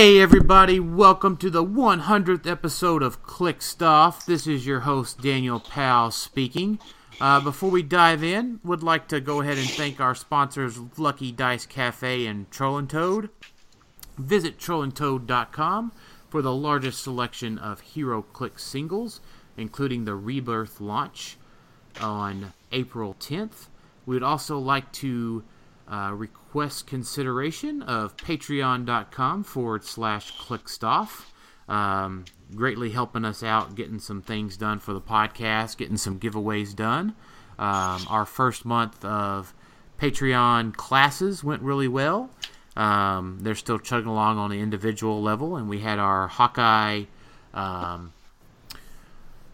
Hey everybody, welcome to the 100th episode of Click Stuff. This is your host Daniel Powell speaking. Uh, before we dive in, would like to go ahead and thank our sponsors Lucky Dice Cafe and Troll and Toad. Visit trollandtoad.com for the largest selection of HeroClix singles, including the Rebirth launch on April 10th. We would also like to uh, request consideration of patreon.com forward slash clickstuff. Um, greatly helping us out getting some things done for the podcast, getting some giveaways done. Um, our first month of Patreon classes went really well. Um, they're still chugging along on the individual level, and we had our Hawkeye um,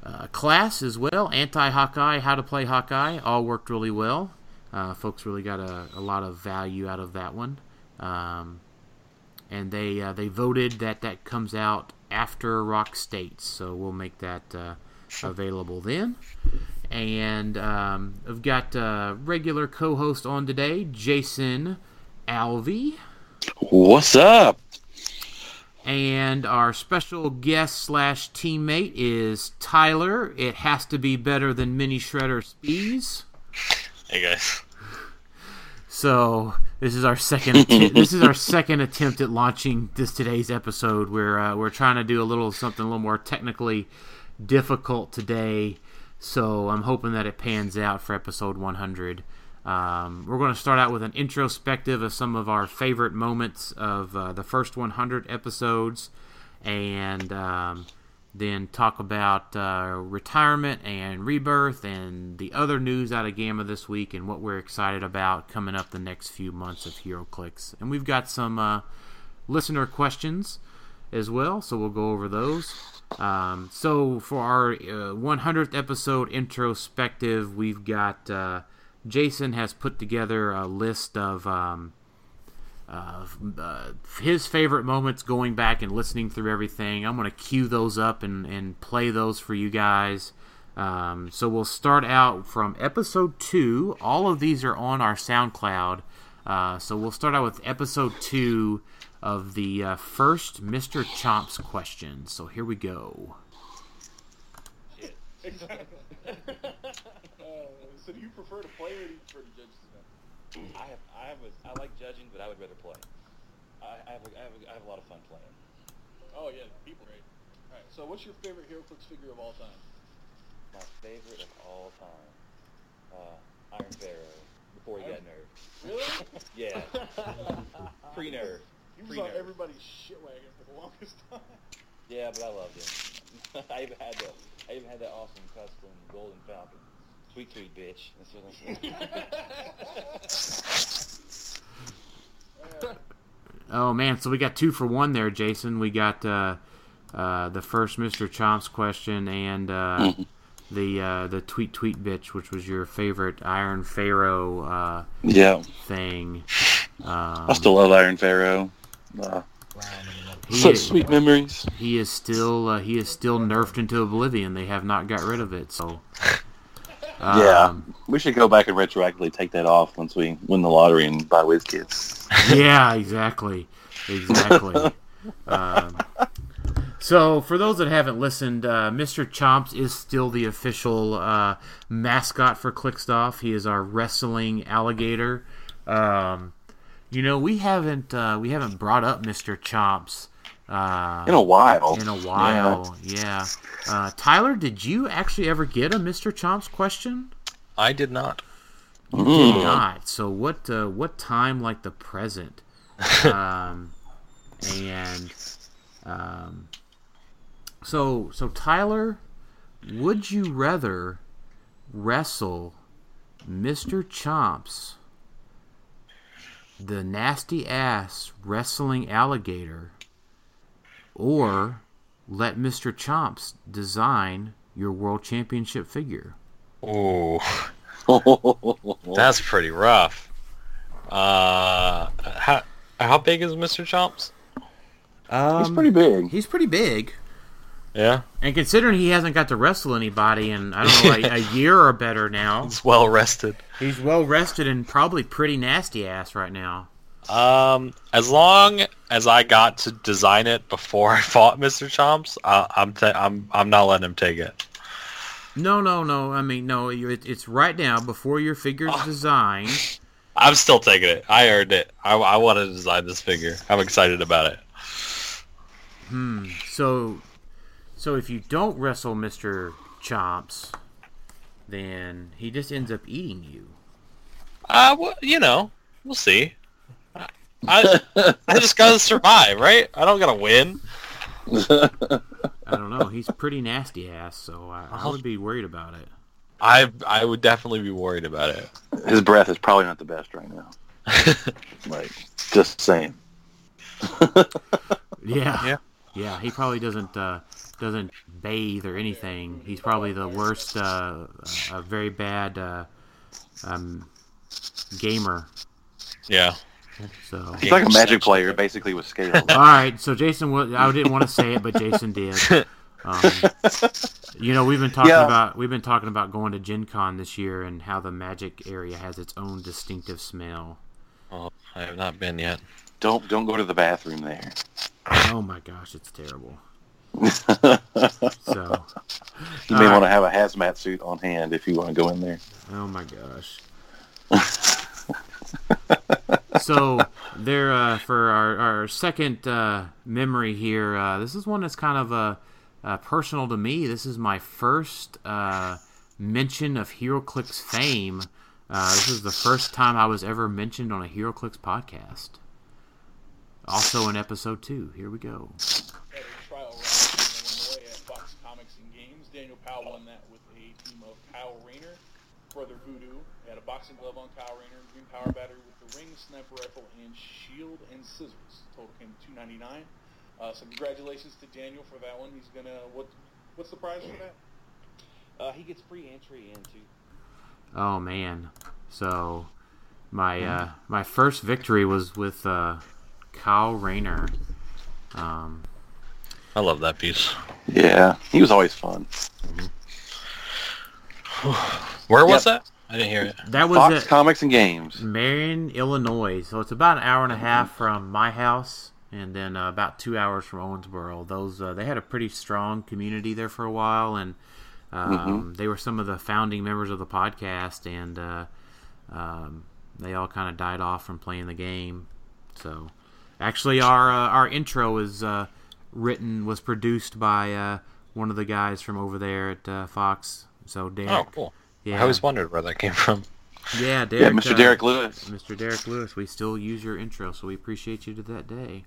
uh, class as well anti Hawkeye, how to play Hawkeye, all worked really well. Uh, folks really got a, a lot of value out of that one. Um, and they uh, they voted that that comes out after Rock States, so we'll make that uh, available then. And um, I've got a regular co-host on today, Jason Alvey. What's up? And our special guest slash teammate is Tyler. It has to be better than Mini Shredder Spees. Hey guys. So this is our second. This is our second attempt at launching this today's episode. We're uh, we're trying to do a little something a little more technically difficult today. So I'm hoping that it pans out for episode 100. Um, we're going to start out with an introspective of some of our favorite moments of uh, the first 100 episodes, and um, then talk about uh, retirement and rebirth and the other news out of GAMA this week and what we're excited about coming up the next few months of HeroClix. And we've got some uh, listener questions as well, so we'll go over those. Um, so for our uh, 100th episode introspective, we've got uh, Jason has put together a list of. Um, uh, uh, his favorite moments going back and listening through everything. I'm going to cue those up and, and play those for you guys. Um, so we'll start out from episode two. All of these are on our SoundCloud. Uh, so we'll start out with episode two of the uh, first Mr. Chomps question. So here we go. so do you prefer to play or do you prefer to judge? I have I have a, I like judging, but I would rather play. I, I have a, I have a, I have a lot of fun playing. Oh yeah, people great. All right. So what's your favorite HeroClix figure of all time? My favorite of all time, uh, Iron Pharaoh. Before he got nerfed. Really? Yeah. Pre nerf. He was on everybody's shit wagon for the longest time. Yeah, but I loved him. I even had the I even had that awesome custom Golden Falcon. Sweet sweet bitch. That's what I'm saying. Oh man, so we got two for one there, Jason. We got uh, uh, the first Mr. Chomps question and uh, the uh, the tweet tweet bitch, which was your favorite Iron Pharaoh uh, yeah. thing. Um, I still love Iron Pharaoh. Uh, he, such sweet memories. he is still uh, he is still nerfed into oblivion. They have not got rid of it. So Yeah. um, We should go back and retroactively take that off once we win the lottery and buy WizKids. yeah, exactly, exactly. um, so, for those that haven't listened, uh, Mr. Chomps is still the official uh, mascot for Clickstuff. He is our wrestling alligator. Um, you know, we haven't uh, we haven't brought up Mr. Chomps uh, In a while. in a while. Yeah. Uh, Tyler, did you actually ever get a Mr. Chomps question? I did not. You did not. So what? Uh, what time like the present? um, and um, so so Tyler, would you rather wrestle Mr. Chomps, the nasty ass wrestling alligator, or let Mr. Chomps design your world championship figure? Oh, that's pretty rough. Uh, how how big is Mr. Chomps? Um, He's pretty big. He's pretty big. Yeah, And considering he hasn't got to wrestle anybody in I don't know like a year or better now, he's well rested. he's well rested and probably pretty nasty ass right now. Um, as long as I got to design it before I fought Mr. Chomps, I, I'm I'm I'm not letting him take it. No, no, no. I mean, no. It, it's right now before your figure's designed. I'm still taking it. I earned it. I, I want to design this figure. I'm excited about it. Hmm. So, so if you don't wrestle Mister Chomps, then he just ends up eating you. Uh, well, you know, we'll see. I I, I just gotta survive, right? I don't gotta win. I don't know. He's pretty nasty ass, so I, I would be worried about it. I I would definitely be worried about it. His breath is probably not the best right now. Like, just saying. Yeah. Yeah. Yeah. He probably doesn't uh, doesn't bathe or anything. He's probably the worst, uh, a very bad uh, um, gamer. Yeah. So. He's like a magic player, basically with scales. All right, so Jason, I didn't want to say it, but Jason did. Um, you know, we've been talking Yeah. about we've been talking about going to Gen Con this year and how the Magic area has its own distinctive smell. Oh, I have not been yet. don't don't go to the bathroom there. Oh my gosh, it's terrible. So, You may All want to have a hazmat suit on hand if you want to go in there. oh my gosh. so there, uh, for our, our second uh, memory here, uh, this is one that's kind of uh, uh, personal to me. This is my first uh, mention of HeroClix fame. This is the first time I was ever mentioned on a HeroClix podcast. Also in episode two. Here we go. A Daniel Powell won that with a team of Kyle Rayner, Brother Voodoo, had a boxing glove on Kyle Rayner, green power battery with the ring, sniper rifle, and shield and scissors. Total came to 299. Uh, so congratulations to Daniel for that one. He's gonna what? What's the prize for that? Uh, he gets free entry into. Oh man. So my uh, my first victory was with uh, Kyle Rayner. Um, I love that piece. Yeah, he was always fun. Where was Yep. that? I didn't hear it. that was Fox Comics and Games. Marion, Illinois. So it's about an hour and a half from my house, and then uh, about two hours from Owensboro. Those uh, they had a pretty strong community there for a while, and um, they were some of the founding members of the podcast, and uh, um, they all kind of died off from playing the game. So actually, our uh, our intro is uh, written was produced by uh, one of the guys from over there at uh, Fox. So Derek, Oh, cool. Yeah, I always wondered where that came from. yeah, Yeah, Mr. uh, Derek Lewis. Mr. Derek Lewis, we still use your intro, so we appreciate you to that day.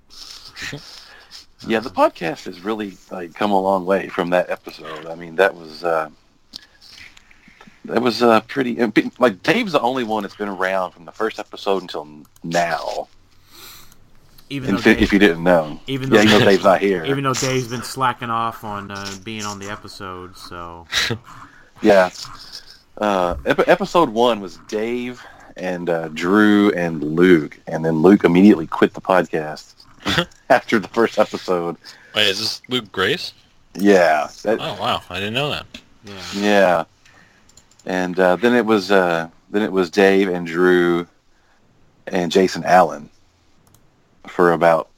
Yeah, the podcast has really like come a long way from that episode. I mean, that was uh, that was uh, pretty. Like Dave's the only one that's been around from the first episode until now. Even If, though, if you didn't know, even yeah, though you know Dave's not here. even though Dave's been slacking off on uh, being on the episode, so Yeah. Uh, ep- episode one was Dave and uh, Drew and Luke, and then Luke immediately quit the podcast after the first episode. Wait, is this Luke Grace? Yeah, that, Oh wow, I didn't know that. yeah. yeah. And uh, then it was uh, then it was Dave and Drew and Jason Allen for about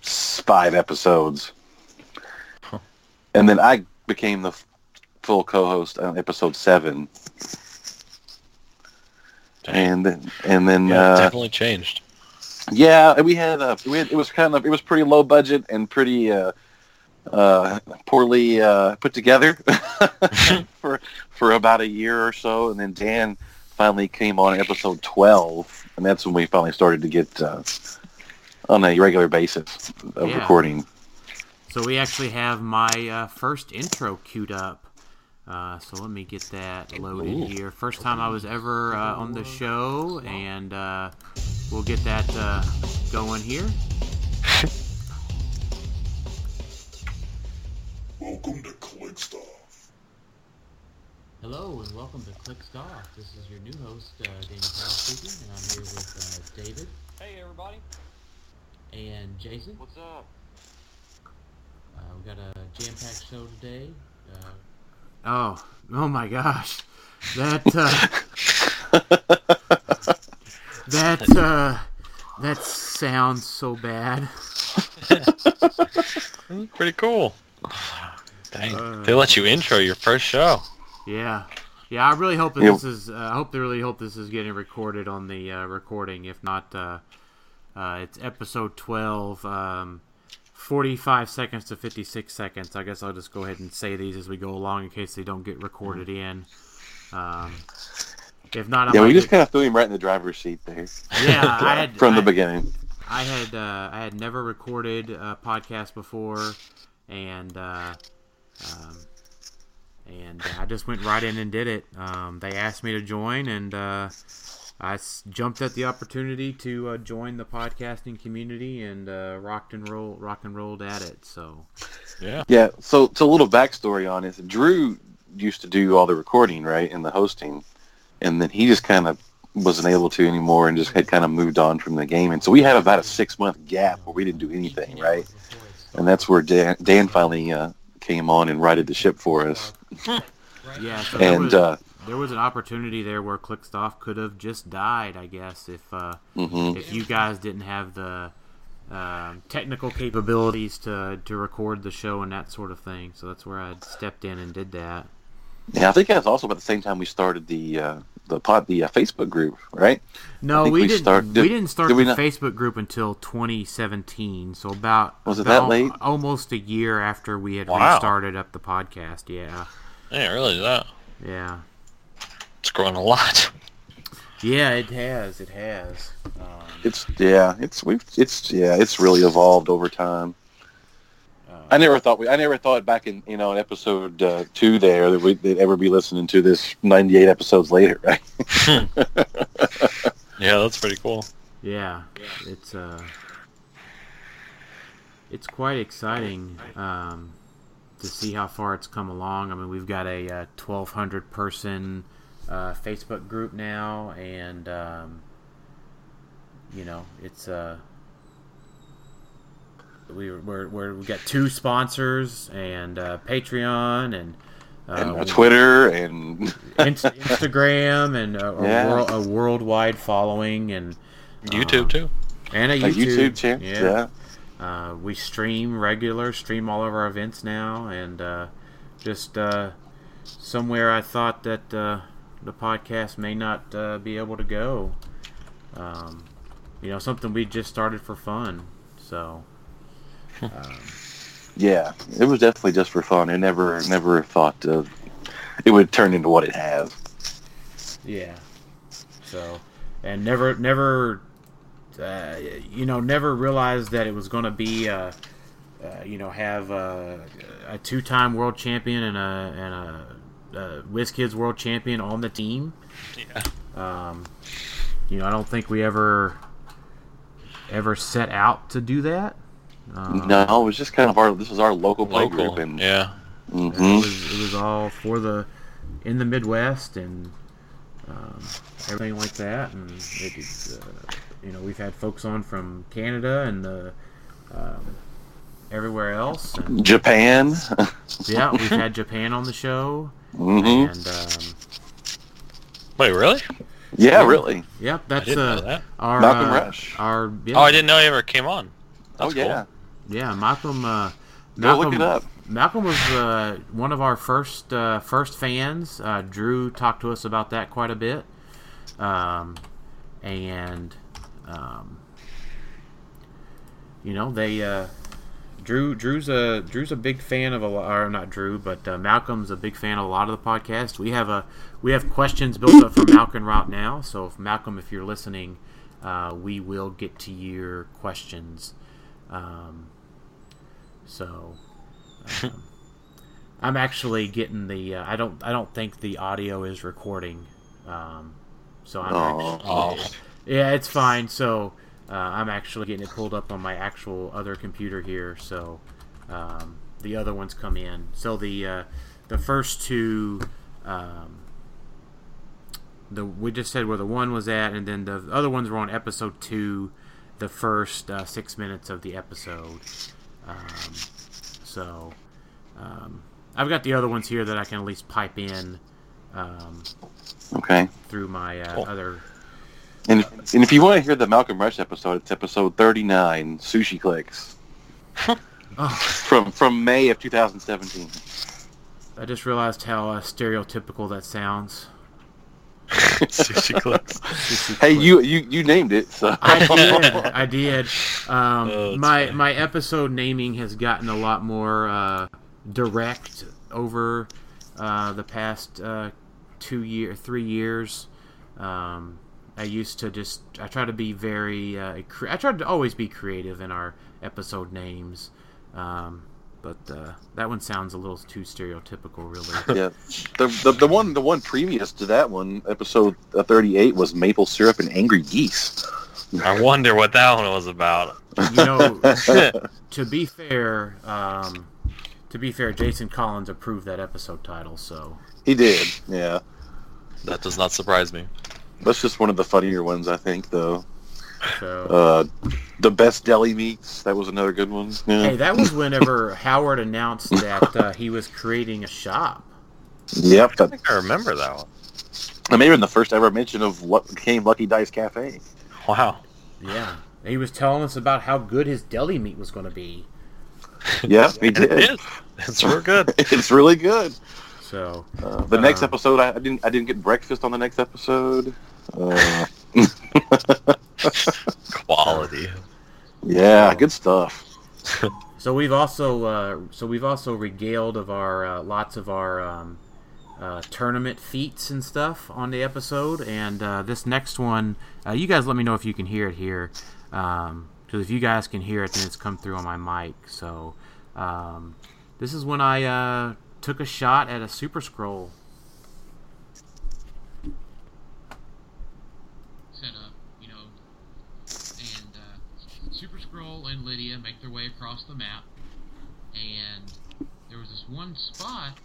five episodes, and then I became the full co-host on episode seven, Dang. and then and then Yeah, it uh, definitely changed. Yeah, we had, uh, we had it was kind of it was pretty low budget and pretty uh, uh, poorly uh, put together for for about a year or so, and then Dan finally came on episode twelve, and that's when we finally started to get uh, on a regular basis of Yeah. recording. So we actually have my uh, first intro queued up. Uh, so let me get that loaded Ooh. here. First time I was ever uh, on the show, and uh, we'll get that uh, going here. Welcome to Click Stuff. Hello and welcome to Click Off. This is your new host, uh, Daniel Powell speaking, and I'm here with uh, David Hey everybody, and Jason. what's up? Uh, we got a jam-packed show today. Oh, oh my gosh, that uh, that uh, that sounds so bad. Pretty cool. Dang, Uh. they let you intro your first show. Yeah, yeah. I really hope that Yeah. this is. Uh, I hope they really hope this is getting recorded on the uh, recording. If not, uh, uh, it's episode twelve. Um, 45 seconds to 56 seconds. I guess I'll just go ahead and say these as we go along in case they don't get recorded in. Um, if not, I Yeah, we just get- kind of threw him right in the driver's seat there. Yeah, I had from the I- beginning. I had uh, I had never recorded a podcast before, and uh, um, and I just went right in and did it. Um, they asked me to join, and uh, I s- jumped at the opportunity to uh, join the podcasting community and uh, rocked and roll rock and rolled at it. So Yeah. Yeah, so so a little backstory on it. Drew used to do all the recording, right, and the hosting, and then he just kind of wasn't able to anymore and just had kind of moved on from the game. And so we had about a six month gap where we didn't do anything, right? And that's where Dan, Dan finally uh, came on and righted the ship for us. yeah, so And was, uh, there was an opportunity there where Clickstuff could have just died. I guess if. Uh, mhm. if you guys didn't have the um, technical capabilities to to record the show and that sort of thing. So that's where I stepped in and did that. yeah, I think that's also about the same time we started the uh, the pod the uh, Facebook group, right? No, we, we didn't. start- we did- didn't start did we the not- Facebook group until 2017. So about Was it about that late? Almost a year after we had Wow. restarted up the podcast. Yeah, I didn't that. yeah, It's grown a lot. yeah. It has. It has. Um, It's yeah, it's we've it's yeah, it's really evolved over time. uh, I never thought we I never thought back in you know in episode uh, two there that we'd ever be listening to this ninety eight episodes later, right? Yeah, that's pretty cool. Yeah, it's uh, it's quite exciting um, to see how far it's come along. I mean, we've got a uh, 1,200 person uh, Facebook group now, and um, you know, it's uh, we we're, we're we got two sponsors and uh, Patreon and. and Uh, uh, Twitter and Instagram and a, a, Yeah. world, a worldwide following and YouTube uh, too. and a a YouTube, YouTube channel. Yeah. Yeah. Uh, we stream regular, stream all of our events now, and uh, just uh, somewhere I thought that uh, the podcast may not uh, be able to go. Um, you know, something we just started for fun. So, um, Yeah, it was definitely just for fun. I never, never thought uh, it would turn into what it has. yeah. So, and never, never, uh, you know, never realized that it was going to be. Uh, uh, you know, have a, a two-time world champion and a and a, a WizKids world champion on the team. Yeah. Um, you know, I don't think we ever ever set out to do that. Um, no, it was just kind of our. This was our local play group, and Yeah. it, mhm. was, it was all for the in the Midwest and um, everything like that. And it, is, uh, you know, we've had folks on from Canada and the um, everywhere else. And, Japan. yeah, we've had Japan on the show, hmm and um, Wait, really? Yeah, really. yep, I that's didn't uh, know that. our Malcolm uh, Rush. Our yeah, Oh, I didn't know he ever came on. That's oh yeah. Yeah, Malcolm. Uh, Go Malcolm, look it up. Malcolm was uh, one of our first uh, first fans. Uh, Drew talked to us about that quite a bit, um, and um, you know they uh, Drew Drew's a Drew's a big fan of a lot, or not Drew, but uh, Malcolm's a big fan of a lot of the podcast. We have a we have questions built up for Malcolm right now. So if Malcolm, if you're listening, uh, we will get to your questions. Um, so um, I'm actually getting the. Uh, I don't. I don't think the audio is recording. Um, so I'm actually. Oh, Yeah, it's fine. So uh, I'm actually getting it pulled up on my actual other computer here. So um, the other ones come in. So the uh, the first two, um, the we just said where the one was at, and then the other ones were on episode two, the first uh, six minutes of the episode. Um, so um, I've got the other ones here that I can at least pipe in um, Okay. through my uh, Cool. other And, and if you want to hear the Malcolm Rush episode, it's episode 39, Sushi Clicks, Oh, from from May of 2017. I just realized how uh, stereotypical that sounds. sushi clicks. Hey, you you you named it, so I did. I did. Um, Oh, my funny. my episode naming has gotten a lot more uh, direct over uh, the past uh, two year, three years. Um, I used to just I try to be very uh, cre- I tried to always be creative in our episode names. Um, but uh, that one sounds a little too stereotypical, really. yeah. The, the the one the one previous to that one, episode uh, 38, was maple syrup and angry geese. I wonder what that one was about. you know, to be fair, um, to be fair, Jason Collins approved that episode title, so He did, yeah. That does not surprise me. That's just one of the funnier ones, I think, though. so. Uh, the best deli meats. That was another good one. Yeah. Hey, that was whenever Howard announced that uh, he was creating a shop. Yep. I think I remember that one. that may have been the first ever mention of what became Lucky Dice Cafe. Wow. Yeah, he was telling us about how good his deli meat was going to be. Yeah, he did. is. It's real good. it's really good. So Uh, the next Uh, episode, I, I didn't. I didn't get breakfast on the next episode. Uh, Quality. yeah, good stuff. So we've also uh, so we've also regaled of our uh, lots of our um, uh, tournament feats and stuff on the episode, and uh, this next one, uh, you guys let me know if you can hear it here, because if you guys can hear it, then it's come through on my mic. So um, this is when I uh, took a shot at a Super-Skrull. Set up, you know, and uh, Super-Skrull and Lyja make their way across the map, and there was this one spot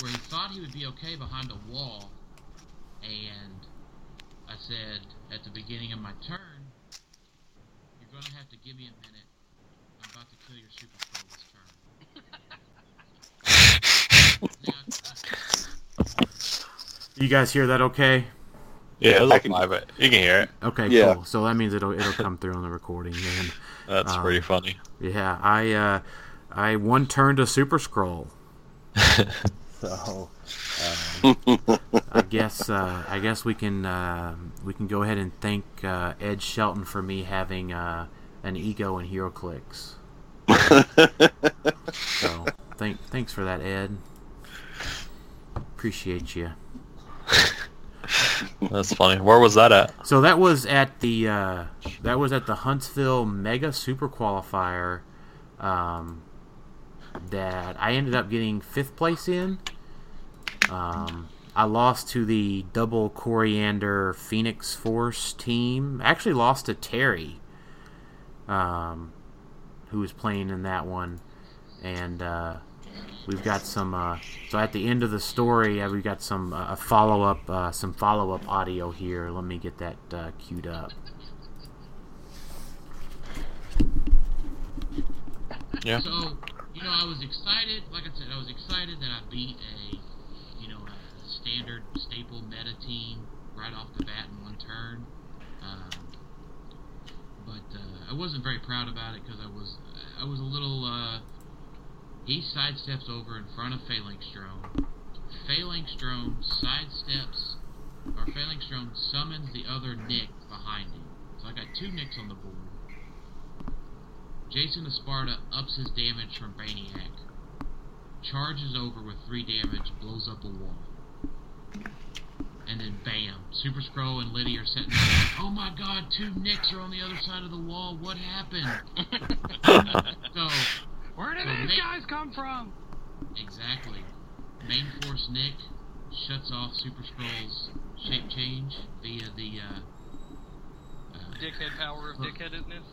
where he thought he would be okay behind a wall, and I said at the beginning of my turn, "You're gonna have to give me a minute. I'm about to kill your Super-Skrull this turn." Now, you guys hear that okay? Yeah, it's I like can- live. You can hear it. Okay, Yeah. cool. So that means it'll it'll come through on the recording then. That's Um, pretty funny. Yeah, I uh, I one turned a Super-Skrull. so um, I guess uh, I guess we can uh, we can go ahead and thank uh, Ed Shelton for me having uh, an ego in clicks. So thank thanks for that, Ed. Appreciate you. That's funny. Where was that at? So that was at the uh, that was at the Huntsville Mega Super Qualifier. Um, that I ended up getting fifth place in. Um, I lost to the double coriander Phoenix Force team. I actually lost to Terry, um, who was playing in that one, and uh, we've got some. Uh, so at the end of the story, uh, we've got some uh, a follow up, uh, some follow up audio here. Let me get that uh, queued up. Yeah. So, you know, I was excited. Like I said, I was excited that I beat a, you know, a standard staple meta team right off the bat in one turn. Um, but uh, I wasn't very proud about it because I was, I was a little. He sidesteps over in front of Phalanxdrome. Phalanxdrome sidesteps, or Phalanxdrome summons the other Nick behind him. So I got two Nicks on the board. Jason of Sparta ups his damage from Brainiac. Charges over with 3 damage, blows up a wall. and then bam, Super-Skrull and Lyja are sitting there. Like, oh my God, two Nicks are on the other side of the wall. What happened? so Where did So these Nick- guys come from? exactly, Main Force Nick shuts off Super-Skrull's shape change via the. Uh, uh, Dickhead power of dickheadedness.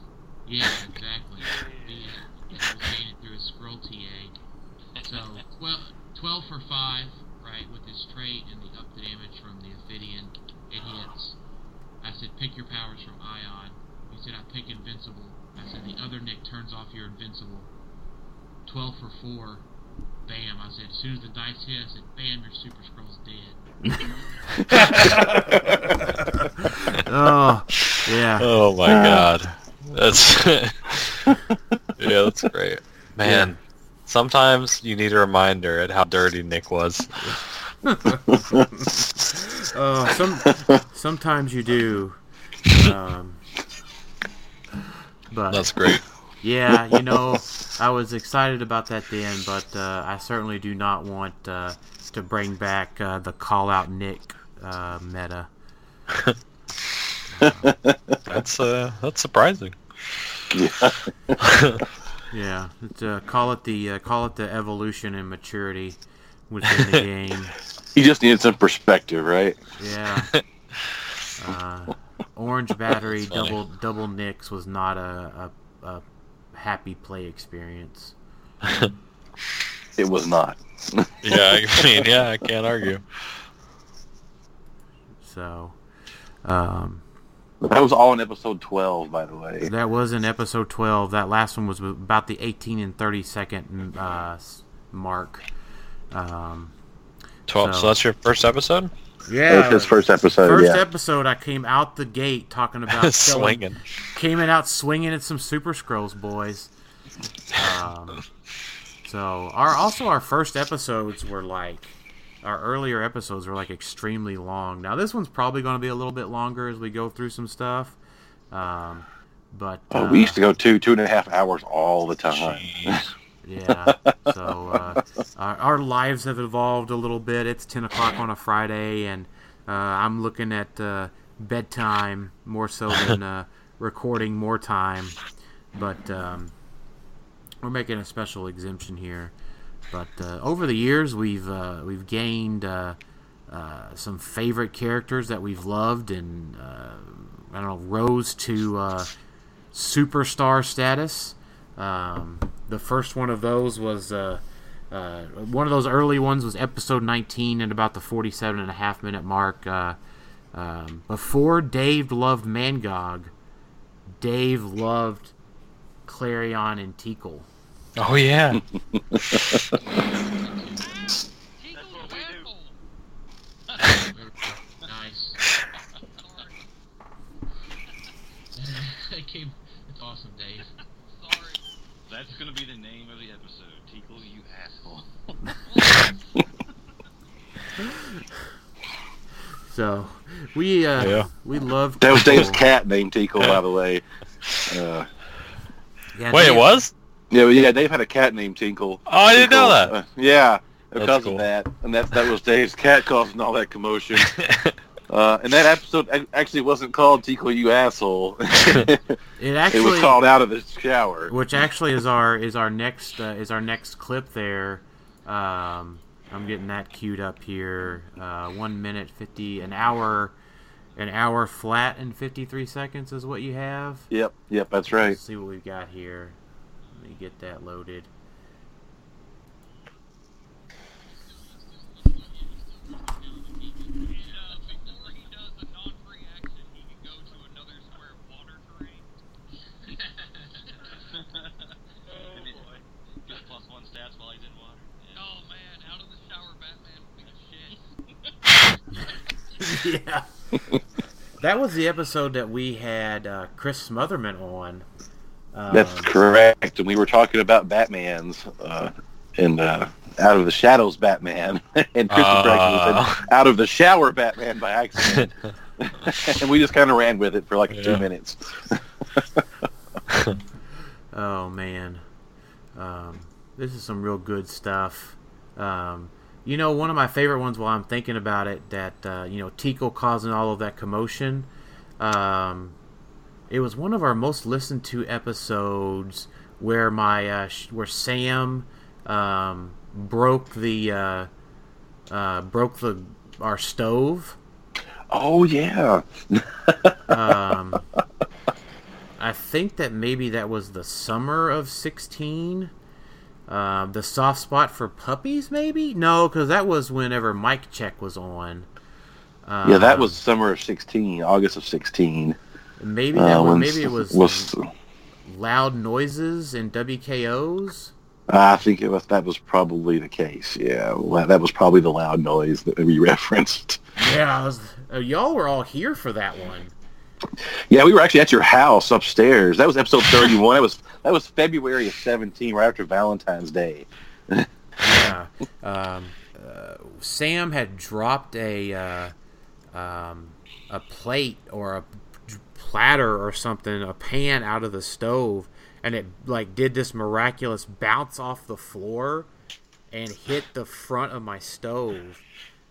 Yeah, exactly. Via gain it through his Skrull TA. So 12, 12 for 5, right, with his trait and the up to damage from the Ophidian. It hits. I said, pick your powers from Ion. He said, I pick Invincible. I said, the other Nick turns off your Invincible. 12 for 4. Bam. I said, as soon as the dice hit, I said, bam, your Super-Skrull's dead. oh, yeah. Oh my god. That's yeah, that's great. Man, sometimes you need a reminder at how dirty Nick was. Oh, some sometimes you do. Um, but That's great. Yeah, you know, I was excited about that then, but uh, I certainly do not want uh, to bring back uh, the call out Nick uh, meta. That's uh that's surprising. yeah. Yeah, uh, call it the uh, call it the evolution and maturity within the game. You just needed some perspective, right? Yeah. Uh, Orange Battery double double Nicks was not a, a, a happy play experience. It was not. Yeah, I mean, yeah, I can't argue. So, um, That was all in episode 12, by the way. that was in episode 12. That last one was about the 18 and 30 second uh, mark. Um, Twelve. So- So that's your first episode? That was his first episode, First yeah. episode, I came out the gate talking about killing- Swinging. Came in out swinging at some Super-Skrulls boys. Um, so our also our first episodes were like our earlier episodes were like extremely long. Now this one's probably going to be a little bit longer as we go through some stuff. Um, but Oh, uh, we used to go two, two and a half hours all the time. Yeah. So uh, our, our lives have evolved a little bit. It's ten o'clock on a Friday, and uh, I'm looking at uh, bedtime more so than uh, recording more time. But um, we're making a special exemption here. But uh, over the years, we've uh, we've gained uh, uh, some favorite characters that we've loved, and uh, I don't know, rose to uh, superstar status. Um, the first one of those was uh, uh, one of those early ones was episode 19 at about the 47 and a half minute mark. Uh, um, before Dave loved Mangog, Dave loved Clarion and Teakle. Oh yeah. Teagle's what we do. asshole. nice. it came. It's awesome, Dave. Sorry. That's gonna be the name of the episode. Teakle, you asshole. So we uh, Yeah. we love. That was Dave's cat named Tinkle, by the way. Uh, Yeah, Wait, it was? yeah, yeah, Dave had a cat named Tinkle. Oh, I didn't know that. Uh, yeah, That's because cool. of that, and that that was Dave's cat causing all that commotion. Uh, and that episode actually wasn't called Tinkle, you asshole. It it actually was called out of the shower. which actually is our is our next uh, is our next clip there. Um, I'm getting that queued up here. Uh, one minute fifty, an hour, an hour flat and fifty three seconds is what you have. Yep, yep, that's right. Let's see what we've got here. Let me get that loaded. And uh, before he does a non-free action, he can go to another square of water terrain. And it gets plus one stats while he's in water. Yeah. Oh man, out of the shower, Batman would be the shit. yeah. that was the episode that we had uh, Chris Smotherman on. Um, That's correct. And we were talking about Batman's uh, and uh, Out of the Shadows Batman. and Christian Ah. said Out of the Shower Batman by accident. and we just kind of ran with it for like two minutes. Oh man, um, this is some real good stuff. Um, You know, one of my favorite ones while I'm thinking about it, that uh, you know, Tico causing all of that commotion. Um, it was one of our most listened to episodes where my uh, sh- where Sam um, broke the uh, uh, broke the our stove. Oh yeah. Um, I think that maybe that was the summer of sixteen. Um, the soft spot for puppies, maybe no, because that was whenever Mike Check was on. Um, yeah, that was summer of sixteen, August of sixteen. maybe that Uh, was, maybe it was, was loud noises and WKOs. I think it was that was probably the case. Yeah, that was probably the loud noise that we referenced. Yeah, was, uh, y'all were all here for that one. Yeah, we were actually at your house upstairs. That was episode thirty-one. that was that was February of seventeen, right after Valentine's Day. Yeah. Um, uh, Sam had dropped a uh, um, a plate or a platter or something, a pan out of the stove, and it like did this miraculous bounce off the floor and hit the front of my stove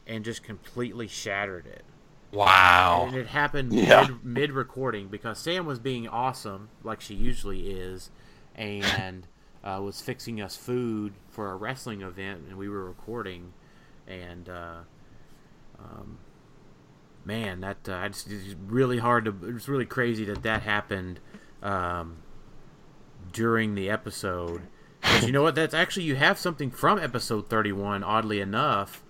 and just completely shattered it. Wow. And it happened Yeah. mid, mid recording because Sam was being awesome, like she usually is, and uh, was fixing us food for a wrestling event, and we were recording. And uh, um, man, that uh, I just, it's really hard to, it's really crazy that that happened um, during the episode. But you know what? That's actually you have something from episode thirty-one. Oddly enough,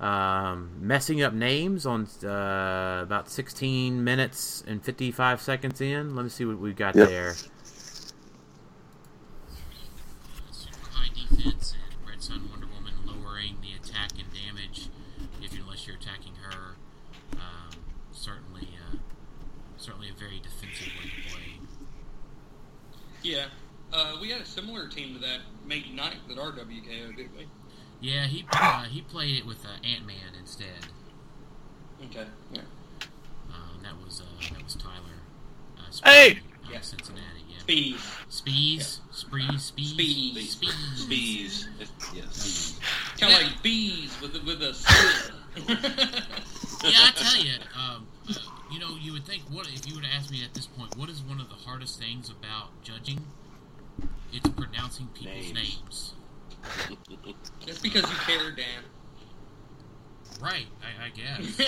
um, messing up names on uh, about 16 minutes and 55 seconds in. Let me see what we've got Yep. there. Super high defense and Red Sun Wonder Woman lowering the attack and damage if you unless you're attacking her. Um, certainly, uh, certainly a very defensive way to play. Yeah. Uh, we had a similar team to that May 9th at RWKO, didn't we? Yeah, he uh, he played it with uh, Ant Man instead. Okay. Yeah. Um, that was uh, that was Tyler. Uh, Spee Hey! out Yeah. Cincinnati. Yeah. Speed. Spees, Sprees, Spees, Spees. Spees. Bees. Yes. Kind of like bees with a, with a. Yeah, I tell you, um, uh, you know, you would think what if you were to ask me at this point, what is one of the hardest things about judging? It's pronouncing people's Names. names. That's because you care, Dan. Right, I, I guess.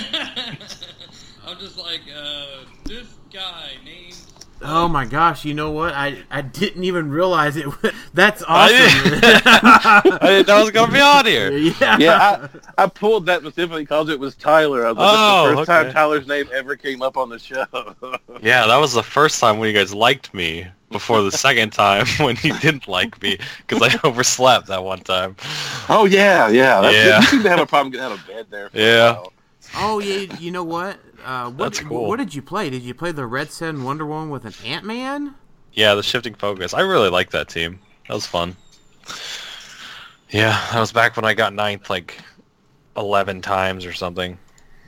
I'm just like, uh, this guy named. Oh my gosh! You know what? I I didn't even realize it. was- That's I awesome. I didn't know I was gonna be on here. yeah. Yeah, I, I pulled that specifically because it was Tyler. I was like, Oh, the first okay. time Tyler's name ever came up on the show. Yeah, that was the first time when you guys liked me. Before the second time when you didn't like me because I overslept that one time. oh yeah, yeah. That's, Yeah. You seem to have a problem getting out of bed there. For Yeah. A while. Oh yeah. You know what? Uh, what That's cool. What did you play? Did you play the Red Sun Wonder Woman with an Ant Man? Yeah, the shifting focus. I really like that team. That was fun. Yeah, that was back when I got ninth like eleven times or something.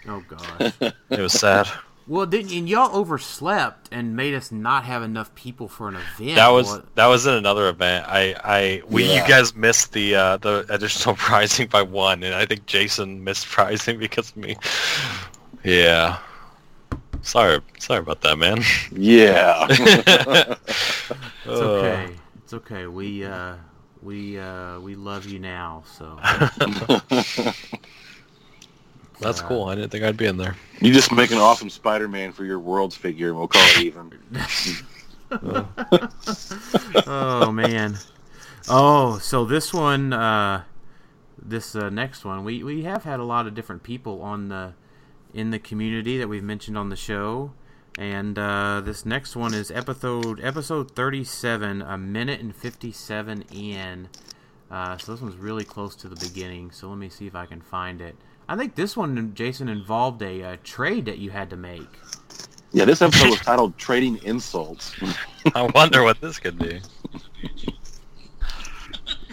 Oh gosh. It was sad. well, didn't and y'all overslept and made us not have enough people for an event? that was What- that was in another event. I I we Yeah. you guys missed the uh, the additional prizing by one, and I think Jason missed prizing because of me. Yeah. Sorry, sorry about that, man. Yeah. It's Uh, okay. It's okay. We uh we uh we love you now. So That's Uh, cool. I didn't think I'd be in there. you just make an awesome Spider-Man for your world's figure, and we'll call it even. oh man. Oh, so this one, uh, this uh, next one, we we have had a lot of different people on the in the community that we've mentioned on the show, and uh, this next one is episode episode thirty seven, a minute and fifty seven in. Uh, so this one's really close to the beginning. So let me see if I can find it. I think this one, Jason, involved a, uh trade that you had to make. Yeah, this episode was titled "Trading Insults." I wonder what this could be.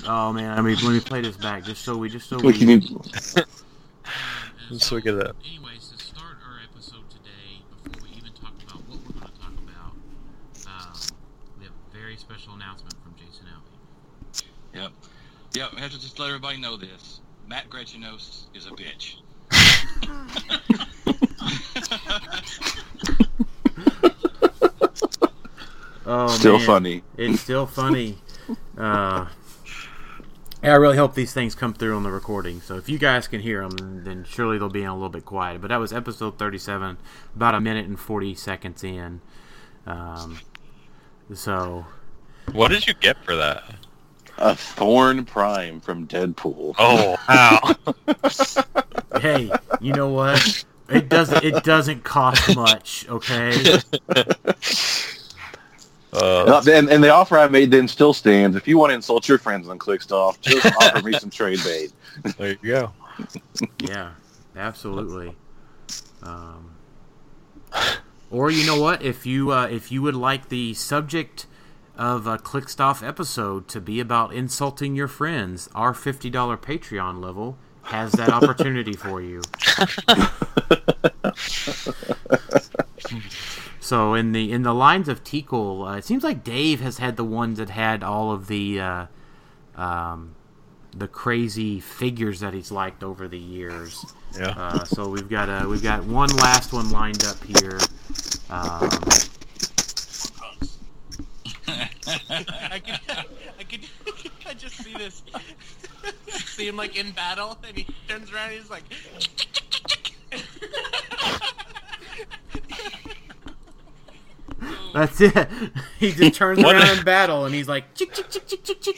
Oh man, I mean, let me play this back just so we just so We we. can Uh, So we get that. Anyways, to start our episode today, before we even talk about what we're going to talk about, um, we have a very special announcement from Jason Ellie. Yep. Yep. I have to just let everybody know this. Matt Gretchenos is a bitch. Oh, Still man. funny. It's still funny. Uh, I really hope these things come through on the recording. So if you guys can hear them, then surely they'll be in a little bit quiet. But that was episode 37, about a minute and 40 seconds in. Um, so What did you get for that? A Thorn Prime from Deadpool. Oh, wow. hey, you know what? It doesn't. It doesn't cost much. Okay. Uh, and, and the offer I made then still stands. If you want to insult your friends on Clickstuff, just offer me some trade bait. there you go. Yeah, absolutely. Um, or you know what? If you uh, if you would like the subject of a Clickstuff episode to be about insulting your friends, our fifty dollar Patreon level has that opportunity for you. So in the in the lines of Tikal, uh, it seems like Dave has had the ones that had all of the uh, um, the crazy figures that he's liked over the years. Yeah. Uh, so we've got uh, we've got one last one lined up here. Um, I could, I could, I just see this. see him like in battle, and he turns around, and he's like, that's it. he just turns What? around in battle and he's like, chick, chick, chick, chick, chick, chick.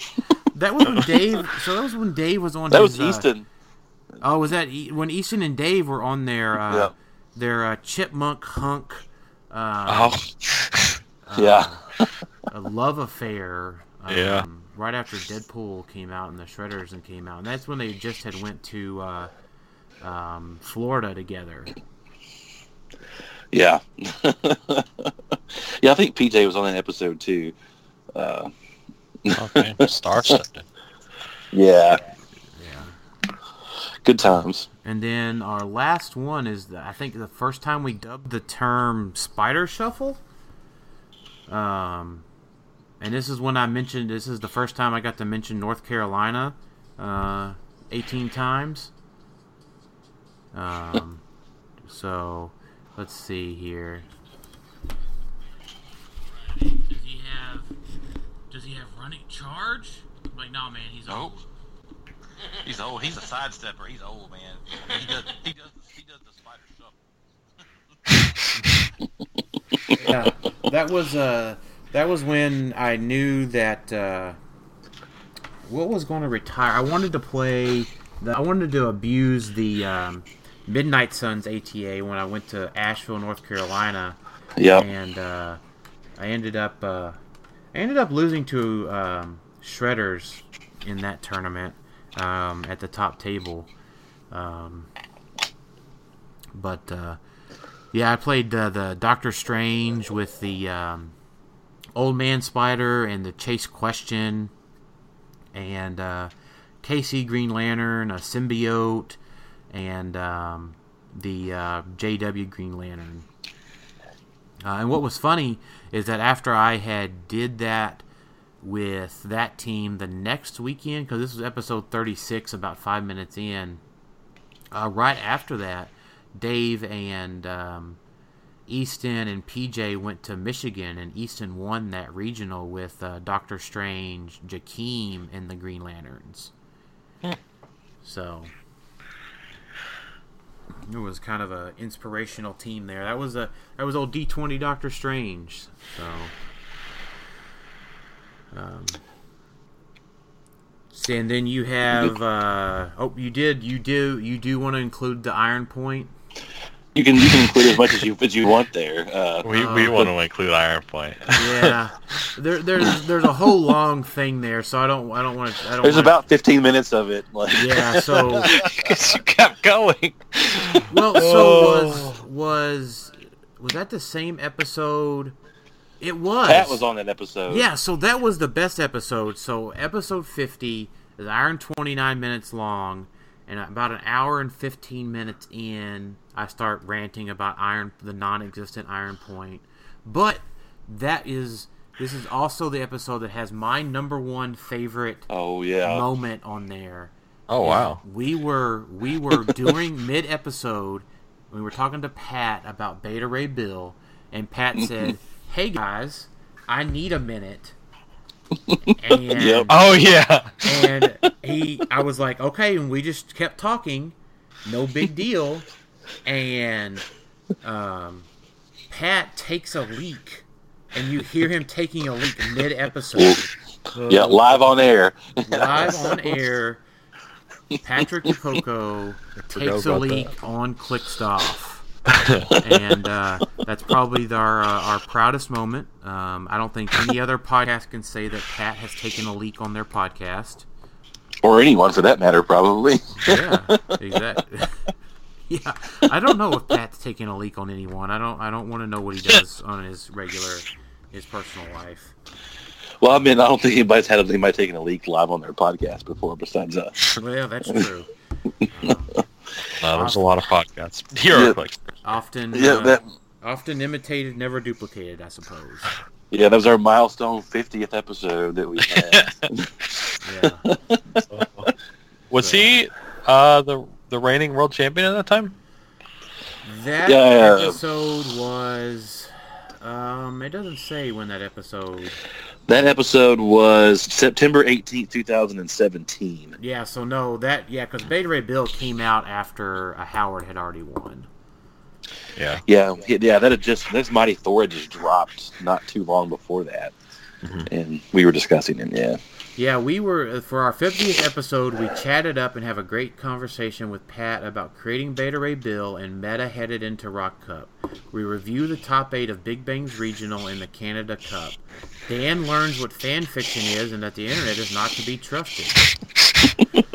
That was when Dave. So that was when Dave was on. That his, was uh, Easton. Oh, was that e- when Easton and Dave were on their uh, Yeah. their uh, chipmunk hunk uh, Oh, yeah. A love affair? Um, Yeah. Right after Deadpool came out and the Shredders and came out, and that's when they just had went to uh, um, Florida together. Yeah. yeah, I think PJ was on that episode too. Uh, okay. Star-studded. yeah. Yeah. Good times. And then our last one is, the, I think, the first time we dubbed the term "spider shuffle." Um, and this is when I mentioned. This is the first time I got to mention North Carolina, uh, eighteen times. Um, so let's see here. Does he have? Does he have running charge? Like, no, man, he's Nope. He's old. He's a sidestepper. He's old, man. He does. He does. He does the spider shuffle. yeah, that was uh, that was when I knew that uh, what was going to retire. I wanted to play. The, I wanted to abuse the um, Midnight Suns ATA when I went to Asheville, North Carolina, Yeah. and uh, I ended up uh, I ended up losing to um, Shredders in that tournament um, at the top table. Um, but uh, yeah, I played uh, the Doctor Strange with the um, Old Man Spider and the Chase Question, and uh, Casey Green Lantern, a symbiote, and um, the uh, JW Green Lantern. Uh, and what was funny is that after I had did that with that team the next weekend, because this was episode 36, about five minutes in, uh, right after that, Dave and um, Easton and PJ went to Michigan, and Easton won that regional with uh, Doctor Strange, Jakeem, and the Green Lanterns. So it was kind of an inspirational team there. That was a that was old D twenty Doctor Strange. So. Um, and then you have uh, oh you did you do you do want to include the Iron Point You can you can include as much as you as you want there. Uh, We, Uh, we want to include Iron Point. yeah there there's there's a whole long thing there so I don't I don't want to I don't there's wanna, about 15 minutes of it. Like, yeah so Because you kept going. well so Oh. was was was that the same episode it was That was on that episode. Yeah, so that was the best episode. So episode 50 is Iron 29 minutes long, and about an hour and 15 minutes in, I start ranting about Iron, the non-existent Iron Point. But that is this is also the episode that has my number one favorite Oh yeah. moment on there, Oh wow. we were we were during mid episode we were talking to Pat about Beta Ray Bill and Pat said, "Hey guys, I need a minute." And Yep. Oh yeah. and he I was like, "Okay," and we just kept talking. No big deal. And um Pat takes a leak and you hear him taking a leak mid episode. Yeah, live on air. live on air. Patrick Poco takes a about leak on Clickstuff. and uh, that's probably our uh, our proudest moment. Um, I don't think any other podcast can say that Pat has taken a leak on their podcast. Or anyone for that matter, probably. Yeah, exactly. yeah, I don't know if Pat's taking a leak on anyone. I don't. I don't want to know what he does on his regular, his personal life. Well, I mean, I don't think anybody's had anybody taking a leak live on their podcast before besides us. Well, that's true. Uh, there's a lot of podcasts. Here Yeah. are quick. Often, Yeah, uh, that often imitated, never duplicated. I suppose. Yeah, that was our milestone 50th episode that we had. Yeah. Was he uh, the the reigning world champion at that time? That Yeah. episode was. Um, it doesn't say when that episode. that episode was September 18th, 2017. Yeah, so no, that yeah, because Beta Ray Bill came out after uh, Howard had already won. Yeah. Yeah, yeah, that had just this Mighty Thor had just dropped not too long before that, Mhm. and we were discussing it. Yeah, Yeah, we were uh, for our 50th episode. We chatted up and have a great conversation with Pat about creating Beta Ray Bill and meta headed into Rock Cup. We review the top eight of Big Bang's regional and the Canada Cup. Dan learns what fan fiction is and that the internet is not to be trusted.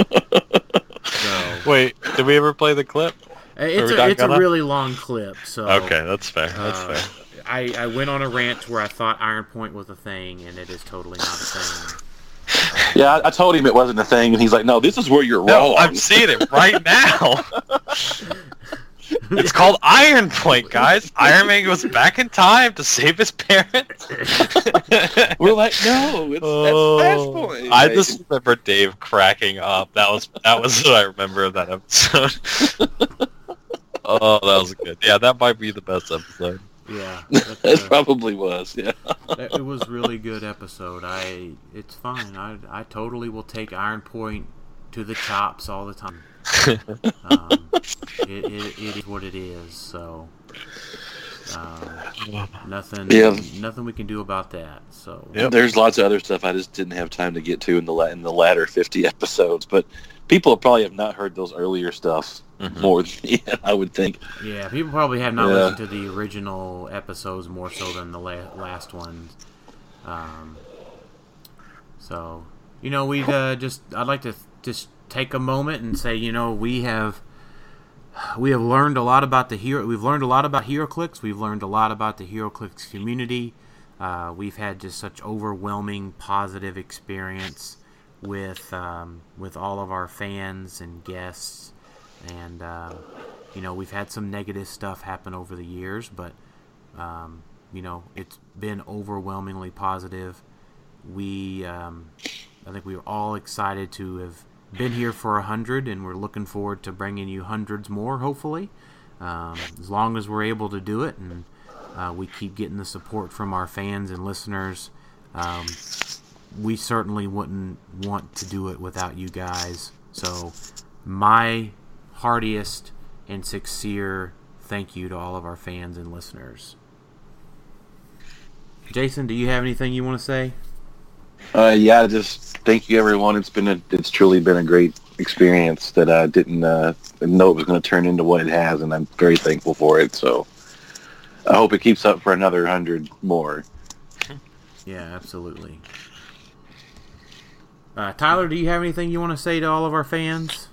so Wait, did we ever play the clip? Uh, it's a it's a gonna? really long clip. So Okay, that's fair. That's uh, fair. I, I went on a rant where I thought Iron Point was a thing, and it is totally not a thing. yeah. I, I told him it wasn't a thing, and he's like, "No, this is where you're No, wrong." I'm seeing it right now. it's called Iron Point, guys. Iron Man goes back in time to save his parents. We're like, "No, it's Oh, that's Flashpoint." I just remember Dave cracking up. That was that was what I remember of that episode. Oh, that was good. Yeah, that might be the best episode. Yeah, but, it uh, probably was. Yeah, It it was really good episode. I it's fine. I I totally will take Iron Point to the chops all the time. Um, it, it, it is what it is. So um, nothing Yeah. nothing we can do about that. So Yep. there's lots of other stuff I just didn't have time to get to in the in the latter 50 episodes, but people probably have not heard those earlier stuff Mhm. more than yeah, I would think. yeah, people probably have not Yeah. listened to the original episodes more so than the la- last ones. Um, so you know, we uh, just I'd like to just take a moment and say, you know, we have we have learned a lot about the hero. We've learned a lot about HeroClix. We've learned a lot about the HeroClix community. Uh, we've had just such overwhelming positive experience with um, with all of our fans and guests, and uh, you know we've had some negative stuff happen over the years, but um, you know it's been overwhelmingly positive. We um, I think we were all excited to have been here for a hundred, and we're looking forward to bringing you hundreds more, hopefully, um, as long as we're able to do it, and uh, we keep getting the support from our fans and listeners. We certainly wouldn't want to do it without you guys. So, my heartiest and sincere thank you to all of our fans and listeners. Jason, do you have anything you want to say? Uh, yeah, just thank you everyone. It's been a, it's truly been a great experience that I didn't uh, know it was going to turn into what it has, and I'm very thankful for it. So I hope it keeps up for another hundred more. Yeah, absolutely. Uh, Tyler, do you have anything you want to say to all of our fans?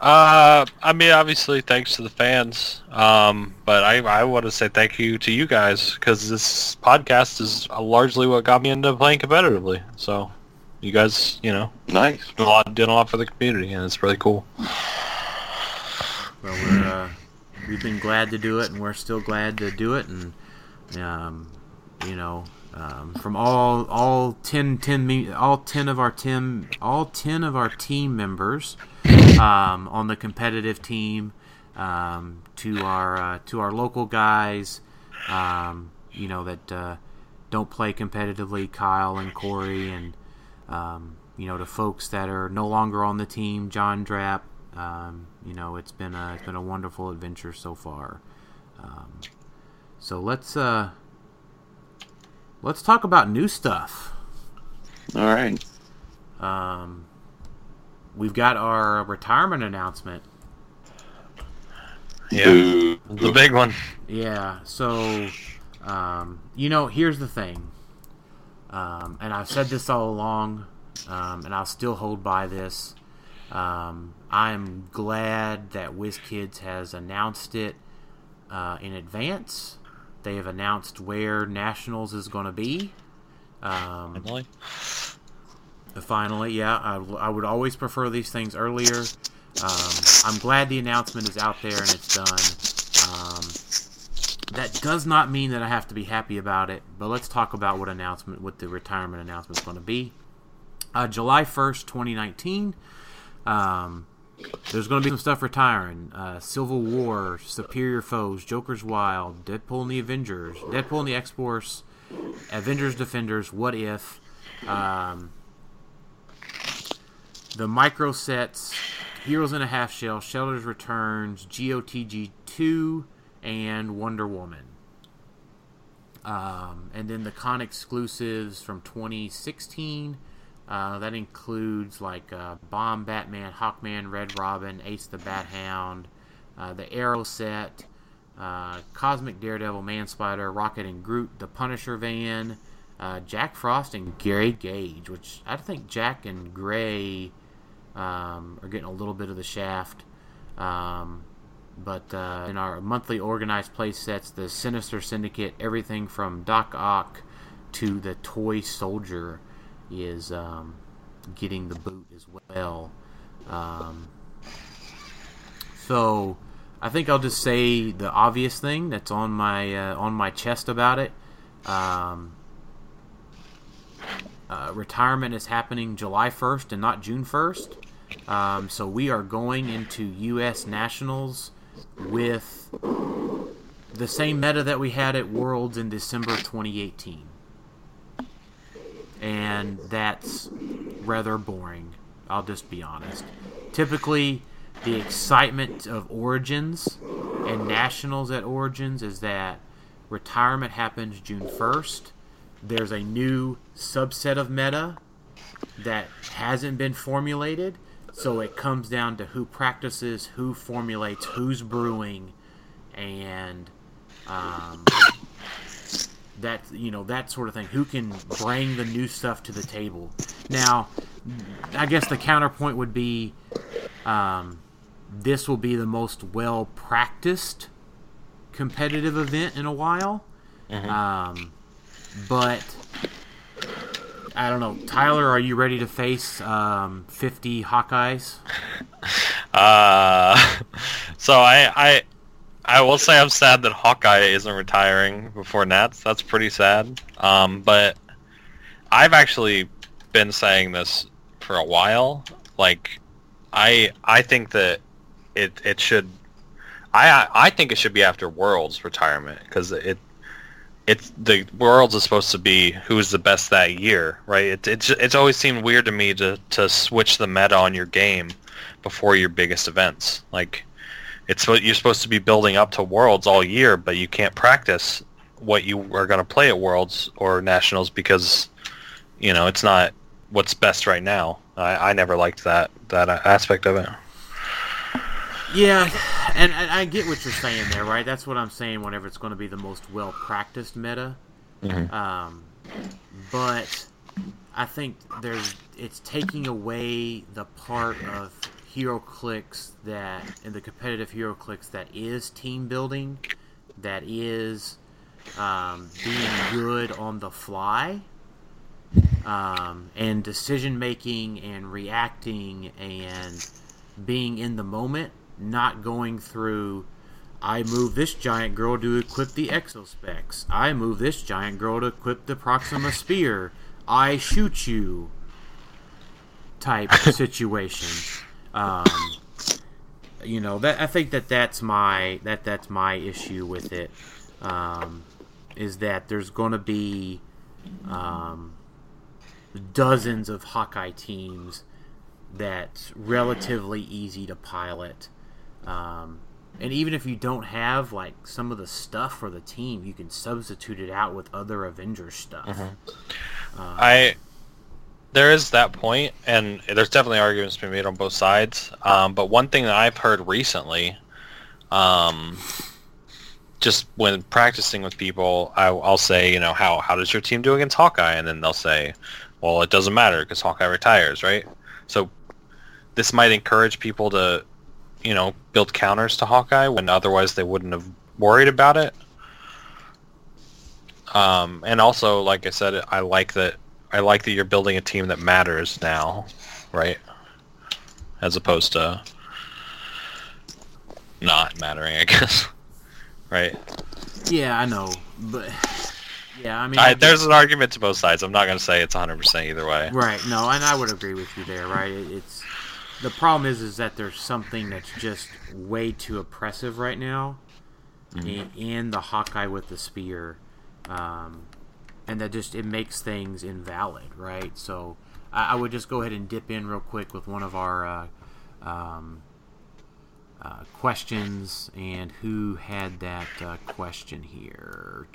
Uh, I mean, obviously, thanks to the fans. Um, but I, I want to say thank you to you guys because this podcast is largely what got me into playing competitively. So, you guys, you know, Nice. did a lot, did a lot for the community, and it's really cool. Well, we're, uh, we've been glad to do it, and we're still glad to do it. And um, you know, um, from all all 10, 10 me- all ten of our team all ten of our team members, um, on the competitive team, um, to our uh, to our local guys, um, you know that uh, don't play competitively, Kyle and Corey, and um, you know to folks that are no longer on the team, John Drapp. Um, you know it's been a it's been a wonderful adventure so far. So let's uh, let's talk about new stuff. All right. Um, we've got our retirement announcement. Yeah, Boo. the big one. Yeah. So, um, you know, here's the thing, um, and I've said this all along, um, and I'll still hold by this. Um, I'm glad that WizKids has announced it uh, in advance. They have announced where Nationals is going to be. Um, Finally. Finally, yeah, I, I would always prefer these things earlier. Um, I'm glad the announcement is out there and it's done. Um, that does not mean that I have to be happy about it, but let's talk about what announcement, what the retirement announcement is going to be. Uh, July 1st, 2019. Um, there's going to be some stuff retiring. Uh, Civil War, Superior Foes, Joker's Wild, Deadpool and the Avengers, Deadpool and the X Force, Avengers Defenders, What If, um, the micro sets, Heroes in a Half Shell, Shredder's Returns, GOTG 2, and Wonder Woman. Um, and then the con exclusives from 2016. Uh, that includes like uh, Bomb, Batman, Hawkman, Red Robin, Ace the Bat Hound, uh, the Arrow set, uh, Cosmic Daredevil, Man Spider, Rocket and Groot, the Punisher van, uh, Jack Frost, and Gary Gage, which I think Jack and Gray um, are getting a little bit of the shaft. Um, but in our monthly organized play sets, the Sinister Syndicate, everything from Doc Ock to the Toy Soldier is um, getting the boot as well. Um, so I think I'll just say the obvious thing that's on my uh, on my chest about it. Um, uh, retirement is happening July 1st and not June 1st. Um, so we are going into U.S. Nationals with the same meta that we had at Worlds in December 2018. And that's rather boring. I'll just be honest. Typically, the excitement of Origins and Nationals at Origins is that retirement happens June 1st. There's a new subset of meta that hasn't been formulated. So it comes down to who practices, who formulates, who's brewing, and um, that you know that sort of thing. Who can bring the new stuff to the table? Now, I guess the counterpoint would be um, this will be the most well practiced competitive event in a while. Um, but I don't know, Tyler. Are you ready to face um, 50 Hawkeyes? Uh, so I, I, I will say I'm sad that Hawkeye isn't retiring before Nats. That's pretty sad. Um, but I've actually been saying this for a while. Like, I, I think that it, it should. I, I think it should be after Worlds retirement because it, it's the Worlds is supposed to be who's the best that year, right? It, it's it's always seemed weird to me to to switch the meta on your game before your biggest events. Like it's what you're supposed to be building up to Worlds all year, but you can't practice what you are going to play at Worlds or Nationals because you know it's not what's best right now. I, I never liked that that aspect of it. Yeah, and, and I get what you're saying there, right? That's what I'm saying. Whenever it's going to be the most well practiced meta, um, but I think there's it's taking away the part of HeroClix that in the competitive HeroClix that is team building, that is um, being good on the fly, um, and decision making and reacting and being in the moment, not going through. I move this giant girl to equip the exospecs. I move this giant girl to equip the Proxima Spear. I shoot you. Type situation. Um, you know that I think that that's my that that's my issue with it. Um, is that there's going to be um, dozens of Hawkeye teams that's relatively easy to pilot. Um, and even if you don't have like some of the stuff for the team, you can substitute it out with other Avengers stuff. Mhm. Um, I there is that point, and there's definitely arguments to be made on both sides. Um, but one thing that I've heard recently, um, just when practicing with people, I, I'll say, you know, how how does your team do against Hawkeye? And then they'll say, well, it doesn't matter because Hawkeye retires, right? So this might encourage people to, you know, build counters to Hawkeye when otherwise they wouldn't have worried about it. Um, and also, like I said, I like that. I like that you're building a team that matters now, right? As opposed to not mattering, I guess. right? yeah, I know, but yeah, I mean, I, there's an argument to both sides. I'm not going to say it's 100% either way. Right. No, and I would agree with you there. Right. It, it's the problem is is that there's something that's just way too oppressive right now, in, in the Hawkeye with the spear, um, and that just it makes things invalid. Right. So I, I would just go ahead and dip in real quick with one of our. Uh, um, uh, questions and who had that uh, question here.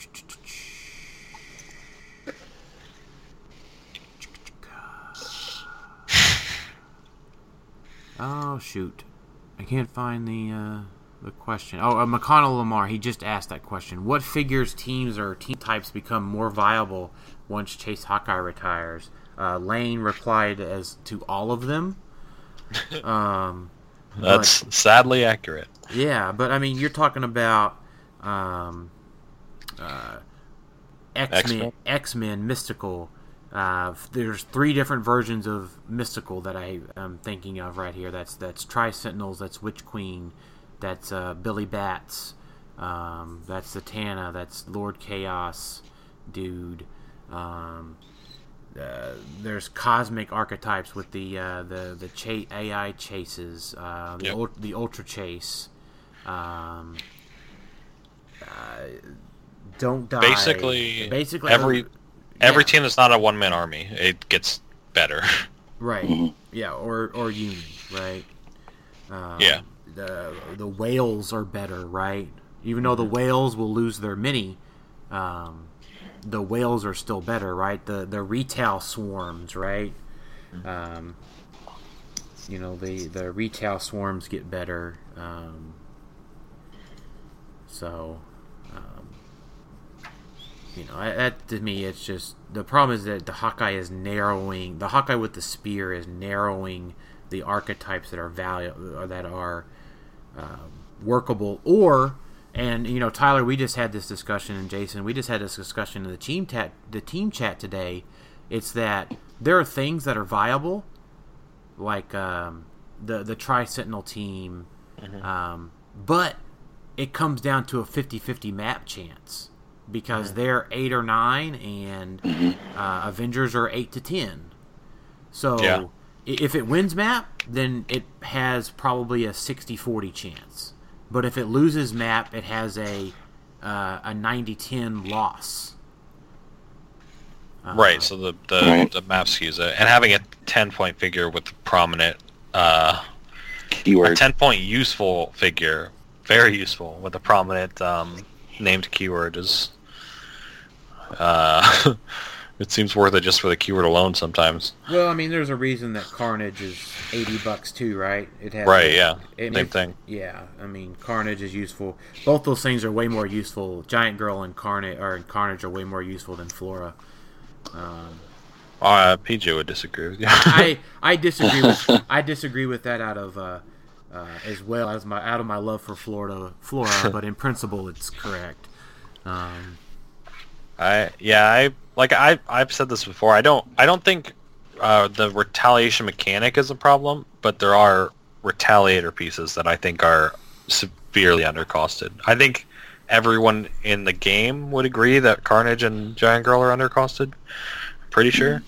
Oh shoot, I can't find the uh, the question. Oh, uh, McConnell Lamar. He just asked that question. What figures, teams, or team types become more viable once Chase Hawkeye retires? Uh, Lane replied as to all of them. Um, That's sadly accurate. yeah, but I mean, you're talking about um, uh, X Men, X-Men? X Men, Mystical. Uh, there's three different versions of Mystical that I am thinking of right here. That's that's Tri Sentinels. That's Witch Queen. That's uh, Billy Bats. Um, that's Satana. That's Lord Chaos, dude. Um, uh, there's cosmic archetypes with the uh, the the cha- AI chases, uh, the Yep. ul- the ultra chase. Um, uh, don't die. Basically, basically every every yeah. team that's not a one man army, it gets better. right, yeah, or or union. right? Um, Yeah. The the whales are better, right? Even though the whales will lose their mini, um, the whales are still better, right? The the retail swarms, right? Um, you know the the retail swarms get better. Um, so, um, you know, I- that to me, it's just the problem is that the Hawkeye is narrowing. The Hawkeye with the spear is narrowing the archetypes that are value or that are um, workable, or and you know, Tyler, we just had this discussion, and Jason, we just had this discussion in the team chat, the team chat today. It's that there are things that are viable, like um, the the Tri Sentinel team, um, but it comes down to a 50-50 map chance because they're eight or nine, and uh, Avengers are eight to ten. So Yeah. I- if it wins map, then it has probably a 60-40 chance. But if it loses map, it has a uh, a 90-10 loss. Uh, right. So the the, Right. the map skews it, and having a ten point figure with prominent, uh, a ten point useful figure, very useful with a prominent um, named keyword is. Uh, it seems worth it just for the keyword alone sometimes. Well, I mean, there's a reason that Carnage is eighty bucks too, right? It has Right, yeah. it Same makes- thing. Yeah, I mean, Carnage is useful. Both those things are way more useful. Giant Girl and Carnage or Carnage are way more useful than Flora. Um, Uh, PJ would disagree with you. I I disagree with I disagree with that out of uh, uh, as well as my out of my love for Florida Flora, but in principle, it's correct. Um, I yeah I like I I've said this before. I don't I don't think uh, the retaliation mechanic is a problem, but there are retaliator pieces that I think are severely undercosted. I think everyone in the game would agree that Carnage and Giant Girl are undercosted. Pretty sure.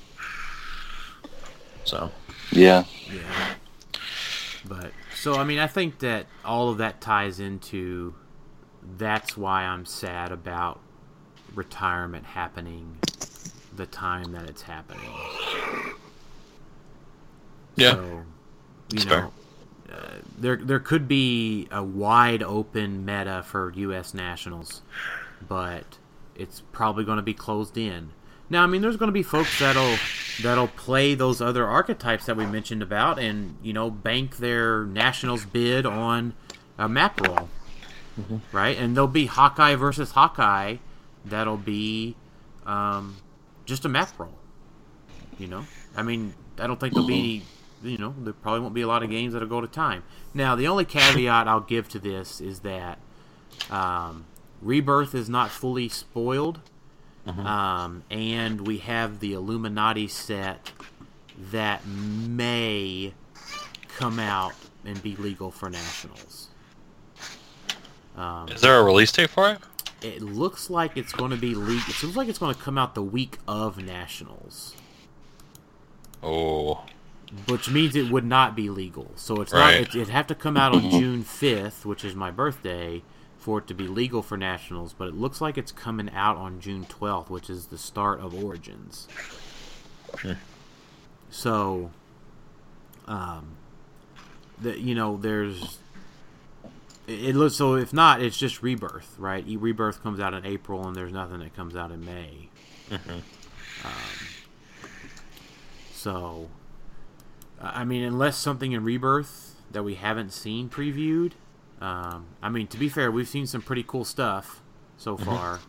So Yeah. yeah, but So I mean, I think that all of that ties into that's why I'm sad about retirement happening the time that it's happening. Yeah. So, you That's know, uh, there there could be a wide open meta for U.S. nationals, but it's probably going to be closed in. Now, I mean, there's going to be folks that'll that'll play those other archetypes that we mentioned about, and you know, bank their nationals bid on a map roll, right? And there'll be Hawkeye versus Hawkeye. That'll be um, just a map roll. You know, I mean, I don't think there'll be, any you know, there probably won't be a lot of games that'll go to time. Now, the only caveat I'll give to this is that um, Rebirth is not fully spoiled, um, and we have the Illuminati set that may come out and be legal for nationals. Um, Is there a release date for it? It looks like it's going to be legal. It seems like it's going to come out the week of nationals. Oh, which means it would not be legal. So it's Right. not. It, it'd have to come out on June fifth, which is my birthday, for it to be legal for nationals. But it looks like it's coming out on June twelfth, which is the start of Origins. So, um, the you know there's. It looks so. If not, it's just Rebirth, right? Rebirth comes out in April, and there's nothing that comes out in May. Um, so, I I mean, unless something in Rebirth that we haven't seen previewed. Um, I mean, to be fair, we've seen some pretty cool stuff so far,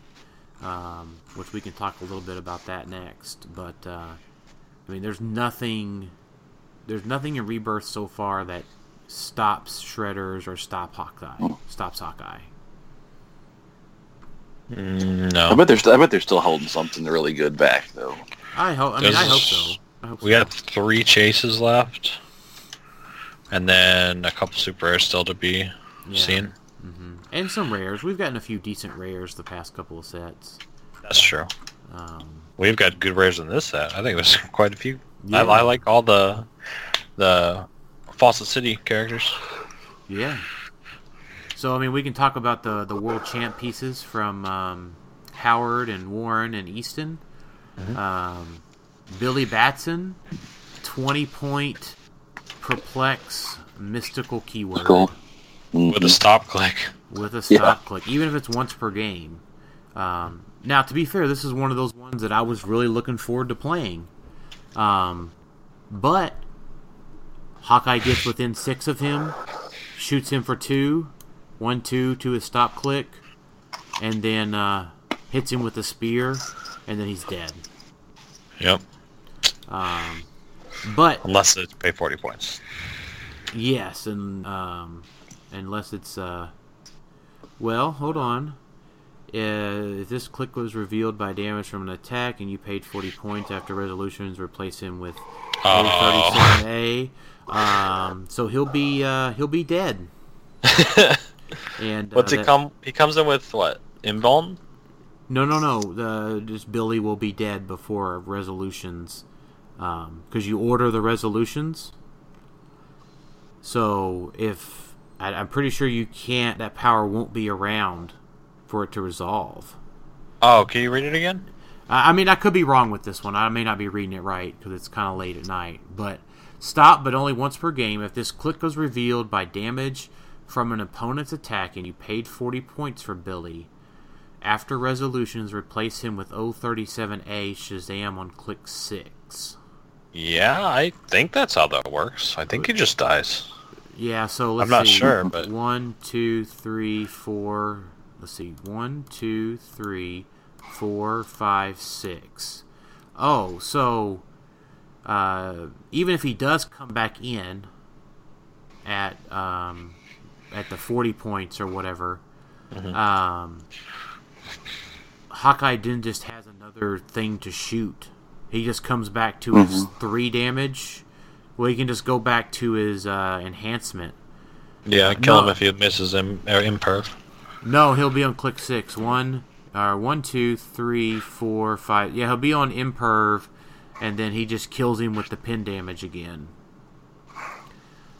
um, which we can talk a little bit about that next. But uh, I mean, there's nothing, there's nothing in Rebirth so far that stops Shredders or stop Hawkeye, stops Hawkeye. Mm, I no. bet they're I bet they're still holding something really good back though. I hope. I mean, I hope so. I hope We so. got three chases left, and then a couple super rares still to be Yeah. seen. hmm And some rares. We've gotten a few decent rares the past couple of sets. That's true. Um, We've got good rares in this set. I think there's quite a few. Yeah. I, I like all the the Fawcett City characters. Yeah. So I mean, we can talk about the the world champ pieces from um, Howard and Warren and Easton. Um, Billy Batson, twenty point perplex mystical keyword Cool. with a stop click. with a Yeah. stop click, even if it's once per game. Um, now, to be fair, this is one of those ones that I was really looking forward to playing. Um, but Hawkeye gets within six of him, shoots him for two, one two to his stop click, and then uh, hits him with a spear, and then he's dead. Yep. Um, but Unless it's pay 40 points. Yes, and um, unless it's uh, well, hold on. Uh, if this click was revealed by damage from an attack, and you paid forty points after resolutions, replace him with Oh. 37A. Um, so he'll be uh, he'll be dead. And uh, What's he that- come? He comes in with what? Embalm? No, no, no. The just Billy will be dead before resolutions, because you order the resolutions. So if I, I'm pretty sure you can't, that power won't be around for it to resolve. Oh, can you read it again? I I mean, I could be wrong with this one. I may not be reading it right because it's kind of late at night. But stop, but only once per game. If this click was revealed by damage from an opponent's attack and you paid 40 points for Billy, after resolutions, replace him with 037A Shazam on click 6. Yeah, I think that's how that works. I think he just dies. Yeah, so let's I'm not see. sure, but- One, two, three, four. Let's see. One, two, three, four, five, six. Oh, so uh, even if he does come back in at um, at the 40 points or whatever, um, Hawkeye then just has another thing to shoot. He just comes back to his three damage. Well, he can just go back to his uh, enhancement. Yeah, kill him if he misses him or imperv. No, he'll be on click six. One, uh, one, two, three, four, five. Yeah, he'll be on imperv, and then he just kills him with the pin damage again.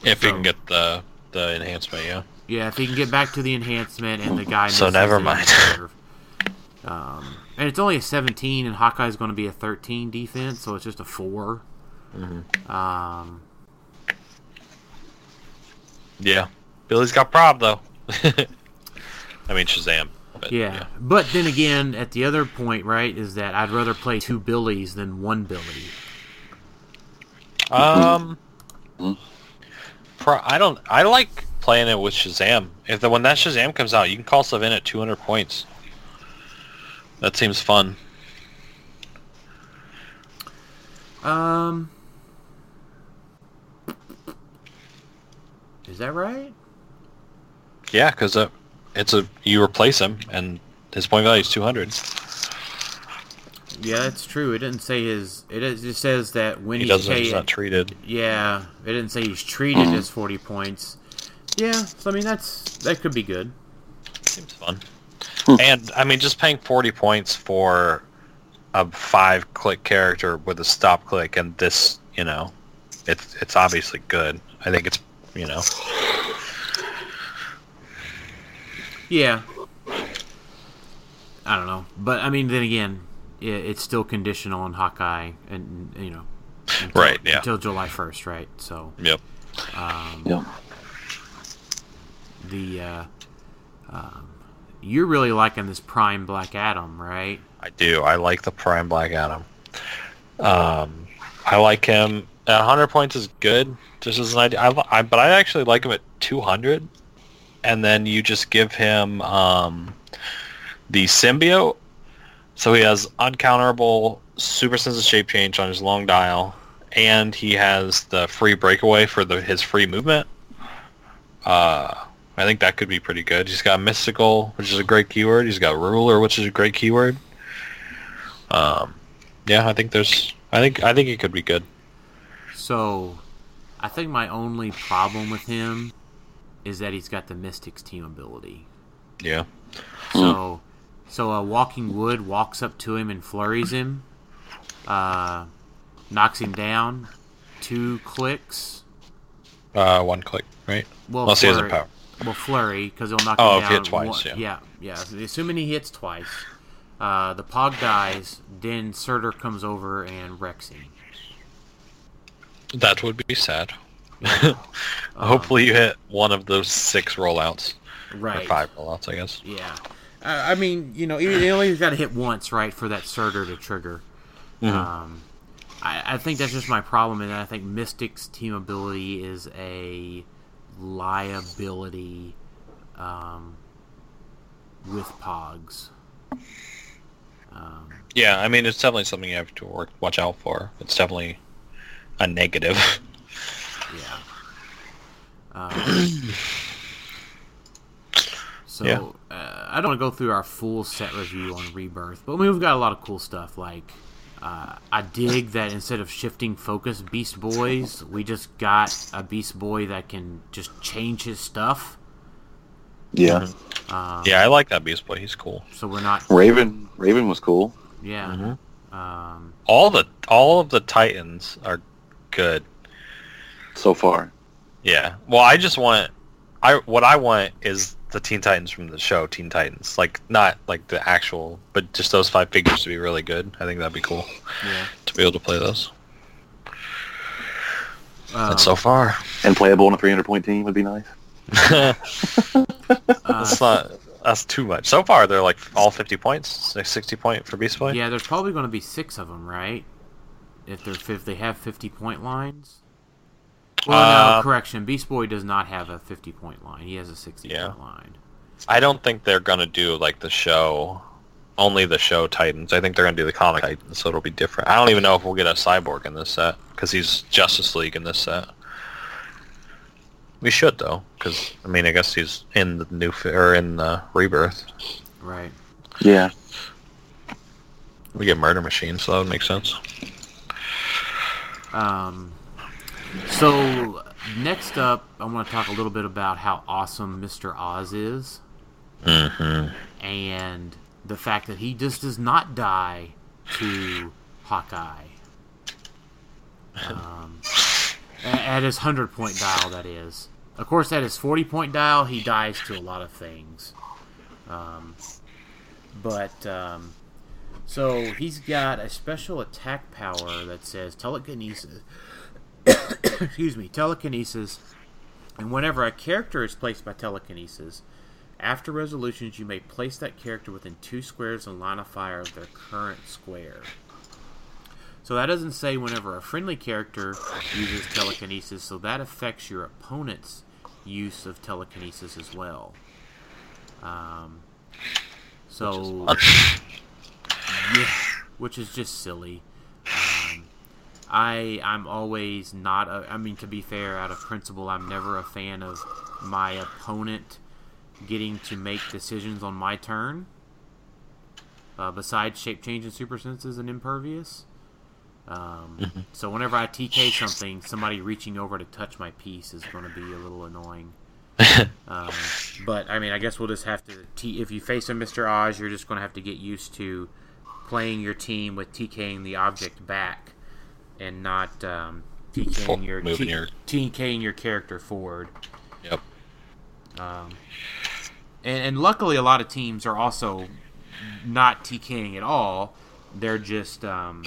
If he can get the the enhancement. Yeah. Yeah, if he can get back to the enhancement and the guy. So never mind. Um, and it's only a 17, and Hawkeye's going to be a 13 defense, so it's just a 4. Mm-hmm. Um, Yeah. Billy's got prob though. I mean Shazam. But, yeah. But then again, at the other point, right, is that I'd rather play two Billies than one Billy. Um. Pro, I don't. I like playing it with Shazam. If the when that Shazam comes out, you can call stuff in at 200 points. That seems fun. Um, is that right? Yeah, because uh, it's a you replace him and his point value is 200. Yeah, that's true. It didn't say his. It is- it just says that when He he's doesn't. He's not treated. Yeah, it didn't say he's treated as 40 points. Yeah, so I mean that's that could be good. Seems fun. and I mean, just paying 40 points for a five-click character with a stop click and this, you know, it's it's obviously good. I think it's, you know, Yeah. I don't know, but I mean, then again, i it's still conditional on Hawkeye, and you know, until, Right, yeah. until July 1st, right? So, yep. um, Yep. the uh, um, you're really liking this Prime Black Adam, right? I do. I like the Prime Black Adam. Um, I like him. At 100 points is good. Just as an idea, I, I, but I actually like him at 200. And then you just give him um, the symbiote, so he has uncounterable super sensitive shape change on his long dial, and he has the free breakaway for the his free movement. Uh, I think that could be pretty good. He's got mystical, which is a great keyword. He's got ruler, which is a great keyword. Um, yeah, I think there's. I think I think it could be good. So, I think my only problem with him is that he's got the Mystics team ability. Yeah. So, so a Walking Wood walks up to him and flurries him, uh, knocks him down, two clicks. Uh, one click, right? Well, Unless he has a flurry- power. Well, flurry because he'll knock Oh, him down. he hit twice, one- yeah. yeah, yeah. Assuming he hits twice, uh, the Pog dies. Then Surtur comes over and wrecks him. That would be sad. Hopefully, you hit one of those six rollouts. Right. Or five rollouts, I guess. Yeah. Uh, I mean, you know, you only got to hit once, right, for that Surtur to trigger. Mhm. Um, I, I think that's just my problem, and I think Mystic's team ability is a liability um, with Pogs. Um, Yeah, I mean, it's definitely something you have to work, watch out for. It's definitely a negative. yeah. Um, so Yeah. uh, I don't want to go through our full set review on Rebirth, but I mean, we've got a lot of cool stuff. Like uh, I dig that instead of shifting focus Beast Boys, we just got a Beast Boy that can just change his stuff. Yeah. Um, yeah, I like that Beast Boy. He's cool. So we're not. Raven. Raven was cool. Yeah. Mm-hmm. Um, All the all of the Titans are good. So far. Yeah. Well, I just want I what I want is the Teen Titans from the show Teen Titans. Like not like the actual, but just those five figures to be really good. I think that'd be cool yeah. to be able to play those. Um, and so far, And playable on a 300 point team would be nice. uh, that's not that's too much. So far, they're like all 50 points, like 60 point for Beast Boy. yeah, there's probably going to be six of them, right? If they're if they have 50 point lines. Well, no, Uh, correction. Beast Boy does not have a 50 point line. He has a 60 Yeah. point line. I don't think they're gonna do like the show, only the show Titans. I think they're gonna do the comic Titans, so it'll be different. I don't even know if we'll get a Cyborg in this set because he's Justice League in this set. We should though, because I mean, I guess he's in the new fi- or in the Rebirth. Right. Yeah. We get Murder Machine, so that would make sense. Um, so next up, I want to talk a little bit about how awesome Mr. Oz is, Mm-hmm. and the fact that he just does not die to Hawkeye. Um, at his hundred point dial, that is. of course, at his 40 point dial, he dies to a lot of things. Um, but, um, so he's got a special attack power that says telekinesis. excuse me, telekinesis. And whenever a character is placed by telekinesis, after resolutions, you may place that character within two squares in line of fire of their current square. So that doesn't say whenever a friendly character uses telekinesis, so that affects your opponent's use of telekinesis as well. Um, so, yeah, which is just silly. Um, I I'm always not. A, I mean, to be fair, out of principle, I'm never a fan of my opponent getting to make decisions on my turn. Uh, besides shape change and super senses and impervious. Um, so whenever I TK something, somebody reaching over to touch my piece is going to be a little annoying. um, but I mean, I guess we'll just have to. T- if you face a Mr. Oz, you're just going to have to get used to playing your team with TKing the object back and not um, TKing your, Moving your- TKing your character forward. Yep. Um, and, and luckily, a lot of teams are also not TKing at all. They're just um,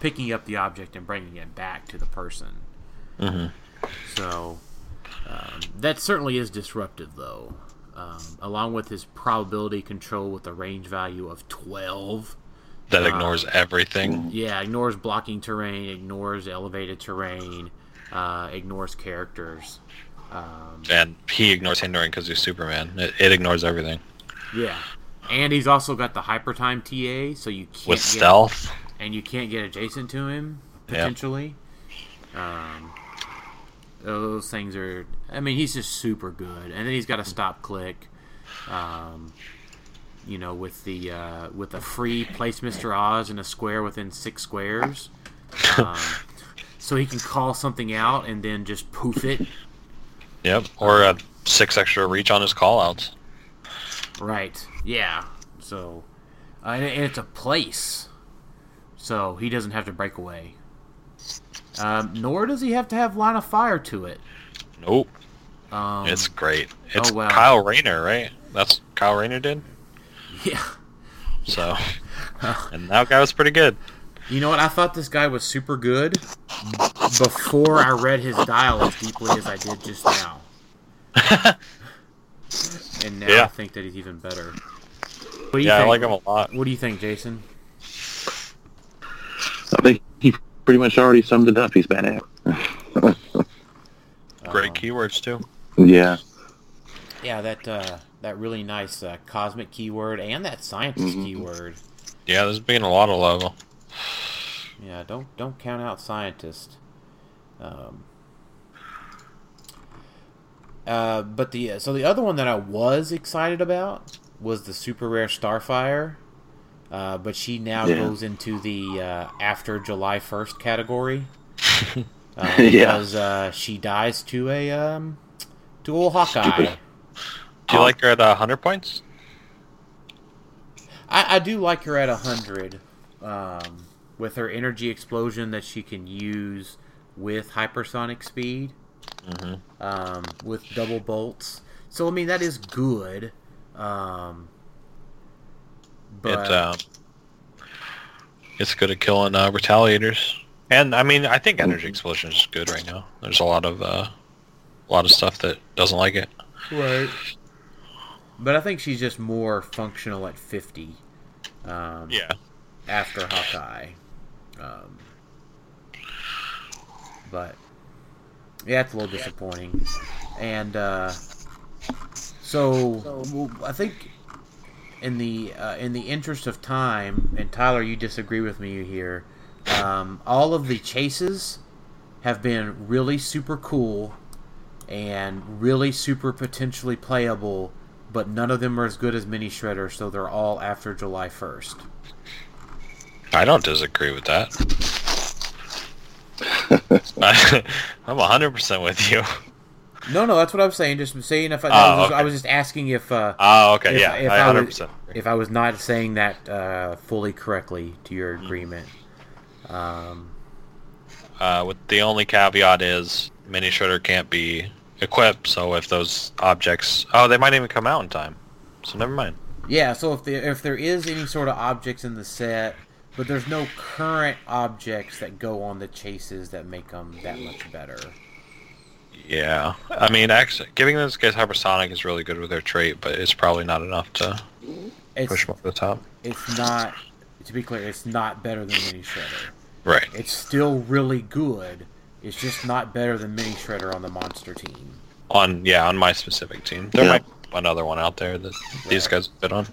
picking up the object and bringing it back to the person. hmm So um, that certainly is disruptive, though. Um, along with his probability control with a range value of 12. That Uh, ignores everything. Yeah, ignores blocking terrain, ignores elevated terrain, uh, ignores characters. Um, And he ignores hindering because he's Superman. It, it ignores everything. yeah. And he's also got the hyper time TA, so you can't With get- stealth. and you can't get adjacent to him Yep. potentially. Um, those things are. I mean, he's just super good, and then he's got a stop click. Um, you know, with the uh, with a free place Mr. Oz in a square within six squares, um, so he can call something out and then just poof it. Yep. Or uh, six extra reach on his callouts. Right. Yeah. So, uh, and and it's a place, so he doesn't have to break away. Um, nor does he have to have line of fire to it. Nope. Um, It's great. It's oh, wow. Kyle Rayner, right? That's Kyle Rayner did. yeah. So, and that guy was pretty good. You know what? I thought this guy was super good before I read his dial as deeply as I did just now. and now I think that he's even better. What do you Yeah, I like him a lot. What do you think, Jason? I think he pretty much already summed it up. He's badass. Great Um, keywords too. yeah. Yeah, that uh, that really nice uh, cosmic keyword and that scientist Mhm. keyword. Yeah, there's been a lot of level. Yeah, don't don't count out scientist. Um, uh, but the so the other one that I was excited about was the super rare Starfire, uh, but she now Yeah. goes into the uh, after July first category. Uh, Yeah. because uh, she dies to a um, to old Hawkeye. Stupid. Do you like her at uh, 100 points? I, I do like her at 100 um, with her energy explosion that she can use with hypersonic speed Mm-hmm. um, with double bolts. So, I mean, that is good. Um, but It, um, it's good at killing uh, retaliators. And I mean, I think energy explosion is good right now. There's a lot of uh, a lot of stuff that doesn't like it. Right. But I think she's just more functional at 50 um, Yeah. after Hawkeye. Um, but yeah, it's a little disappointing. And uh, so I think in the uh, in the interest of time, and Tyler, you disagree with me here. Um, all of the chases have been really super cool and really super potentially playable, but none of them are as good as Mini Shredder, so they're all after July 1st. I don't disagree with that. I, I'm 100% with you. No, no, that's what I was saying. Just saying if I, Oh, I, was, I was just asking if uh, Oh, okay, if, yeah, if I I 100% was, if I was not saying that uh, fully correctly to your Mm-hmm. agreement. Um, Uh, with the only caveat is Mini Shredder can't be equip. So if those objects, oh, they might even come out in time. So never mind. Yeah, so if there if there is any sort of objects in the set, but there's no current objects that go on the chases that make them that much better. Yeah, I mean, actually, giving those guys hypersonic is really good with their trait, but it's probably not enough to It's push them over the top. it's not to be clear, it's not better than Mini Shredder. Right. It's still really good. It's just not better than Mini Shredder on the monster team. On yeah, on my specific team, there Yeah. might be another one out there that these guys bid on.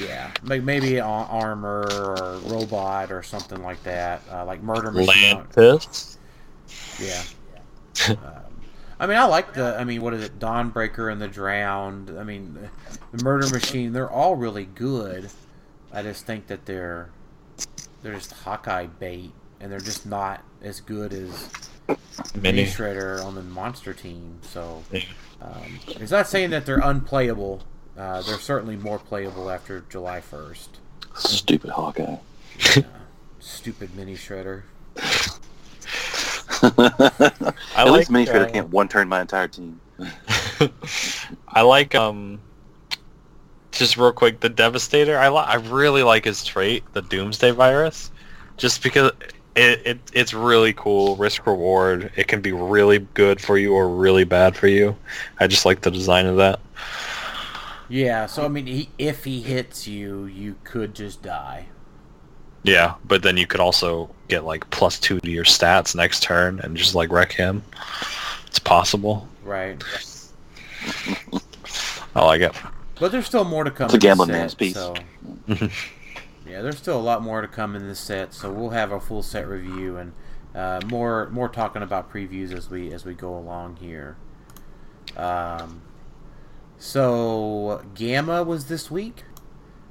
Yeah, like maybe a- armor or robot or something like that, uh, like murder machine. Lantis. Yeah. um, I mean, I like the. I mean, what is it? Dawnbreaker and the Drowned. I mean, the, the Murder Machine. They're all really good. I just think that they're they're just Hawkeye bait, and they're just not as good as Mini Mini. Shredder on the monster team. So um, it's not saying that they're unplayable. Uh, they're certainly more playable after July first. Stupid Hawkeye. Stupid Mini Shredder. At least like, Mini Shredder uh, can't one turn my entire team. I like um. Just real quick, the Devastator. I li- I really like his trait, the Doomsday Virus, just because it, it it's really cool. Risk reward. It can be really good for you or really bad for you. I just like the design of that. Yeah, so I mean, he, if he hits you, you could just die. Yeah, but then you could also get like plus two to your stats next turn and just like wreck him. It's possible. Right. I like it. But there's still more to come. It's a gambling set, man's piece. So, yeah, there's still a lot more to come in this set. So we'll have a full set review and uh, more more talking about previews as we as we go along here. Um, so GAMA was this week,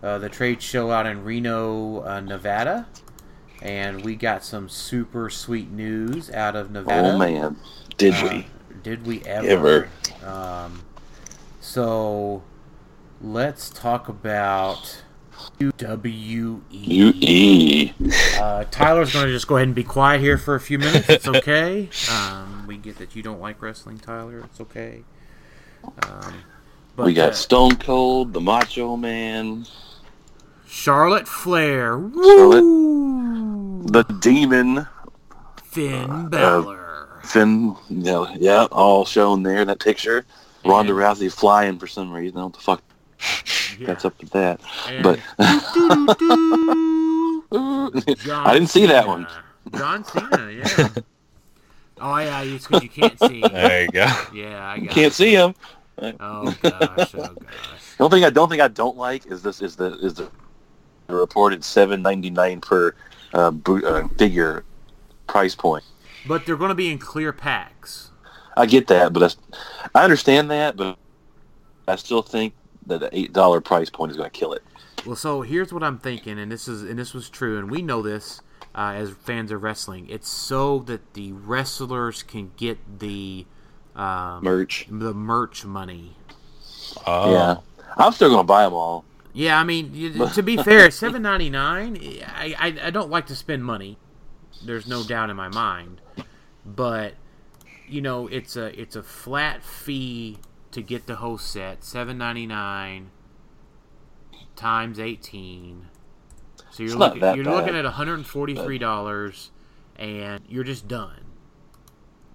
uh, the trade show out in Reno, uh, Nevada, and we got some super sweet news out of Nevada. Oh man, did Uh, we? Did we ever? Ever. Um, so let's talk about WWE. UE. Uh, Tyler's going to just go ahead and be quiet here for a few minutes. It's okay. Um, we get that you don't like wrestling, Tyler. It's okay. Um, but, we got uh, Stone Cold, the Macho Man, Charlotte Flair. Charlotte. Woo! the Demon, Finn Balor. Finn. You know, yeah, all shown there in that picture. Ronda Rousey flying for some reason. I don't know what the fuck Yeah. that's up to that. And- But I didn't see that one. John Cena, yeah. oh yeah, it's because you can't see. There you go. Yeah, I got. can't it. see him. Oh gosh, oh gosh. The only thing I don't think I don't like is this is the is the reported seven ninety nine per uh, boot, uh, figure price point. But they're going to be in clear packs. I get that, but that's, I understand that, but I still think that the eight dollar price point is going to kill it. Well, so here's what I'm thinking, and this is and this was true, and we know this uh, as fans of wrestling. It's so that the wrestlers can get the um, Merch. the merch money. Oh. Yeah, I'm still going to buy them all. Yeah, I mean, to be fair, seven ninety nine. I, I I don't like to spend money. There's no doubt in my mind, but you know, it's a it's a flat fee to get the host set, seven ninety nine times eighteen. So you're It's looking you're bad, looking at one hundred and forty three dollars, and you're just done.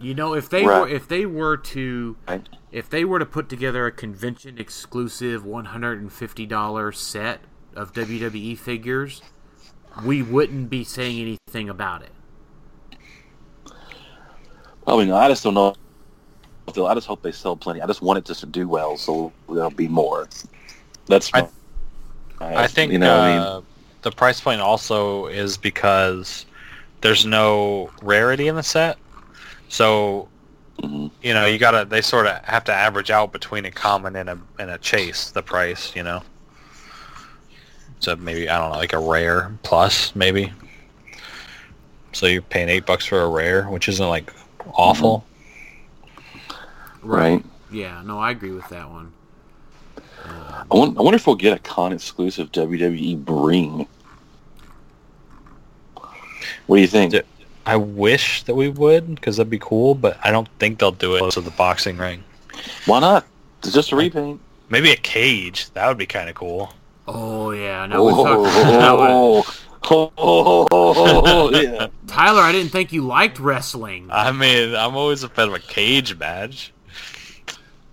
You know, if they Right. were if they were to Right? if they were to put together a convention exclusive $150 set of WWE figures, we wouldn't be saying anything about it. Probably not. I just don't know. I just hope they sell plenty. I just want it just to do well, so there'll be more. That's. I- my- I think you know. what I mean, uh, the price point also is because there's no rarity in the set. So Mhm. you know you gotta they sort of have to average out between a common and a and a chase the price. You know. So maybe I don't know like a rare plus maybe. So you're paying eight bucks for a rare, which isn't like awful. Right. Yeah, no, I agree with that one. I wonder, I wonder if we'll get a con exclusive WWE bring. What do you think? I wish that we would because that'd be cool, but I don't think they'll do it close to the boxing ring. Why not? It's just a repaint. Maybe a cage. That would be kind of cool. Oh yeah, now we're talking. Oh, oh, oh, oh, yeah. Tyler, I didn't think you liked wrestling. I mean, I'm always a fan of a cage match.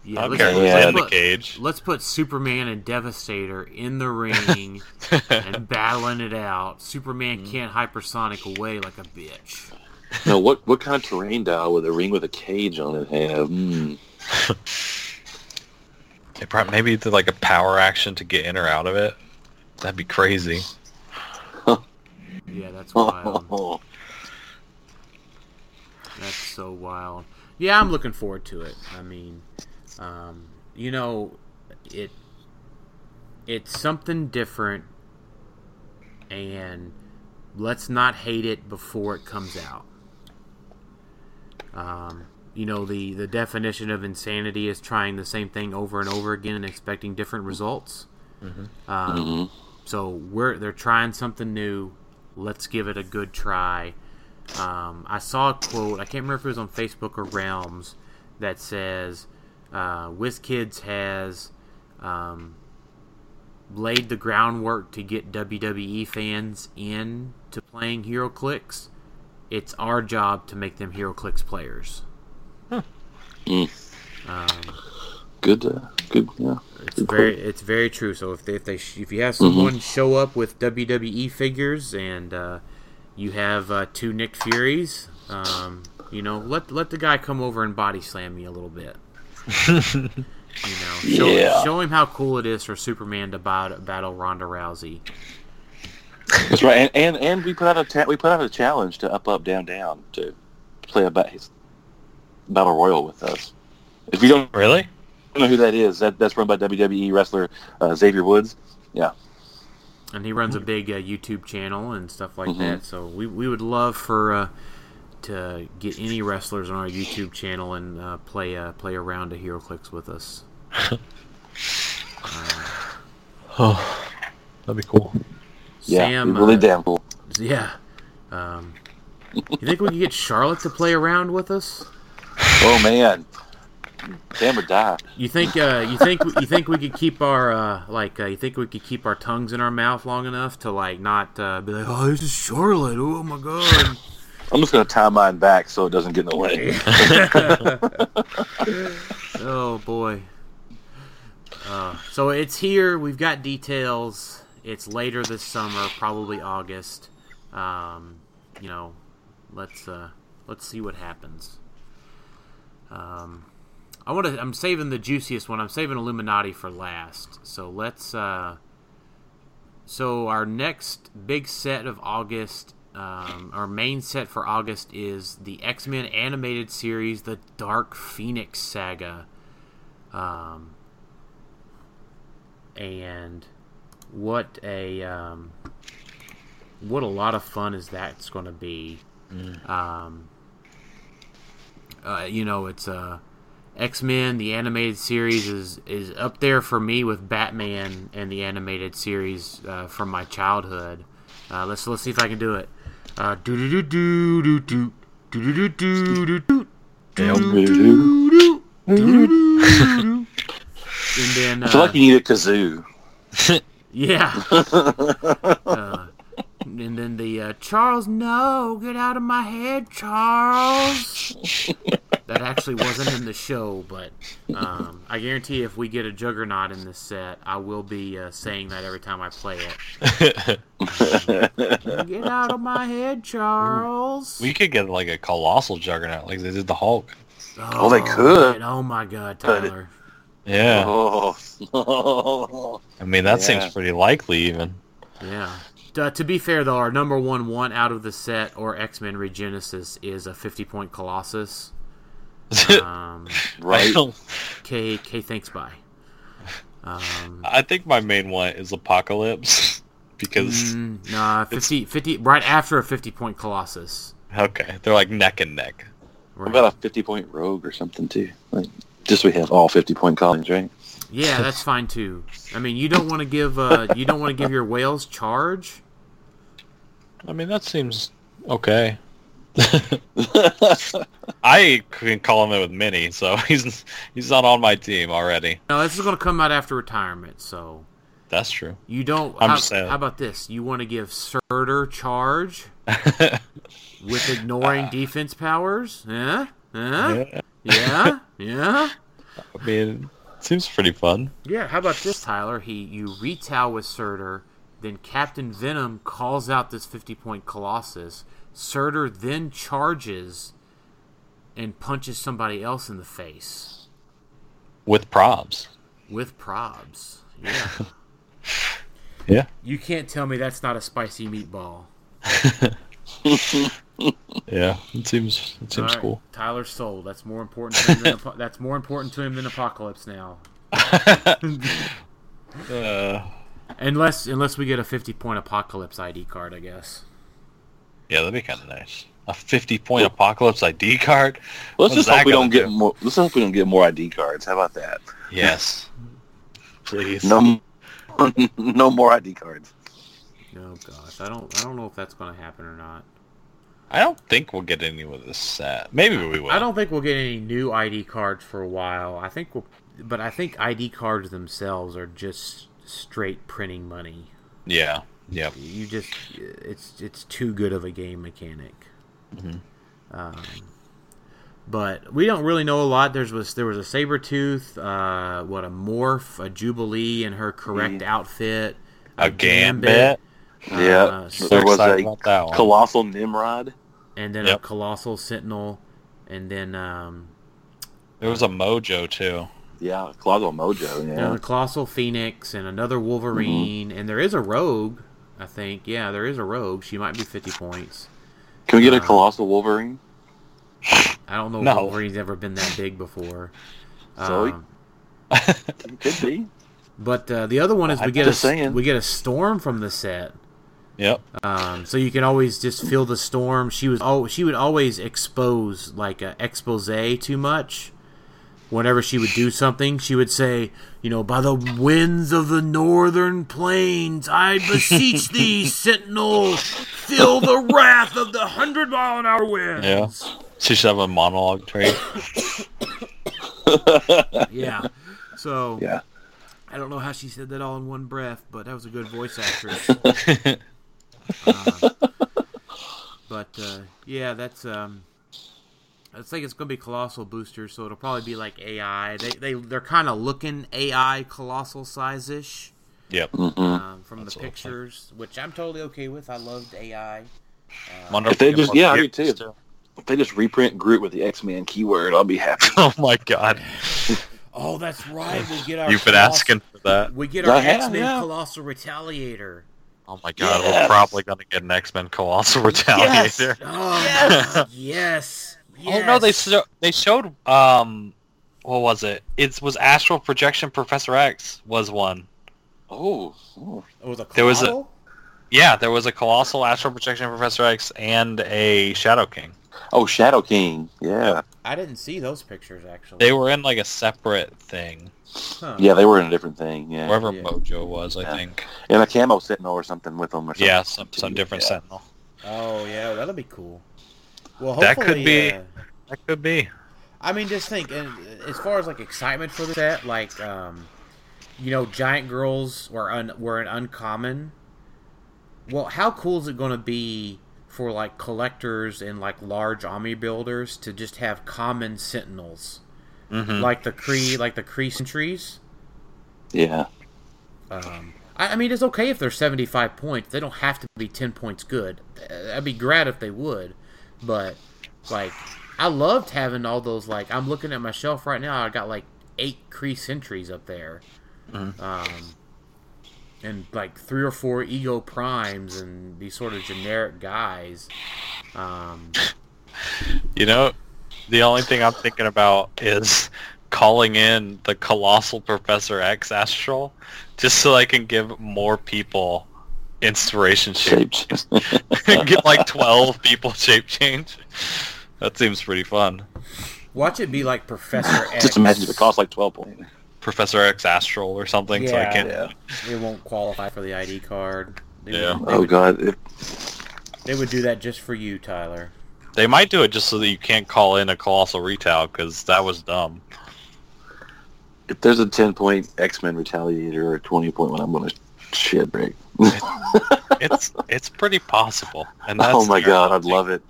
Yeah, I don't let's, care who's let's in the put, cage. let's put Superman and Devastator in the ring and battling it out. Superman Mm. can't hypersonic away like a bitch. No, what what kind of terrain dial would a ring with a cage on it have? Mm. They prob- Maybe the, like a power action to get in or out of it. That'd be crazy. Yeah, that's wild. That's so wild. Yeah, I'm looking forward to it. I mean, um, you know, it it's something different, and let's not hate it before it comes out. Um, you know, the the definition of insanity is trying the same thing over and over again and expecting different results. Um, Mhm. so we're they're trying something new. Let's give it a good try. Um, I saw a quote. I can't remember if it was on Facebook or Realms that says, uh, "WizKids has um, laid the groundwork to get WWE fans in to playing HeroClix. It's our job to make them HeroClix players." Mm. Um, Good, uh, good, yeah. it's Good very quote. it's very true. So if they, if they if you have someone show up with WWE figures and uh, you have uh, two Nick Furies, um, you know, let let the guy come over and body slam me a little bit. You know, show, Yeah. show him how cool it is for Superman to bat- battle Ronda Rousey. That's right. And, and and we put out a ta- we put out a challenge to up up down down to play a ba- battle royal with us. If you don't Really? know who that is, that that's run by WWE wrestler uh, Xavier Woods. Yeah. And he runs a big uh, YouTube channel and stuff like Mhm. that. So we, we would love for uh, to get any wrestlers on our YouTube channel and uh, play uh, play around to HeroClix with us. Oh, that'd be cool. Yeah. Sam, really uh, damn cool. yeah. Um, you think we could get Charlotte to play around with us? Oh man. Sam would die. You think uh, you think you think we could keep our uh, like uh, you think we could keep our tongues in our mouth long enough to like not uh, be like oh this is Charlotte oh my god I'm just gonna tie mine back so it doesn't get in the way. oh boy. Uh, so it's here. We've got details. It's later this summer, probably August. Um, you know, let's uh, let's see what happens. Um, I want to. I'm saving the juiciest one. I'm saving Illuminati for last. So let's. Uh, so our next big set of August, um, our main set for August is the X Men animated series, the Dark Phoenix saga. Um, and what a um, what a lot of fun is that's going to be. Um, uh, you know, it's uh, X Men. The animated series is is up there for me with Batman and the animated series uh, from my childhood. Uh, let's let's see if I can do it. Uh, do do do do do do do do do do do do. And then I feel like you need a kazoo. yeah. Uh, and then the uh, Charles, no, get out of my head, Charles. that actually wasn't in the show, but um, I guarantee if we get a Juggernaut in this set, I will be uh, saying that every time I play it. Get out of my head, Charles. we could get like a colossal juggernaut like they did the Hulk. Oh, they could. man, Oh my God, Tyler. Yeah. Oh. I mean, that Yeah. seems pretty likely even. Yeah. Uh, to be fair, though, our number one one out of the set or X Men Regenesis is a fifty point Colossus. Um, I, right. K K thanks bye. Um, I think my main one is Apocalypse because mm, nah, 50, 50 right after a fifty point Colossus. okay, they're like neck and neck. What about a 50 point rogue or something too? Like, just we have all 50 point colonies, right? Yeah, that's fine too. I mean, you don't want to give uh, you don't want to give your whales charge. I mean, that seems okay. I can call him in with Mini, so he's he's not on my team already. No, this is going to come out after retirement, so That's true. you don't. I'm how, just saying. how about this? You want to give Surtur charge with ignoring defense powers? Yeah, yeah, Yeah. yeah, yeah. I mean, it seems pretty fun. Yeah, how about this, Tyler? He you retail with Surtur, then Captain Venom calls out this fifty point Colossus. Surtur then charges and punches somebody else in the face With probs. with probs. Yeah. Yeah. You can't tell me that's not a spicy meatball. Yeah. It seems it seems right, cool. Tyler's soul. That's more important to him than that's more important to him than Apocalypse now. Uh, Unless unless we get a fifty point Apocalypse ID card, I guess. yeah, that'd be kind of nice. A 50 point apocalypse ID card. Let's What's just hope we gonna don't get more. Let's hope we don't get more ID cards. How about that? Yes. Please. No, no more ID cards. Oh gosh, I don't I don't know if that's going to happen or not. I don't think we'll get any with this set. Maybe we will. I don't think we'll get any new ID cards for a while. I think we'll, but I think ID cards themselves are just straight printing money. Yeah. Yep. You just it's it's too good of a game mechanic. Mhm. Um, but we don't really know a lot. There's was there was a Sabretooth, uh, what a morph, a jubilee in her correct outfit, A gambit. Yeah, Uh, there was a about that one. colossal Nimrod. and then a colossal sentinel, and then um, There was a mojo too. Yeah, colossal Mojo. and Yeah, a colossal phoenix, and another wolverine, and there is a rogue. I think yeah, there is a rogue. She might be fifty points. can we get a uh, colossal Wolverine? I don't know if No. Wolverine's ever been that big before. So he- Um, Could be. but uh, the other one is we I'm get a saying. we get a storm from the set. Yep. Um, so you can always just feel the storm. She was oh she would always expose like a expose too much. Whenever she would do something, she would say, you know, by the winds of the northern plains, I beseech thee, Sentinel, feel the wrath of the hundred mile an hour winds. Yeah. She should have a monologue trait. Yeah. So Yeah. I don't know how she said that all in one breath, but that was a good voice actress. Uh, but uh, yeah, that's um, I like it's gonna be colossal boosters, so it'll probably be like AI. They they they're kind of looking AI colossal size ish Yep. Mhm. um, from That's the awesome. pictures, which I'm totally okay with. I loved AI. Wonder If they just- yeah, I do characters, too. If they just reprint Groot with the X Men keyword, I'll be happy. Oh my god. Oh, that's right. We get our You've been colossal- asking for that. We get our X Men yeah. colossal retaliator. Oh my god, Yes. we're probably gonna get an X Men Colossal Retaliator. Oh yes, yes. Oh no, they yes. sho- they showed um, what was it? It was Astral Projection Professor X was one. Oh, oh. It was a There was a- Yeah, there was a Colossal Astral Projection Professor X and a Shadow King. oh, Shadow King. Yeah, I didn't see those pictures actually. They were in like a separate thing, Huh. yeah, they were in a different thing. Yeah, wherever Yeah. Mojo was, I Yeah. think. and a camo Sentinel or something with them or something. Yeah, some some different Yeah. Sentinel. Oh yeah, that'll be cool. Well, That hopefully, could be- uh, That could be. I mean, just think, and as far as like excitement for the set, like, um, you know, giant girls were un- were an uncommon. Well, how cool is it going to be for like collectors and like large army builders to just have common sentinels, Mhm. like the Kree, like the Kree sentries? Yeah, Um, I, I mean, it's okay if they're 75 points. They don't have to be 10 points good. That'd be glad if they would. But, like, I loved having all those, like, I'm looking at my shelf right now. I got, like, eight Kree sentries up there. Mhm. Um, and, like, three or four Ego Primes and these sort of generic guys. Um, You know, the only thing I'm thinking about is calling in the colossal Professor X Astral just so I can give more people inspiration shape. shapes. Get like 12 people shape change. That seems pretty fun. watch it be like Professor X. Just imagine if it costs like twelve points. Professor X Astral or something so I Yeah. can Yeah. It won't qualify for the ID card. They Yeah. would- Oh would- God, if, They would do that just for you, Tyler. They might do it just so that you can't call in a colossal retail because that was dumb. If there's a 10 point X Men Retaliator or a 20 point one, I'm going to shit break. It's it's pretty possible. And that's oh my the god, I'd irony. love it.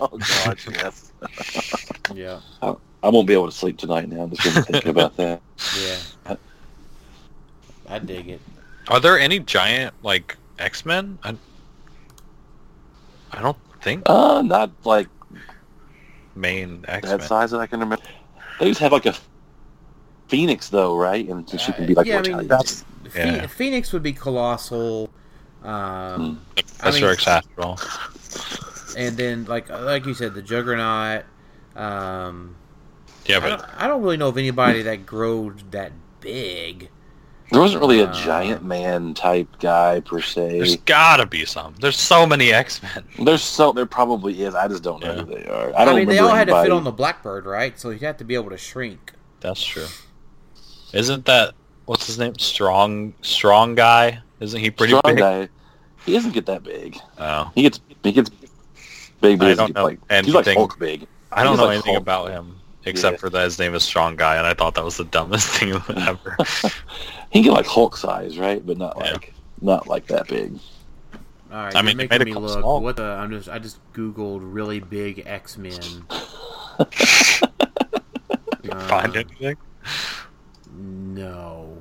oh god, yes. Yeah. I, I won't be able to sleep tonight now. I'm just going to about that. Yeah. I dig it. Are there any giant like X Men? I, I don't think Uh, not like main X that Men. size that I can remember. They just have like a Phoenix though, right? And so she can be like yeah, I mean, tiny. Phe- Yeah. Phoenix would be colossal. Um, That's I your mean- X Astral. and then like like you said, the Juggernaut. Um, Yeah, I but don't, I don't really know of anybody that growed that big. There wasn't really a Uh, giant man type guy per se. there's gotta be some. There's so many X Men. There's so there probably is. I just don't know Yeah. who they are. I I, don't mean, they all had to fit on the Blackbird, right? So you'd have to be able to shrink. That's true. Isn't that what's his name? Strong Strong guy? Isn't he pretty Strong big? guy. He doesn't get that big. Oh. He gets he gets big, but I don't know like he's like Hulk big. I don't He's know like anything Hulk. about him except Yeah. for that his name is Strong Guy, and I thought that was the dumbest thing ever. He can get like Hulk size, right? But not Yeah. like not like that big. All right, I mean, they making me look. small- What the? I'm just. I just googled really big X Men. You find uh, anything? No,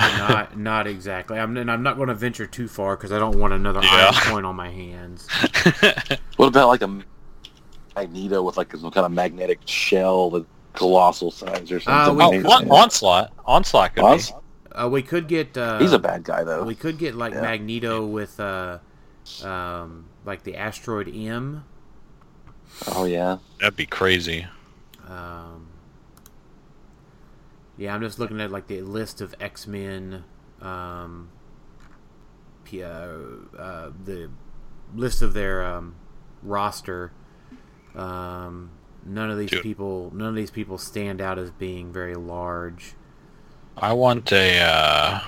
not not exactly. I'm and I'm not going to venture too far because I don't want another Yeah. iron point on my hands. What about like a Magneto with like some kind of magnetic shell, the colossal size or Uh, something? we oh, on- Onslaught. Onslaught could Ons- Uh, we could get. Uh, He's a bad guy though. We could get like Yeah. Magneto with uh, um, like the asteroid M. Oh yeah. That'd be crazy. Um, yeah, I'm just looking at like the list of X Men. Um, uh, uh, the list of their um, roster. Um, none of these Dude. people, none of these people stand out as being very large. I want a. Uh,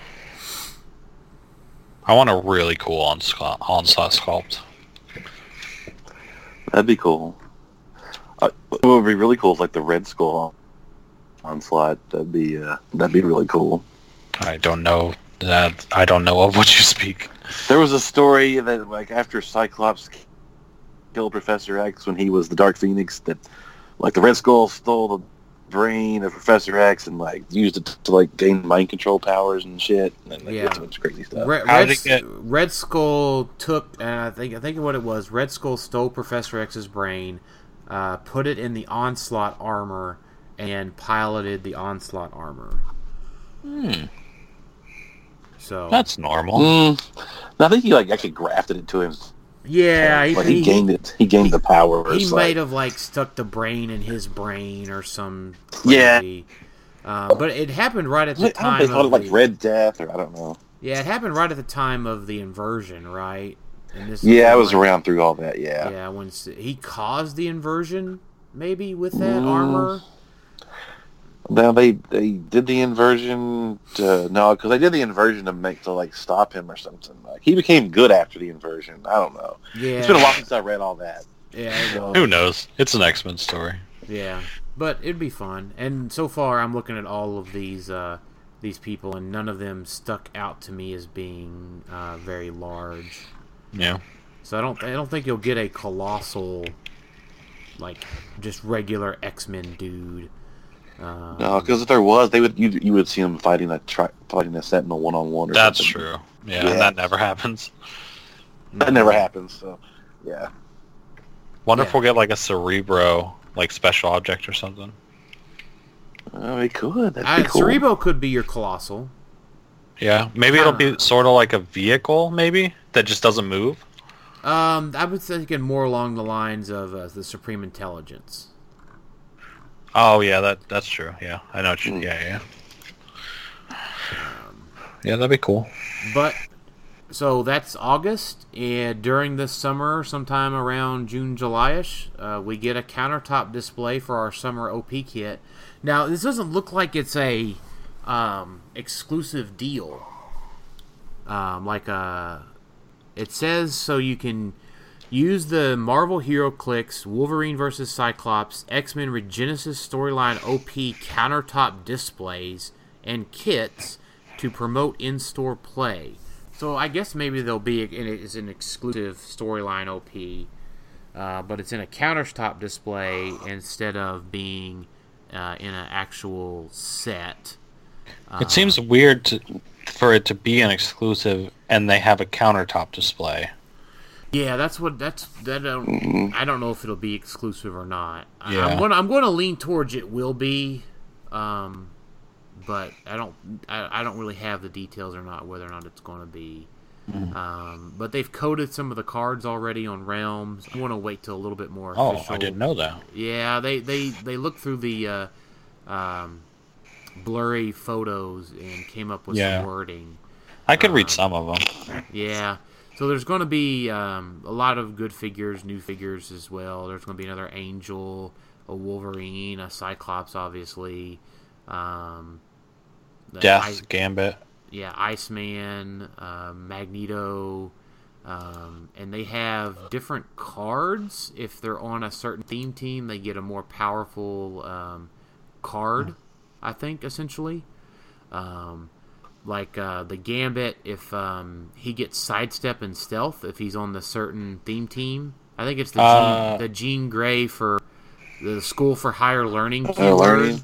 I want a really cool onslaught, onslaught sculpt. That'd be cool. Uh, what would be really cool is like the Red Skull onslaught. That'd be uh, that'd be really cool. I don't know that. I don't know of what you speak. There was a story that like after Cyclops killed Professor X when he was the Dark Phoenix, that like the Red Skull stole the brain of Professor X and like used it to like gain mind control powers and shit. And like, Yeah. it's a bunch of crazy stuff. Red, Red, get- Red Skull took, and I think I think what it was. Red Skull stole Professor X's brain, uh, put it in the Onslaught armor, and piloted the Onslaught armor. Hmm, So that's normal. Mm, I think he like actually grafted it to him. yeah, he, like he, he, gained it. He gained the power. he It's might like- have like stuck the brain in his brain or some Yeah. crazy. Um, but it happened right at the I don't time they called of it like the, Red Death or I don't know. yeah, it happened right at the time of the inversion, right? And this Yeah, I when, was like, around through all that. Yeah. Yeah, when he caused the inversion, maybe with that Mm. armor. Now they they did the inversion. To, no, because they did the inversion to make to like stop him or something. Like he became good after the inversion. I don't know. Yeah, It's been a while since I read all that. Yeah, it. Who knows? It's an X Men story. yeah, but it'd be fun. And so far, I'm looking at all of these uh, these people, and none of them stuck out to me as being uh, very large. Yeah. So I don't I don't think you'll get a colossal, like just regular X Men dude. Um, No, because if there was, they would you you would see them fighting a tri- fighting a Sentinel one on one. That's something. true. Yeah, Yeah. that never happens. That never happens. So yeah. Wonder if we'll get like a Cerebro, like special object or something. Oh, he could. That'd I, be cool. Cerebro could be your colossal. Yeah, maybe it'll be sort of like a vehicle, maybe that just doesn't move. Um, I was thinking more along the lines of uh, the Supreme Intelligence. Oh yeah, that that's true. Yeah, I know. What you, Hmm. Yeah, yeah. Yeah, that'd be cool. But so that's August, and during this summer, sometime around June, July-ish, uh, we get a countertop display for our summer OP kit. Now, this doesn't look like it's a um, exclusive deal. Um, like uh, it says, so you can Use the Marvel HeroClix Wolverine vs. Cyclops X Men Regenesis storyline OP countertop displays and kits to promote in store play. So I guess maybe there'll be and it is an exclusive storyline OP, uh, but it's in a countertop display instead of being uh, in an actual set. It seems weird to, for it to be an exclusive and they have a countertop display. Yeah, that's what that's that. Don't, I don't know if it'll be exclusive or not. I- Yeah. I'm going. to I'm going to lean towards it will be, um, but I don't. I, I don't really have the details or not whether or not it's going to be. Mm-hmm. Um, but they've coded some of the cards already on Realms. I want to wait till a little bit more. Oh, official. I didn't know that. Yeah, they they they looked through the uh, um, blurry photos and came up with Yeah. some wording. I could read Um, some of them. Yeah. So there's going to be um, a lot of good figures, new figures as well. There's going to be another Angel, a Wolverine, a Cyclops, obviously. Um, Death, Gambit. yeah, Iceman, uh, Magneto, um, and they have different cards. If they're on a certain theme team, they get a more powerful um, card. I think essentially, um, like uh, the Gambit, if um, he gets sidestep and stealth, if he's on the certain theme team, I think it's the Uh, Jean, the Jean Grey for the School for Higher Learning. Higher. Learning.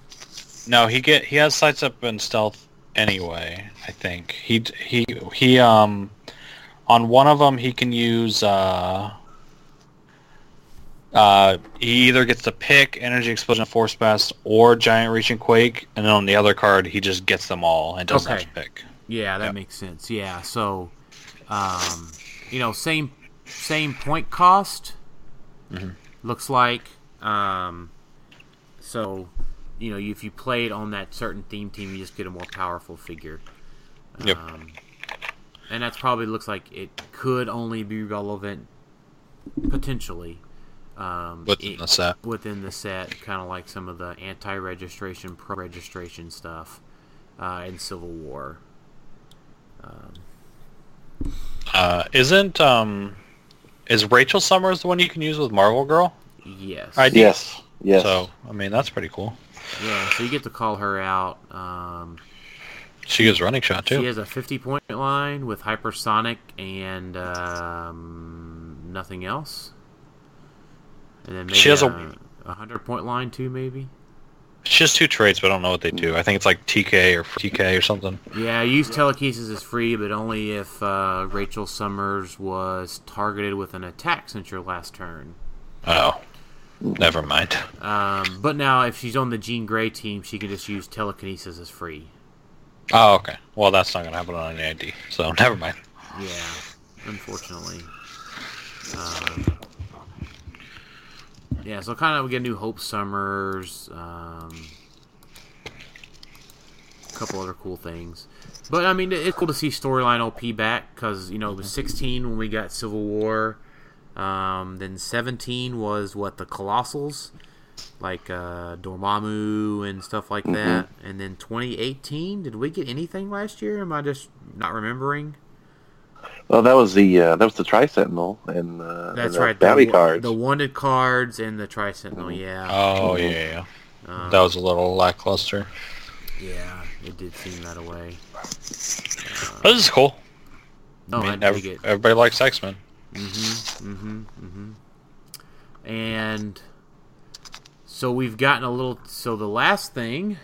No, he get he has sidestep and stealth anyway. I think he he he um on one of them he can use uh uh he either gets to pick energy explosion force blast or giant reaching quake and then on the other card he just gets them all and doesn't Okay. have to pick. Yeah, that Yep. makes sense. Yeah, so um, you know, same same point cost. Mm-hmm. Looks like. Um, so you know, if you play it on that certain theme team, you just get a more powerful figure. Yep. Um, and that's probably looks like it could only be relevant potentially um, Within it- the set. within the set, kind of like some of the anti-registration, pro-registration stuff uh, in Civil War. Uh isn't um is Rachel Summers the one you can use with Marvel Girl? Yes. I- Yes. Yes. So I mean that's pretty cool. Yeah, so you get to call her out. Um, She gets running shot too. she has a 50 point line with hypersonic and um, nothing else. And then maybe She has a- a 100 point line too, maybe. She has two traits, but I don't know what they do. I think it's like TK or TK or something. Yeah, use telekinesis is free, but only if uh, Rachel Summers was targeted with an attack since your last turn. Oh, never mind. Um, but now, if she's on the Jean Grey team, she can just use telekinesis as free. Oh, okay. Well, that's not gonna happen on any ID, so never mind. Yeah, unfortunately. Um, yeah, so kind of we get new Hope Summers, um, a couple other cool things. But I mean, it's cool to see storyline OP back because you know it was 16 when we got Civil War. Um, then 17 was what the Colossals, like uh, Dormammu and stuff like that. And then 2018, did we get anything last year? Am I just not remembering? Well, that was the uh, that was the Tri Sentinel and, uh, and That's the right. Bounty the, cards. The wanted cards and the Tri Sentinel. Yeah. Oh yeah, yeah. Um, That was a little lackluster. Yeah, it did seem that way. But this is cool. No, I I, mean, dig ev- it. everybody likes X Men. Mm-hmm. Mm-hmm. Mm-hmm. And so we've gotten a little. So the last thing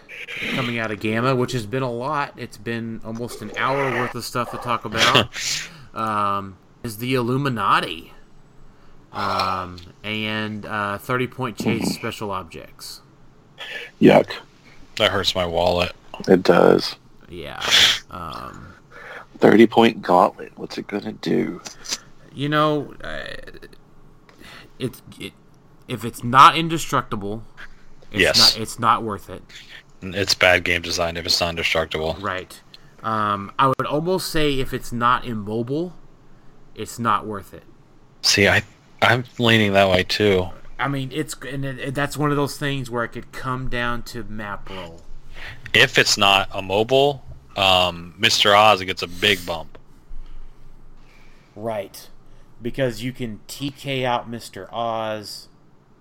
coming out of GAMA, which has been a lot. It's been almost an hour worth of stuff to talk about. um, is the Illuminati. Um, and uh, 30 point chase special objects. Yuck. That hurts my wallet. It does. Yeah. Um, Thirty point gauntlet. What's it gonna do? you know, uh, it's it, if it's not indestructible, it's Yes. not, it's not worth it. It's bad game design if it's not indestructible. Right. Um, I would almost say if it's not immobile, it's not worth it. See, I I'm leaning that way too. I mean, it's and it, it- that's one of those things where it could come down to map roll. If it's not a mobile, um, Mr. Oz gets a big bump. Right. because you can TK out Mr. Oz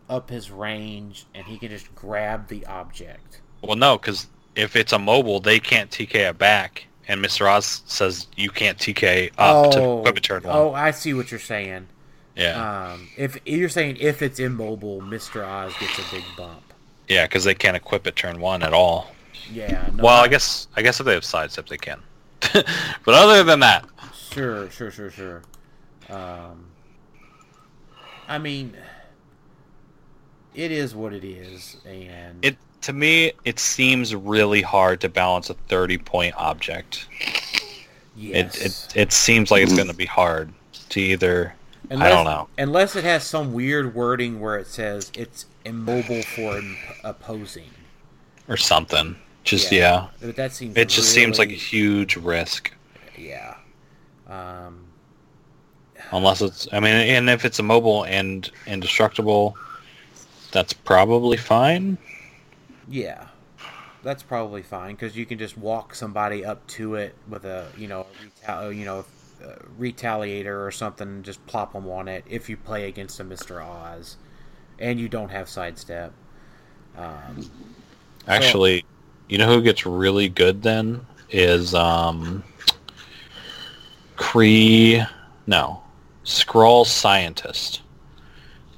up his range, and he can just grab the object. Well, no, because if it's a mobile, they can't TK it back, and Mr. Oz says you can't TK up to oh, equip a turn one. oh, I see what you're saying. yeah, Um, if you're saying if it's immobile, Mr. Oz gets a big bump. yeah, because they can't equip it turn one at all. Yeah. No, well, I guess I guess if they have sidestep, they can. but other than that, Sure, sure, sure, sure. Um, I mean, it is what it is, and it to me it seems really hard to balance a thirty point object. yes. It, it it seems like it's going to be hard to either. Unless, I don't know. Unless it has some weird wording where it says it's immobile for opposing. or something. Just yeah, But that seems. it just seems like a huge risk. Yeah. Um, Unless it's, I mean, and if it's immobile and indestructible, that's probably fine. yeah. That's probably fine because you can just walk somebody up to it with a you know a retal- you know retaliator or something, and just plop them on it if you play against a Mister Oz, and you don't have sidestep. Um, Actually, you know who gets really good then is um, Kree. No, Skrull Scientist.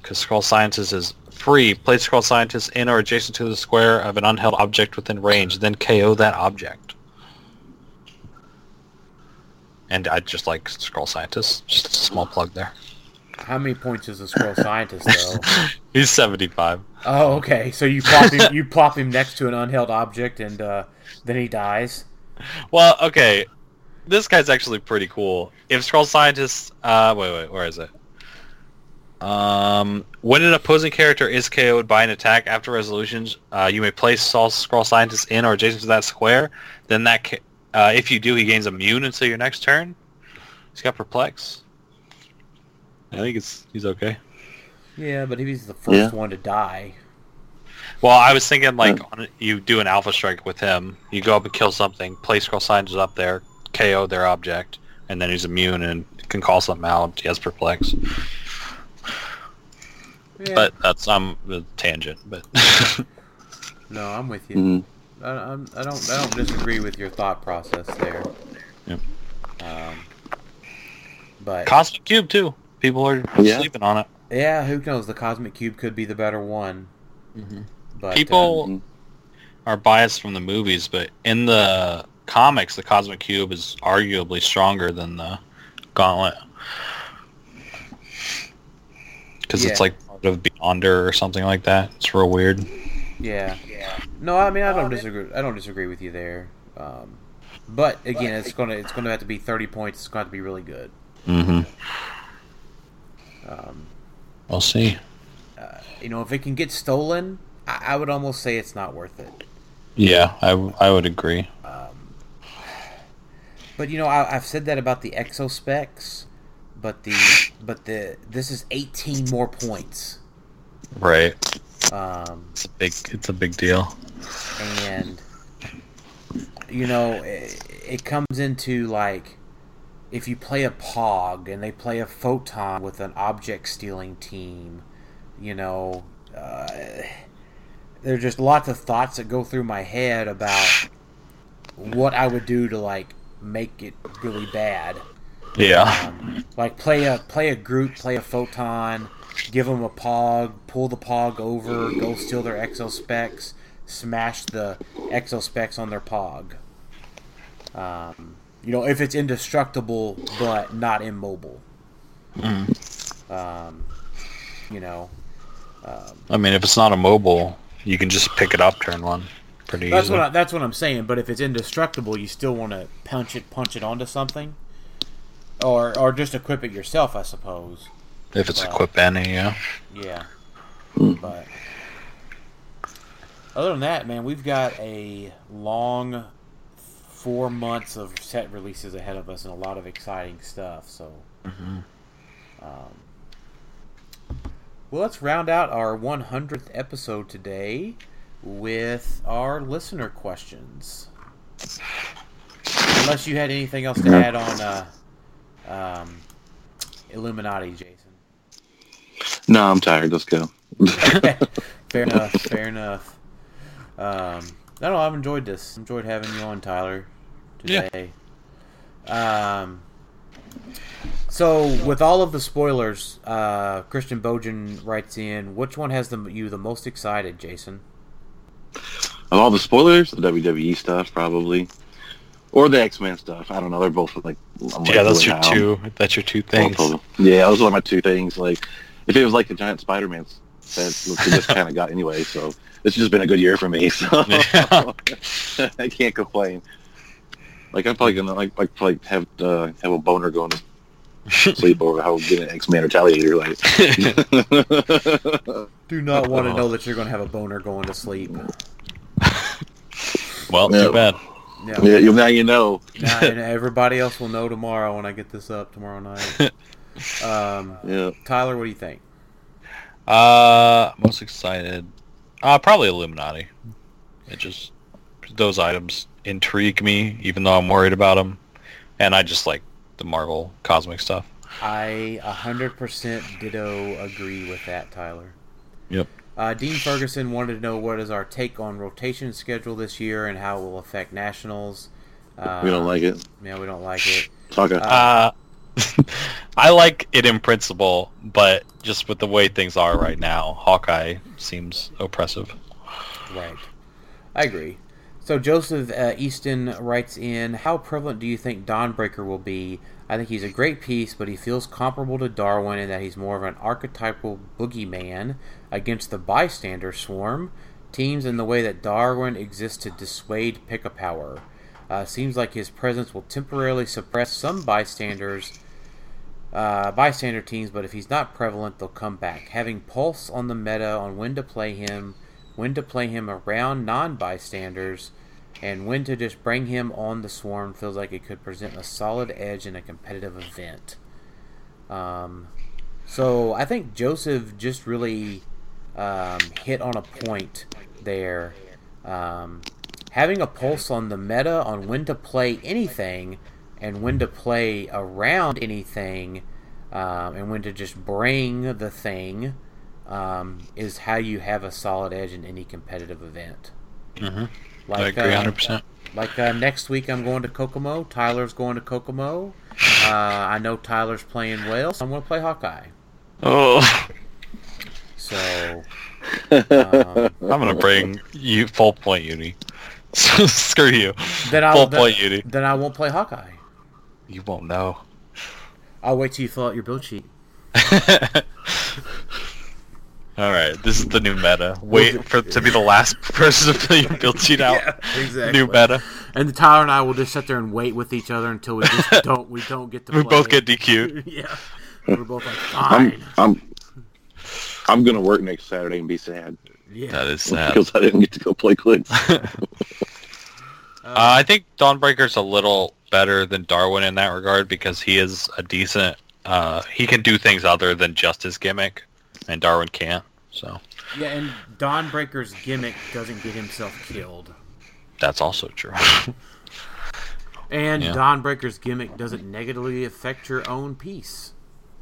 Because Skrull Scientist is free. Play Skrull scientists in or adjacent to the square of an unheld object within range, then KO that object. And I just like Skrull scientists. Just a small plug there. how many points is a Skrull scientist though? He's 75. Oh, okay. So you plop him, you plop him next to an unheld object, and uh, then he dies. Well, okay. This guy's actually pretty cool. If Skrull scientists, uh, wait, wait, where is it? Um, when an opposing character is KO'd by an attack after resolutions, uh, you may place Saul Skrull Scientist in or adjacent to that square. Then that, ca- uh, if you do, he gains immune until your next turn. He's got perplex. I think it's he's okay. Yeah, but if he's the first Yeah. one to die, Well, I was thinking like on, you do an alpha strike with him. You go up and kill something, place scroll signs up there, KO their object, and then he's immune and can call something out. He has perplex. Yeah. But that's um a tangent. But no, I'm with you. Mhm. I, I'm, I don't I don't disagree with your thought process there. Yep. Um, but Cosmic Cube too. People are Yeah. sleeping on it. yeah, who knows? The cosmic cube could be the better one. But People um, are biased from the movies, but in the comics, the Cosmic Cube is arguably stronger than the Gauntlet. Because it's like part of Beyonder or something like that. It's real weird. yeah, yeah. No, I mean I don't disagree. I don't disagree with you there. Um, but again, it's gonna it's gonna have to be 30 points. It's gonna have to be really good. Mm-hmm. Um, We'll see. you know, if it can get stolen, I, I would almost say it's not worth it. Yeah, I, I would agree. Um, But you know, I, I've said that about the exo specs, but the but the this is 18 more points, Right. um, It's a big it's a big deal. and you know, it, it comes into like if you play a Pog and they play a Photon with an object stealing team, you know, uh, there are just lots of thoughts that go through my head about what I would do to like make it really bad. Yeah. Um, like play a play a Groot, play a Photon, give them a Pog, pull the Pog over, go steal their exo specs, smash the exo specs on their Pog. Um, you know, if it's indestructible but not immobile. Um, you know, um, I mean, if it's not a mobile, you can just pick it up turn one pretty that's easily. what I, that's what I'm saying. But if it's indestructible, you still want to punch it, punch it onto something, or or just equip it yourself, I suppose. if it's Wow. equip any, yeah. Yeah. But other than that, man, we've got a long four months of set releases ahead of us and a lot of exciting stuff. So, um, well, let's round out our 100th episode today with our listener questions. Unless you had anything else to add on uh, um, Illuminati, Jason? No, I'm tired. Let's go. fair enough. Fair enough. Um, I don't know. I've enjoyed this. Enjoyed having you on, Tyler, Yeah. today. Um, so with all of the spoilers, uh, Christian Bojan writes in, which one has the, you the most excited, Jason? Of all the spoilers, the WWE stuff probably, or the X Men stuff. I don't know. They're both like. I'm yeah, like, that's your how- two. That's your two things. both of them. Yeah, those are my two things. Like, if it was like the giant Spider Man fence, which we just kind of got anyway. So it's just been a good year for me. So Yeah. I can't complain. Like I'm probably gonna like like probably have uh, have a boner going to sleep over how getting an X Men retaliator. Like, Do not want to know that you're going to have a boner going to sleep. Well, Yeah. too bad. Yeah. yeah, you now you know. Now, and everybody else will know tomorrow when I get this up tomorrow night. Um, Yeah. Tyler, what do you think? Uh, most excited. Uh, probably Illuminati. It just those items intrigue me, even though I'm worried about them, and I just like the Marvel cosmic stuff. I 100% ditto agree with that, Tyler. Yep. Uh, Dean Ferguson wanted to know what is our take on rotation schedule this year and how it will affect nationals. Uh, We don't like it. Yeah, we don't like it. Talk Uh, I like it in principle, but just with the way things are right now, Hawkeye seems oppressive. Right. I agree. So Joseph uh, Easton writes in, how prevalent do you think Dawnbreaker will be? I think he's a great piece, but he feels comparable to Darwin in that he's more of an archetypal boogeyman against the bystander swarm. Teams in the way that Darwin exists to dissuade pick a power. Uh, seems like his presence will temporarily suppress some bystanders, uh, bystander teams, but if he's not prevalent, they'll come back. Having pulse on the meta on when to play him, when to play him around non bystanders, and when to just bring him on the swarm feels like it could present a solid edge in a competitive event. Um, so I think Joseph just really um, hit on a point there. Um, having a pulse on the meta on when to play anything and when to play around anything um, and when to just bring the thing um, is how you have a solid edge in any competitive event. Mm-hmm. I Like, agree, uh, hundred percent. Like uh, next week, I'm going to Kokomo. Tyler's going to Kokomo. Uh, I know Tyler's playing well, so I'm going to play Hawkeye. Oh, So um, I'm gonna bring you full point uni. Screw you. then I'll Full then, point uni. then I won't play Hawkeye. You won't know. I'll wait till you fill out your build sheet. All right, this is the new meta. Wait for to be the last person to fill your build sheet out. exactly. New meta. And the Tyler and I will just sit there and wait with each other until we just don't we don't get to. We play. both get DQ'd. yeah. We're both like I'm fine. I'm I'm gonna work next Saturday and be sad Yeah. That is sad. because I didn't get to go play clicks. Uh, I think Dawnbreaker's a little better than Darwin in that regard because he is a decent. Uh, he can do things other than just his gimmick, and Darwin can't. So Yeah, and Dawnbreaker's gimmick doesn't get himself killed. that's also true. And Yeah. Dawnbreaker's gimmick doesn't negatively affect your own piece.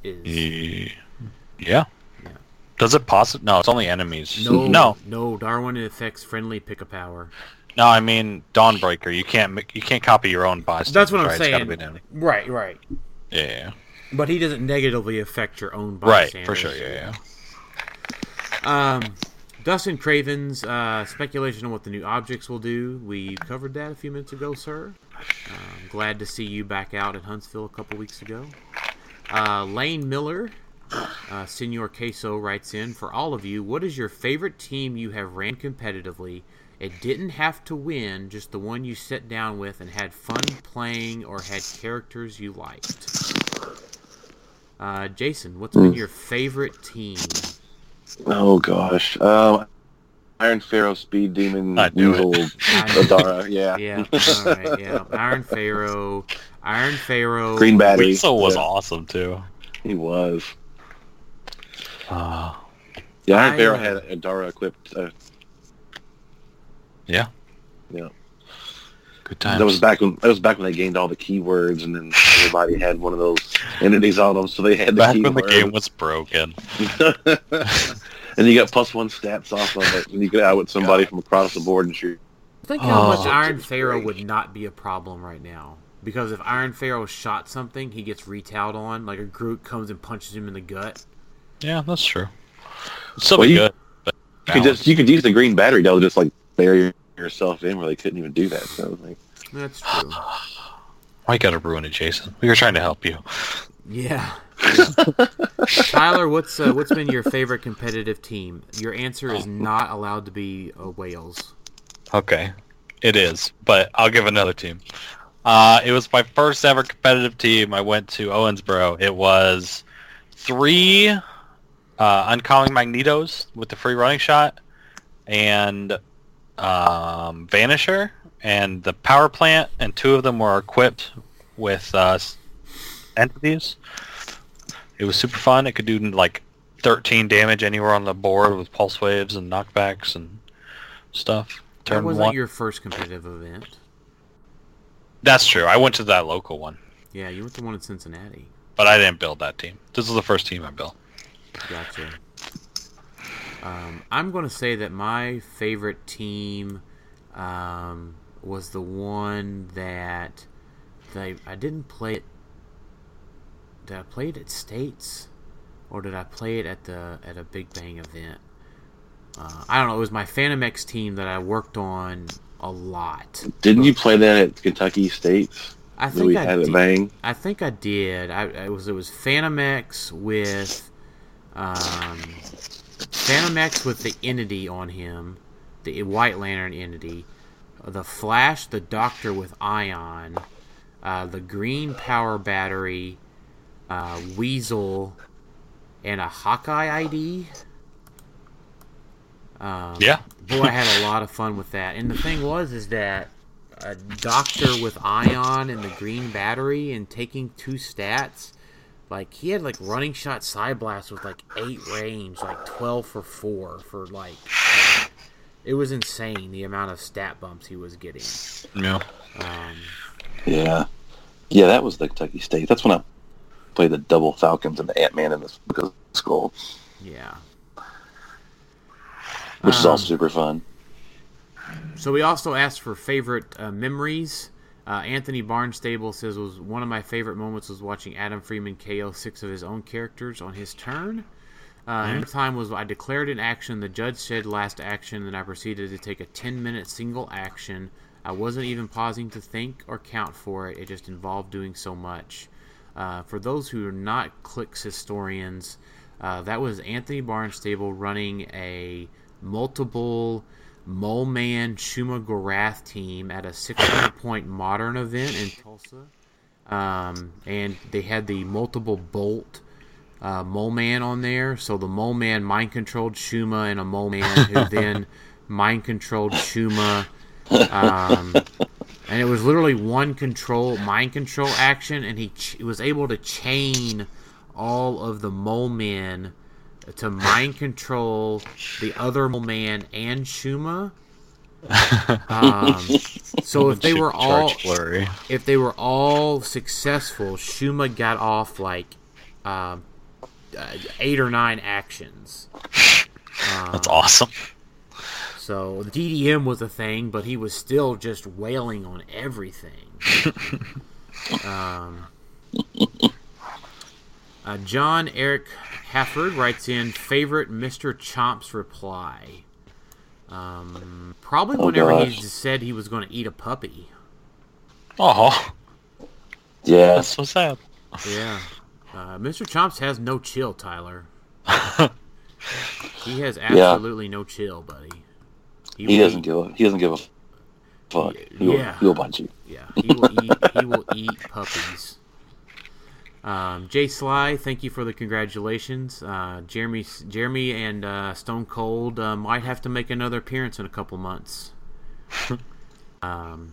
Is Ye- yeah. Does it possibly? No, it's only enemies. no, no, no. Darwin affects friendly pick a power. no. I mean Dawnbreaker. You can't. You can't copy your own bystanders. That's what I'm right? It's saying. be an enemy. Right, right. Yeah, yeah, But he doesn't negatively affect your own yeah. right. For sure. Yeah, yeah. Um, Dustin Craven's uh, speculation on what the new objects will do. We covered that a few minutes ago, sir. Um, glad to see you back out at Huntsville a couple weeks ago. Uh, Lane Miller, uh, Senor Queso writes in for all of you. What is your favorite team you have ran competitively? It didn't have to win, just the one you sat down with and had fun playing or had characters you liked. Uh, Jason, what's been your favorite team? Oh gosh, um, Iron Pharaoh, Speed Demon, I knew. Weasel, Adara, yeah, Yeah, all right, yeah. Iron Pharaoh, Iron Pharaoh. Green Battery. Weasel was yeah, awesome too. He was. Uh, Yeah, Iron I, Pharaoh had Adara equipped. Uh, yeah. yeah, Good times. that was back when that was back when they gained all the keywords and then everybody had one of those entities on them, so they had the Back keyword. when the game was broken. and you got plus one stats off of it, and you get out with somebody from across the board and shoot. Think how much Oh. Iron Pharaoh great. would not be a problem right now. Because if Iron Pharaoh shot something, he gets retailed on. Like a Groot comes and punches him in the gut. Yeah, that's true. It'd Well, you- good. But You could just you could use the green battery to just like bury yourself in where they couldn't even do that. So like, That's true. Why you gotta ruin it, Jason? We were trying to help you. Yeah. Tyler, what's uh, what's been your favorite competitive team? Your answer is not allowed to be uh, Wales. Okay, it is, but I'll give another team. Uh, it was my first ever competitive team. I went to Owensboro. It was three uh, uncommon Magnetos with the free running shot, and um, Vanisher, and the power plant, and two of them were equipped with uh, entities. It was super fun. It could do like 13 damage anywhere on the board with pulse waves and knockbacks and stuff. That Turn wasn't one. your first competitive event. That's true. I went to that local one, Yeah, you went to one in Cincinnati. but I didn't build that team. This is the first team I built. Gotcha. Um, I'm going to say that my favorite team um, was the one that they I didn't play it. Did I play it at States, or did I play it at the at a Big Bang event? Uh, I don't know. It was my Phantom X team that I worked on a lot. didn't you play that at Kentucky States? I think we I had did. Bang. I think I did. I it was it was Phantom X with um, Phantom X with the entity on him, the White Lantern entity, the Flash, the Doctor with Ion, uh, the Green Power Battery, uh, Weasel, and a Hawkeye ID. Um, Yeah. boy, I had a lot of fun with that. And the thing was, is that a doctor with ion and the green battery and taking two stats, like he had like running shot side blast with like eight range, like twelve for four for like. It was insane the amount of stat bumps he was getting. Yeah. Um, Yeah, yeah, that was the Kentucky State. That's when I played the double Falcons and the Ant Man in the because skull, yeah. which is Um, also super fun. So we also asked for favorite uh, memories. Uh, Anthony Barnstable says was one of my favorite moments was watching Adam Freeman KO six of his own characters on his turn. Uh, Another time was I declared an action. The judge said last action, and I proceeded to take a 10 minute single action. I wasn't even pausing to think or count for it. It just involved doing so much. Uh, for those who are not clicks historians, uh, that was Anthony Barnstable running a multiple Mole Man Shuma Gorath team at a 600 point modern event in Tulsa. Um, and they had the multiple bolt uh, Mole Man on there. So the Mole Man mind controlled Shuma and a Mole Man who then mind controlled Shuma. Um, and it was literally one control mind control action, and he ch- was able to chain all of the Mole Men to mind control the other Mole Man and Shuma. Um, so if they were all if they were all successful, Shuma got off like um, uh, eight or nine actions. That's awesome. So the DDM was a thing, but he was still just wailing on everything. um, uh, John Eric Hafford writes in favorite Mr. Chomp's reply. Um, probably Oh, whenever he said he was going to eat a puppy. Oh, Yeah, that's so sad. Yeah. Uh, Mr. Chomps has no chill, Tyler. he has absolutely no chill, buddy. he will doesn't eat- give a he doesn't give a fuck. He'll, Yeah. he'll bite you. Yeah, he will eat. he will eat puppies. Um, Jay Sly, thank you for the congratulations. Uh, Jeremy, Jeremy, and uh, Stone Cold uh, might have to make another appearance in a couple months. um,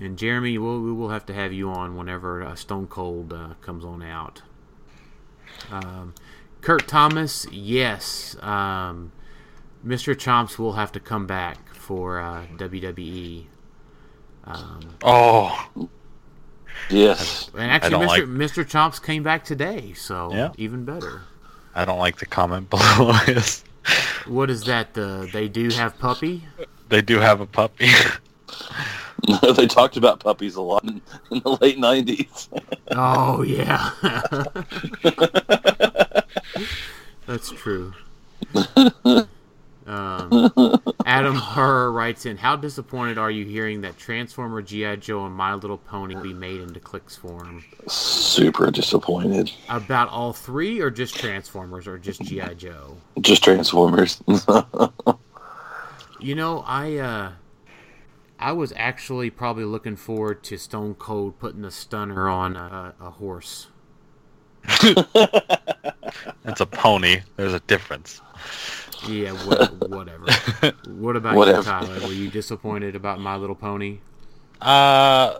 and Jeremy, we'll, we will have to have you on whenever uh, Stone Cold uh, comes on out. Um, Kurt Thomas, yes. Um, Mr. Chomps will have to come back for uh, WWE. Um, Oh, Yes. And actually, Mr. like- Mr. Chomps came back today, so Yeah. even better. I don't like the comment below is What is that? Uh, they do have puppy. they do have a puppy. they talked about puppies a lot in, in the late 90s. Oh yeah, that's true. Um, Adam Herr writes in, "How disappointed are you hearing that Transformer, GI Joe, and My Little Pony will be made into clicks form? Super disappointed. About all three, or just Transformers, or just GI Joe? Just Transformers. You know, I uh, I was actually probably looking forward to Stone Cold putting a stunner on a, a horse. it's a pony. There's a difference. Yeah, what, whatever. What about Whatever. you, Tyler? Were you disappointed about My Little Pony? Uh,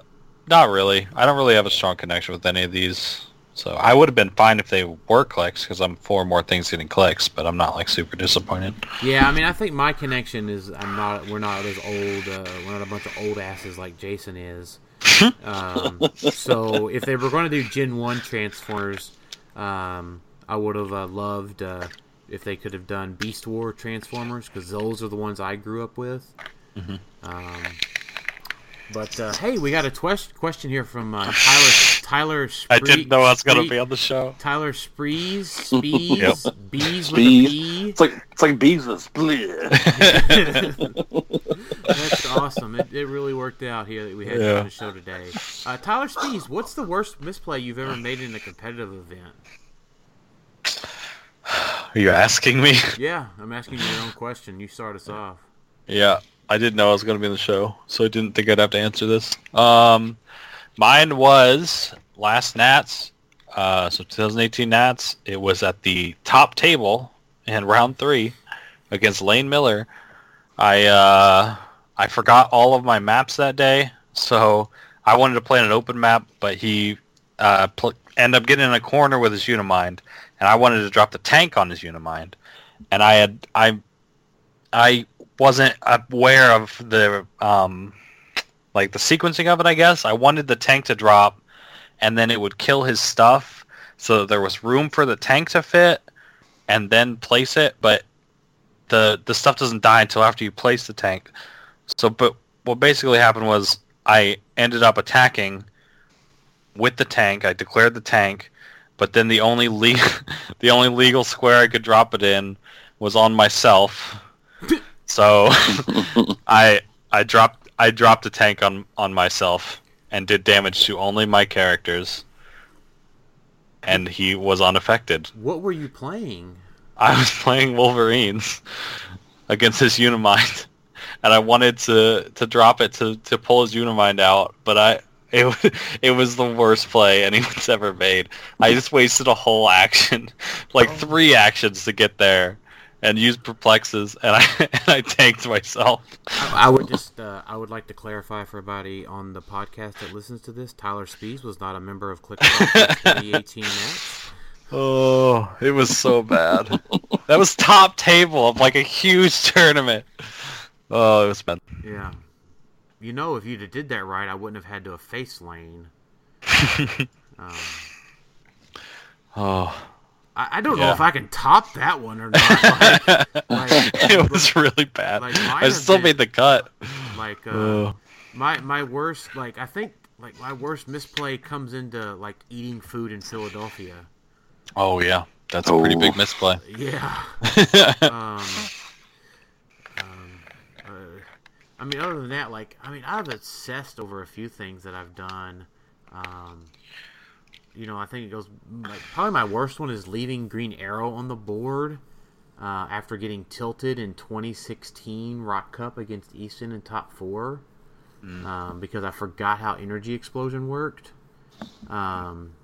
not really. I don't really have a strong connection with any of these. So I would have been fine if they were clicks because I'm for more things getting clicks, but I'm not like super disappointed. Yeah, I mean, I think my connection is I'm not. We're not as old. Uh, we're not a bunch of old asses like Jason is. um, so if they were going to do Gen One Transformers, um, I would have uh, loved uh, if they could have done Beast War Transformers because those are the ones I grew up with. Mhm. Um, but uh, hey, we got a twest- question here from uh, Tyler. Tyler. I didn't know I was going to be on the show. Tyler Sprees, Spees, Yep. Bees with Bees. B. It's like it's like bees with. That's awesome. It, it really worked out here that we had you Yeah. on the show today. Uh, Tyler Spees, what's the worst misplay you've ever made in a competitive event? Are you asking me? Yeah, I'm asking you your own question. You start us off. Yeah, I didn't know I was going to be in the show, so I didn't think I'd have to answer this. Um, mine was last Nats, uh, so 2018 Nats. It was at the top table in round three against Lane Miller. I uh, I forgot all of my maps that day, so I wanted to play on an open map, but he uh, pl- ended up getting in a corner with his Unimind, and I wanted to drop the tank on his Unimind, and I had I I wasn't aware of the um like the sequencing of it I guess. I wanted the tank to drop and then it would kill his stuff so there was room for the tank to fit and then place it, but the the stuff doesn't die until after you place the tank. So but what basically happened was I ended up attacking with the tank. I declared the tank, but then the only le- the only legal square I could drop it in was on myself. So I I dropped I dropped a tank on on myself and did damage to only my characters. And he was unaffected. What were you playing? I was playing Wolverines against his Unimind, and I wanted to to drop it to to pull his Unimind out, but I it it was the worst play anyone's ever made. I just wasted a whole action, like oh. three actions to get there, and used perplexes, and I and I tanked myself. I, I would just uh, I would like to clarify for everybody on the podcast that listens to this. Tyler Spees was not a member of Click 2018 Nats. Oh, it was so bad. that was top table of like a huge tournament. Oh, it was bad. Yeah. You know, if you'd have did that right, I wouldn't have had to have faced Lane. Um, Oh. I, I don't know if I can top that one or not. Like, like, it was really bad. like, I still been- made the cut. like uh, my my worst like I think like my worst misplay comes into like eating food in Philadelphia. Oh yeah, that's a pretty big misplay. Yeah. um, um, uh, I mean, other than that, like, I mean, I've obsessed over a few things that I've done. Um, you know, I think it goes like probably my worst one is leaving Green Arrow on the board uh, after getting tilted in 2016 Rock Cup against Easton in top four um, because I forgot how Energy Explosion worked. Um,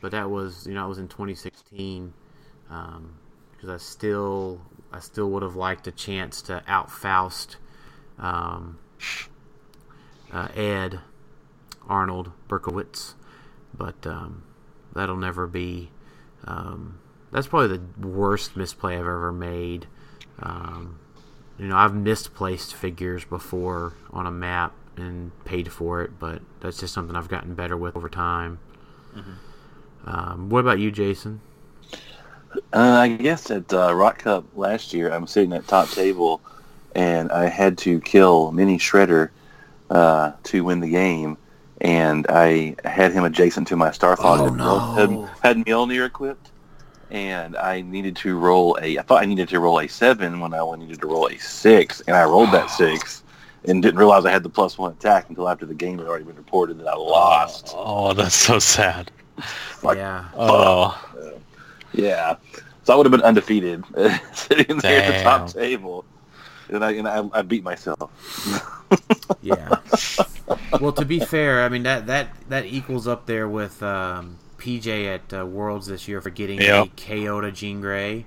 but that was you know it was in 2016 um, because I still I still would have liked a chance to out Faust um, uh, Ed Arnold Berkowitz, but um, that'll never be. Um, that's probably the worst misplay I've ever made. Um, you know, I've misplaced figures before on a map and paid for it, but that's just something I've gotten better with over time. Um, what about you, Jason? Uh, I guess at uh, Rock Cup last year, I'm sitting at top table, and I had to kill Mini Shredder uh, to win the game, and I had him adjacent to my Star Fox. Oh, had, no. had, had Mjolnir equipped, and I needed to roll a. I thought I needed to roll a seven when I only needed to roll a six, and I rolled that six, and didn't realize I had the plus one attack until after the game had already been reported that I oh, lost. Oh, that's so sad. Like, yeah. Oh, Yeah. So I would have been undefeated sitting there at the top table. And I, and I, I beat myself. Yeah. well, to be fair, I mean that that that equals up there with um, PJ at uh, Worlds this year for getting Yeah. a KO to Jean Grey.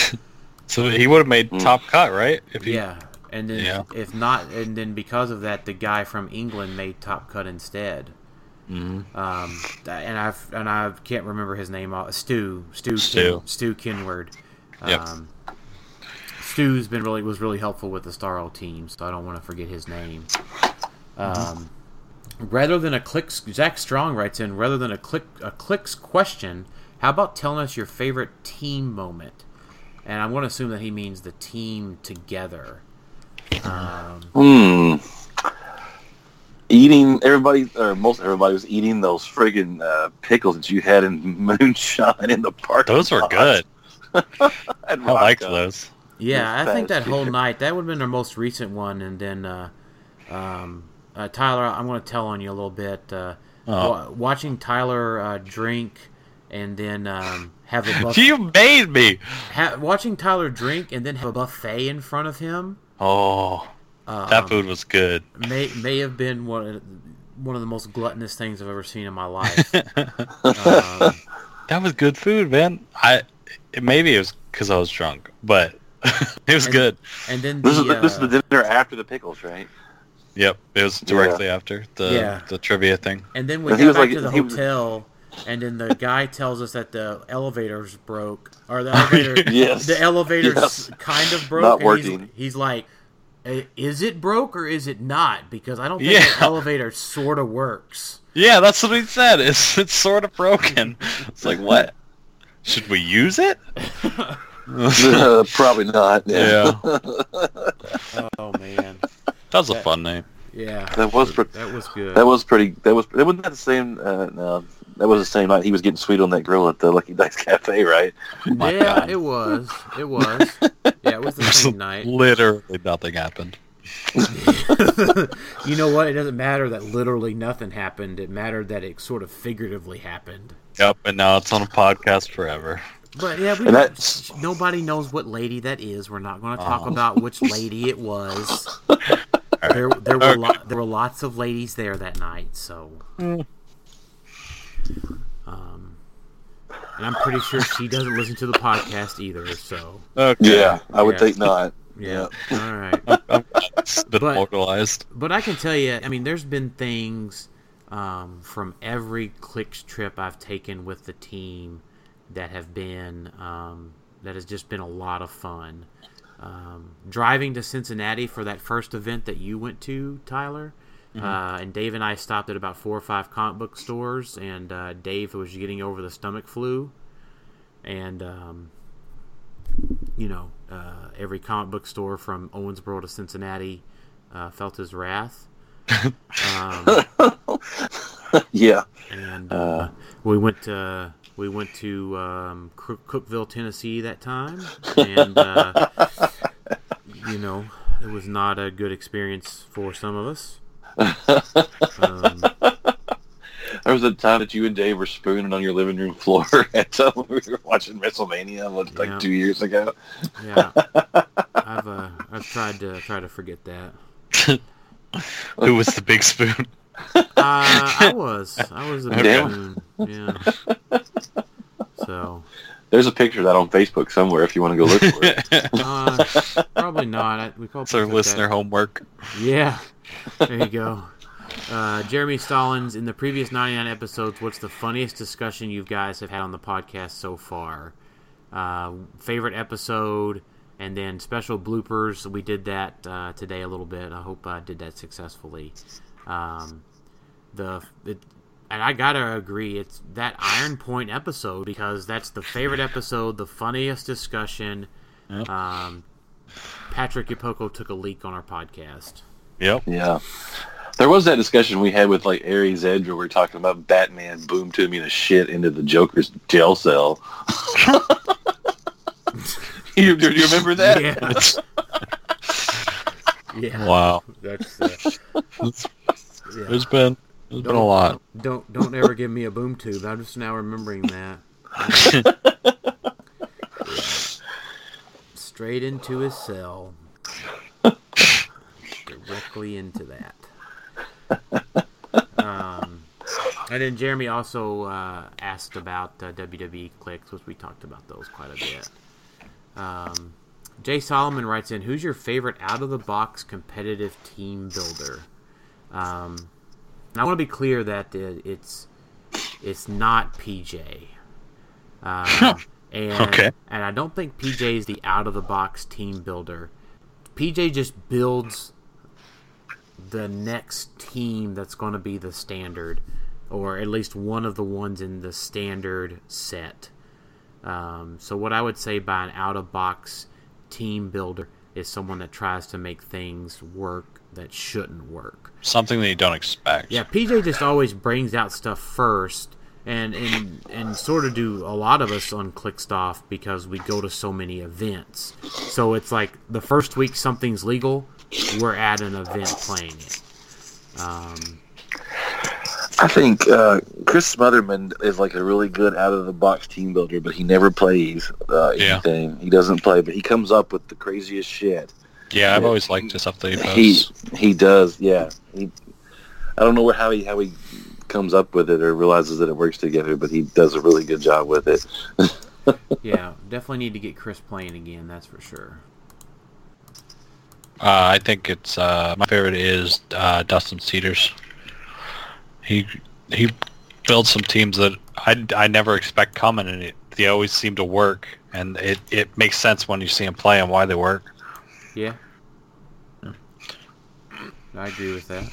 so he would have made Mm. top cut, right? If he, Yeah, and then Yeah. if not, and then because of that, the guy from England made Top Cut instead. Mhm. Um, and I've and I can't remember his name. uh, Stu, Stu, Stu. Kin, Stu Kinward. Yep. Stu's been really was really helpful with the Starro team, so I don't want to forget his name. Um, rather than a clicks, Zach Strong writes in. Rather than a click a clicks question, how about telling us your favorite team moment? And I'm going to assume that he means the team together. Um, Hmm. Eating everybody or most everybody was eating those friggin' uh, pickles that you had in moonshine in the park. Those were good. I liked those. Yeah, I think that past whole night that would have been our most recent one, and then uh, um, uh, Tyler, I'm going to tell on you a little bit. Uh, Oh. watching Tyler uh, drink and then um, have a buff- You made me. ha- watching Tyler drink and then have a buffet in front of him. Oh, Um, that food was good. may may have been one of, one of the most gluttonous things I've ever seen in my life. um, That was good food, man. I maybe it was because I was drunk, but it was And- good. and then This is the, this is uh, the dinner after the pickles, right? Yep, it was directly after the Yeah. the trivia thing. And then we And got back like- to the he was- hotel, and then the guy tells us that the elevators broke, or the elevator, Yes. the elevators Yes. kind of broke. Not and he's- working. He's, like, "Eh, "Is it broke or is it not?" Because I don't think Yeah. the elevator sort of works. Yeah, that's what he said. It's it's sort of broken. It's like what? Should we use it? Uh, Probably not. Yeah, Oh man, that was a fun name. yeah, That was pre- that was good. that was pretty. That was that wasn't that the same. Uh, no, that was the same night he was getting sweet on that grill at the Lucky Dice Cafe, right? My yeah, God. it was. It was. Yeah, it was the same night. Literally nothing happened. you know what? It doesn't matter that literally nothing happened. It mattered that it sort of figuratively happened. Yep, and now it's on a podcast forever. But yeah, we And that's- nobody knows what lady that is. We're not going to talk Oh. about which lady it was. There, there were lo- there were lots of ladies there that night, so. Um, and I'm pretty sure she doesn't listen to the podcast either. So Okay. Yeah, I would Yeah. think not. yeah, all right. It's been But- immortalized. But I can tell you, I mean, there's been things um, from every clicks trip I've taken with the team that have been um, that has just been a lot of fun. Um, driving to Cincinnati for that first event that you went to, Tyler, uh, and Dave and I stopped at about four or five comic book stores, and uh, Dave was getting over the stomach flu, and um, you know, uh, every comic book store from Owensboro to Cincinnati uh, felt his wrath. um, yeah, and uh, we went to we went to um, Cookeville, Tennessee that time, and uh, you know, it was not a good experience for some of us. Um, there was a time that you and Dave were spooning on your living room floor at uh, we were watching WrestleMania like Yeah. two years ago. yeah, I've uh, I've tried to try to forget that. Who was the big spoon? Uh, I was. I was a big Damn. spoon. Yeah. So, There's a picture of that on Facebook somewhere if you want to go look for it. uh, probably not. I, we probably It's our took that- listener homework. Yeah. There you go. Uh, Jeremy Stallings, in the previous 99 episodes, what's the funniest discussion you guys have had on the podcast so far? Uh, favorite episode and then special bloopers. We did that uh, today a little bit. I hope I did that successfully. Um, the it, and I gotta agree, it's that Iron Point episode because that's the favorite episode, the funniest discussion. Yep. Um, Patrick Ipoko took a leak on our podcast. Yep. Yeah. There was that discussion we had with like Aries Edge where we were talking about Batman boom to me the shit into the Joker's jail cell. you, do you remember that? Yeah. yeah. Wow. That's uh, yeah. There's been there's been a lot. Don't don't ever give me a boom tube. I'm just now remembering that. Straight into his cell. Directly into that. Um, and then Jeremy also uh, asked about uh, WWE clicks, which we talked about those quite a bit. Um, Jay Solomon writes in, "Who's your favorite out-of-the-box competitive team builder?" Um, I want to be clear that it, it's it's not PJ. Um, and Okay. and I don't think PJ is the out of the box team builder. PJ just builds the next team that's going to be the standard, or at least one of the ones in the standard set. Um, so what I would say by an out of box team builder is someone that tries to make things work that shouldn't work. Something that you don't expect. Yeah, PJ just always brings out stuff first, and and and sort of do a lot of us on Clickstuff because we go to so many events. So it's like the first week something's legal, we're at an event playing it. Um, I think uh, Chris Smotherman is like a really good out of the box team builder, but he never plays uh, Yeah. anything. He doesn't play, but he comes up with the craziest shit. Yeah, I've always liked the stuff that he He posts. he does, yeah. He, I don't know where how he how he comes up with it or realizes that it works together, but he does a really good job with it. yeah, definitely need to get Chris playing again. That's for sure. Uh, I think it's uh, my favorite is uh, Dustin Cedars. He he builds some teams that I, I never expect coming, and it, they always seem to work. And it, it makes sense when you see them play and why they work. Yeah, I agree with that.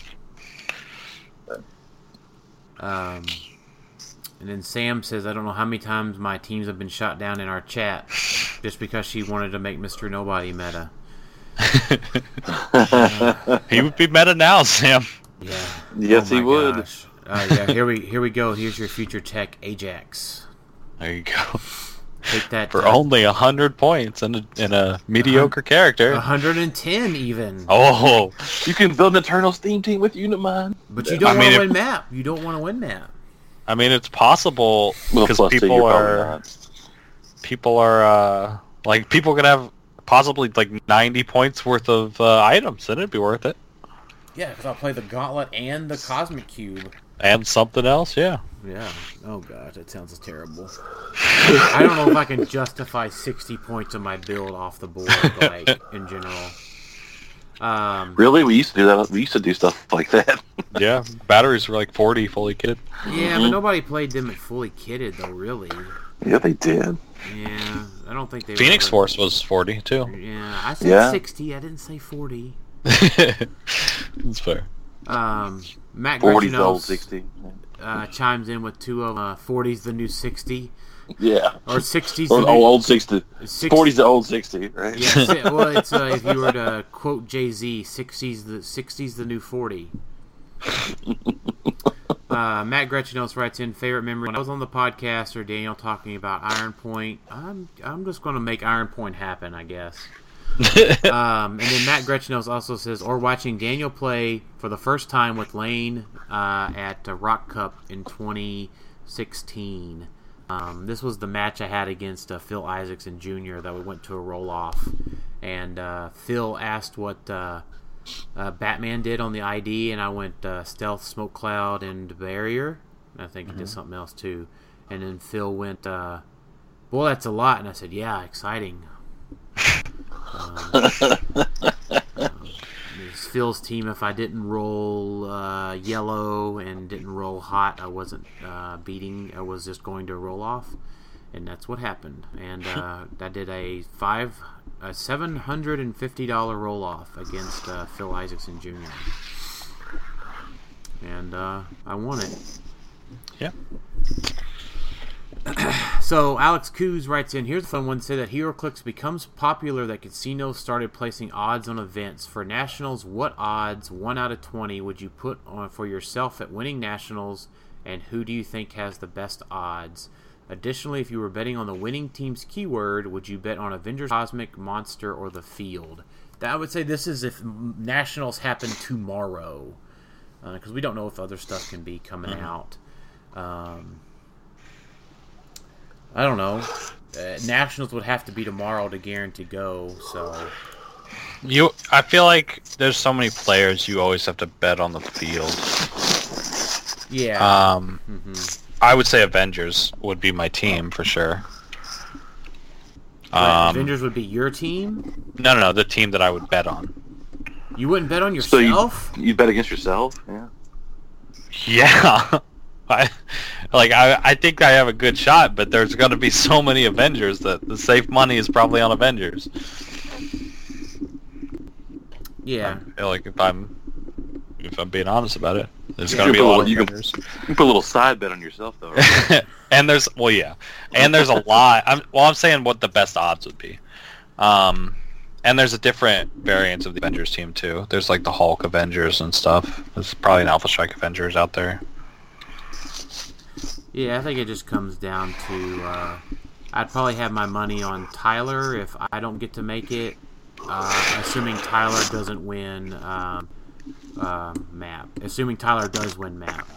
Um, and then Sam says, I don't know how many times my teams have been shot down in our chat just because she wanted to make Mr. Nobody meta. he would be meta now, Sam. Yeah. Yes, Oh he would. Uh, yeah, here we here we go. Here's your future tech Ajax. There you go. Take that For uh, only a hundred points and a, and a mediocre character. 110 even. Oh, you can build an Eternal Steam team with Unimind. But you don't want mean, to if- win map. You don't want to win map. I mean it's possible because plus two, people you're probably are not. people are uh, like people could have possibly like ninety points worth of uh, items, and it'd be worth it. Yeah, because I'll play the Gauntlet and the Cosmic Cube. And something else, yeah. Yeah. Oh god, that sounds terrible. I don't know if I can justify 60 points of my build off the board, like in general. Um, Really, we used to do that. We used to do stuff like that. Yeah, batteries were like forty fully kitted. yeah, but nobody played them at fully kitted though. Really. yeah, they did. Yeah, I don't think they. Phoenix ever- Force was forty too. Yeah, I said Yeah. 60. I didn't say 40. That's fair. Um, Matt 40's the old Gretchenos, 60. uh, chimes in with two of uh, 40's the new 60 Yeah. or 60's Or the oh, new old 60. 60 40's the old 60, right? Yeah, well, it's uh, if you were to quote Jay Z, "60s the 60s the new 40." Uh, Matt Gretchenos writes in favorite memory when I was on the podcast or Daniel talking about Iron Point. I'm I'm just going to make Iron Point happen, I guess. um, and then Matt Gretchenos also says, or watching Daniel play for the first time with Lane uh, at uh, Rock Cup in 2016. Um, this was the match I had against uh, Phil Isaacson Jr. that we went to a roll off, and uh, Phil asked what uh, uh, Batman did on the ID, and I went uh, Stealth, Smoke Cloud, and Barrier. And I think he did something else too. And then Phil went, uh, "Boy, that's a lot." And I said, "Yeah, exciting." Um, Phil's team. If I didn't roll uh, yellow and didn't roll hot, I wasn't uh, beating. I was just going to roll off, and that's what happened. And uh, I did a five a seven hundred and fifty dollar roll off against uh, Phil Isaacson Jr. And uh, I won it. Yeah. So Alex Coos writes in, here's a fun one. Say that HeroClix becomes popular that casinos started placing odds on events. For nationals, what odds, 1 out of 20, would you put on for yourself at winning nationals, and who do you think has the best odds? Additionally, if you were betting on the winning team's keyword, would you bet on Avengers, Cosmic, Monster, or the Field? That I would say this is if nationals happen tomorrow, because we don't know if other stuff can be coming out. Um, I don't know. Uh, Nationals would have to be tomorrow to guarantee go. So You, I feel like there's so many players you always have to bet on the field. yeah, Um, hmm I would say Avengers would be my team for sure. Um, Avengers would be your team. no, no, no, the team that I would bet on. You wouldn't bet on So you yourself. you bet against yourself? Yeah. Yeah, I like I, I think I have a good shot, but there's going to be so many Avengers that the safe money is probably on Avengers. yeah, I feel like if I'm if I'm being honest about it, there's You going to can be a put a lot of little- you can- Avengers. You can put a little side bet on yourself though. Right? and there's well yeah and there's a lot i'm well i'm saying what the best odds would be um and there's a different variants of the avengers team too there's like the hulk avengers and stuff there's probably an alpha strike avengers out there yeah. I think it just comes down to. Uh, I'd probably have my money on Tyler if I don't get to make it. Uh, assuming Tyler doesn't win um, um, map. Assuming Tyler does win map.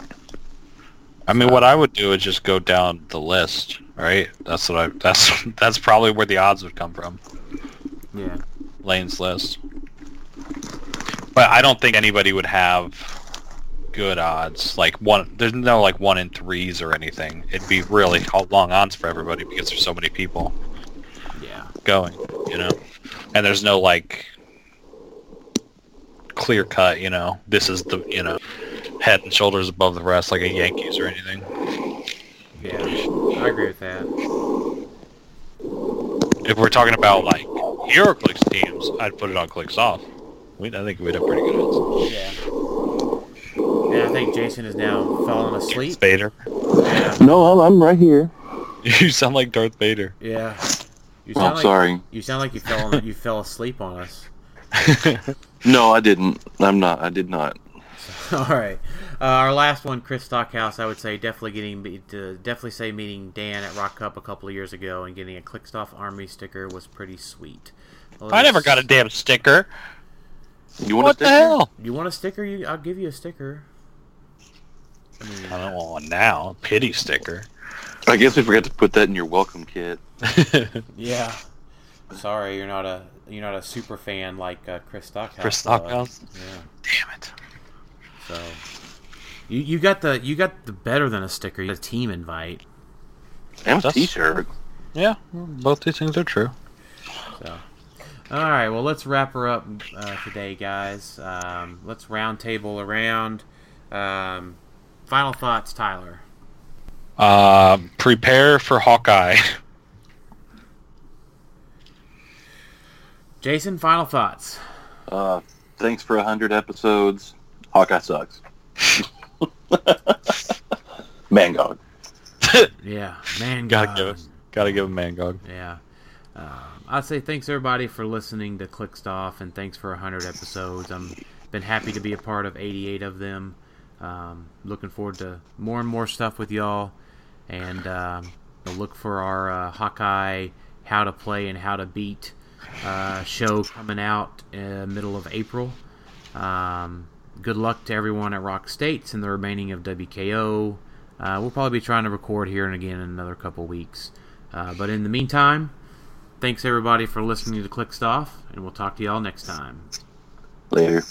i mean what i would do is just go down the list right that's what i that's that's probably where the odds would come from Yeah. lane's list but i don't think anybody would have good odds like one there's no like one in threes or anything it'd be really long odds for everybody because there's so many people Yeah. going, you know. And there's no like clear cut, you know. This is the, you know, head and shoulders above the rest like a Yankees or anything. Yeah. I agree with that. If we're talking about like HeroClix teams, I'd put it on Clickstuff. We, I think we'd have pretty good odds. Yeah. And I think Jason is now falling asleep. Vader. Yeah. no, I'm, I'm right here. You sound like Darth Vader. Yeah. You Oh, I'm like, sorry. You sound like you fell on, you fell asleep on us. No, I didn't. I'm not. I did not. All right. Uh, our last one, Chris Stockhouse. I would say definitely getting to definitely say meeting Dan at Rock Cup a couple of years ago and getting a Clickstuff Army sticker was pretty sweet. Well, I never got a damn sticker. You want What a the hell? You want a sticker? You, I'll give you a sticker. I don't want one now. Pity sticker. I guess we forgot to put that in your welcome kit. yeah. Sorry, you're not a you're not a super fan like uh, Chris Stockhouse. Chris was. Stockhouse? Yeah. Damn it. So you you got the you got the better than a sticker. You got a team invite. And a That's- t-shirt. Yeah, both these things are true. So, all right. Well, let's wrap her up uh, today, guys. Um, let's round table around. Um, final thoughts, Tyler. Uh, prepare for Hawkeye. Jason, final thoughts. Uh, thanks for a hundred episodes. Hawkeye sucks. Mangog. Yeah, man, gotta give us, gotta give him Mangog. Yeah. Um, I'd say thanks everybody for listening to Clickstuff, and thanks for 100 episodes. I'm been happy to be a part of 88 of them. Um, looking forward to more and more stuff with y'all, and um, we'll look for our uh, Hawkeye How to Play and How to Beat uh, show coming out uh, middle of April. Um, good luck to everyone at Rock States and the remaining of WKO. Uh, we'll probably be trying to record here and again in another couple weeks. Uh, but in the meantime, thanks everybody for listening to Click Stuff, and we'll talk to y'all next time. Later.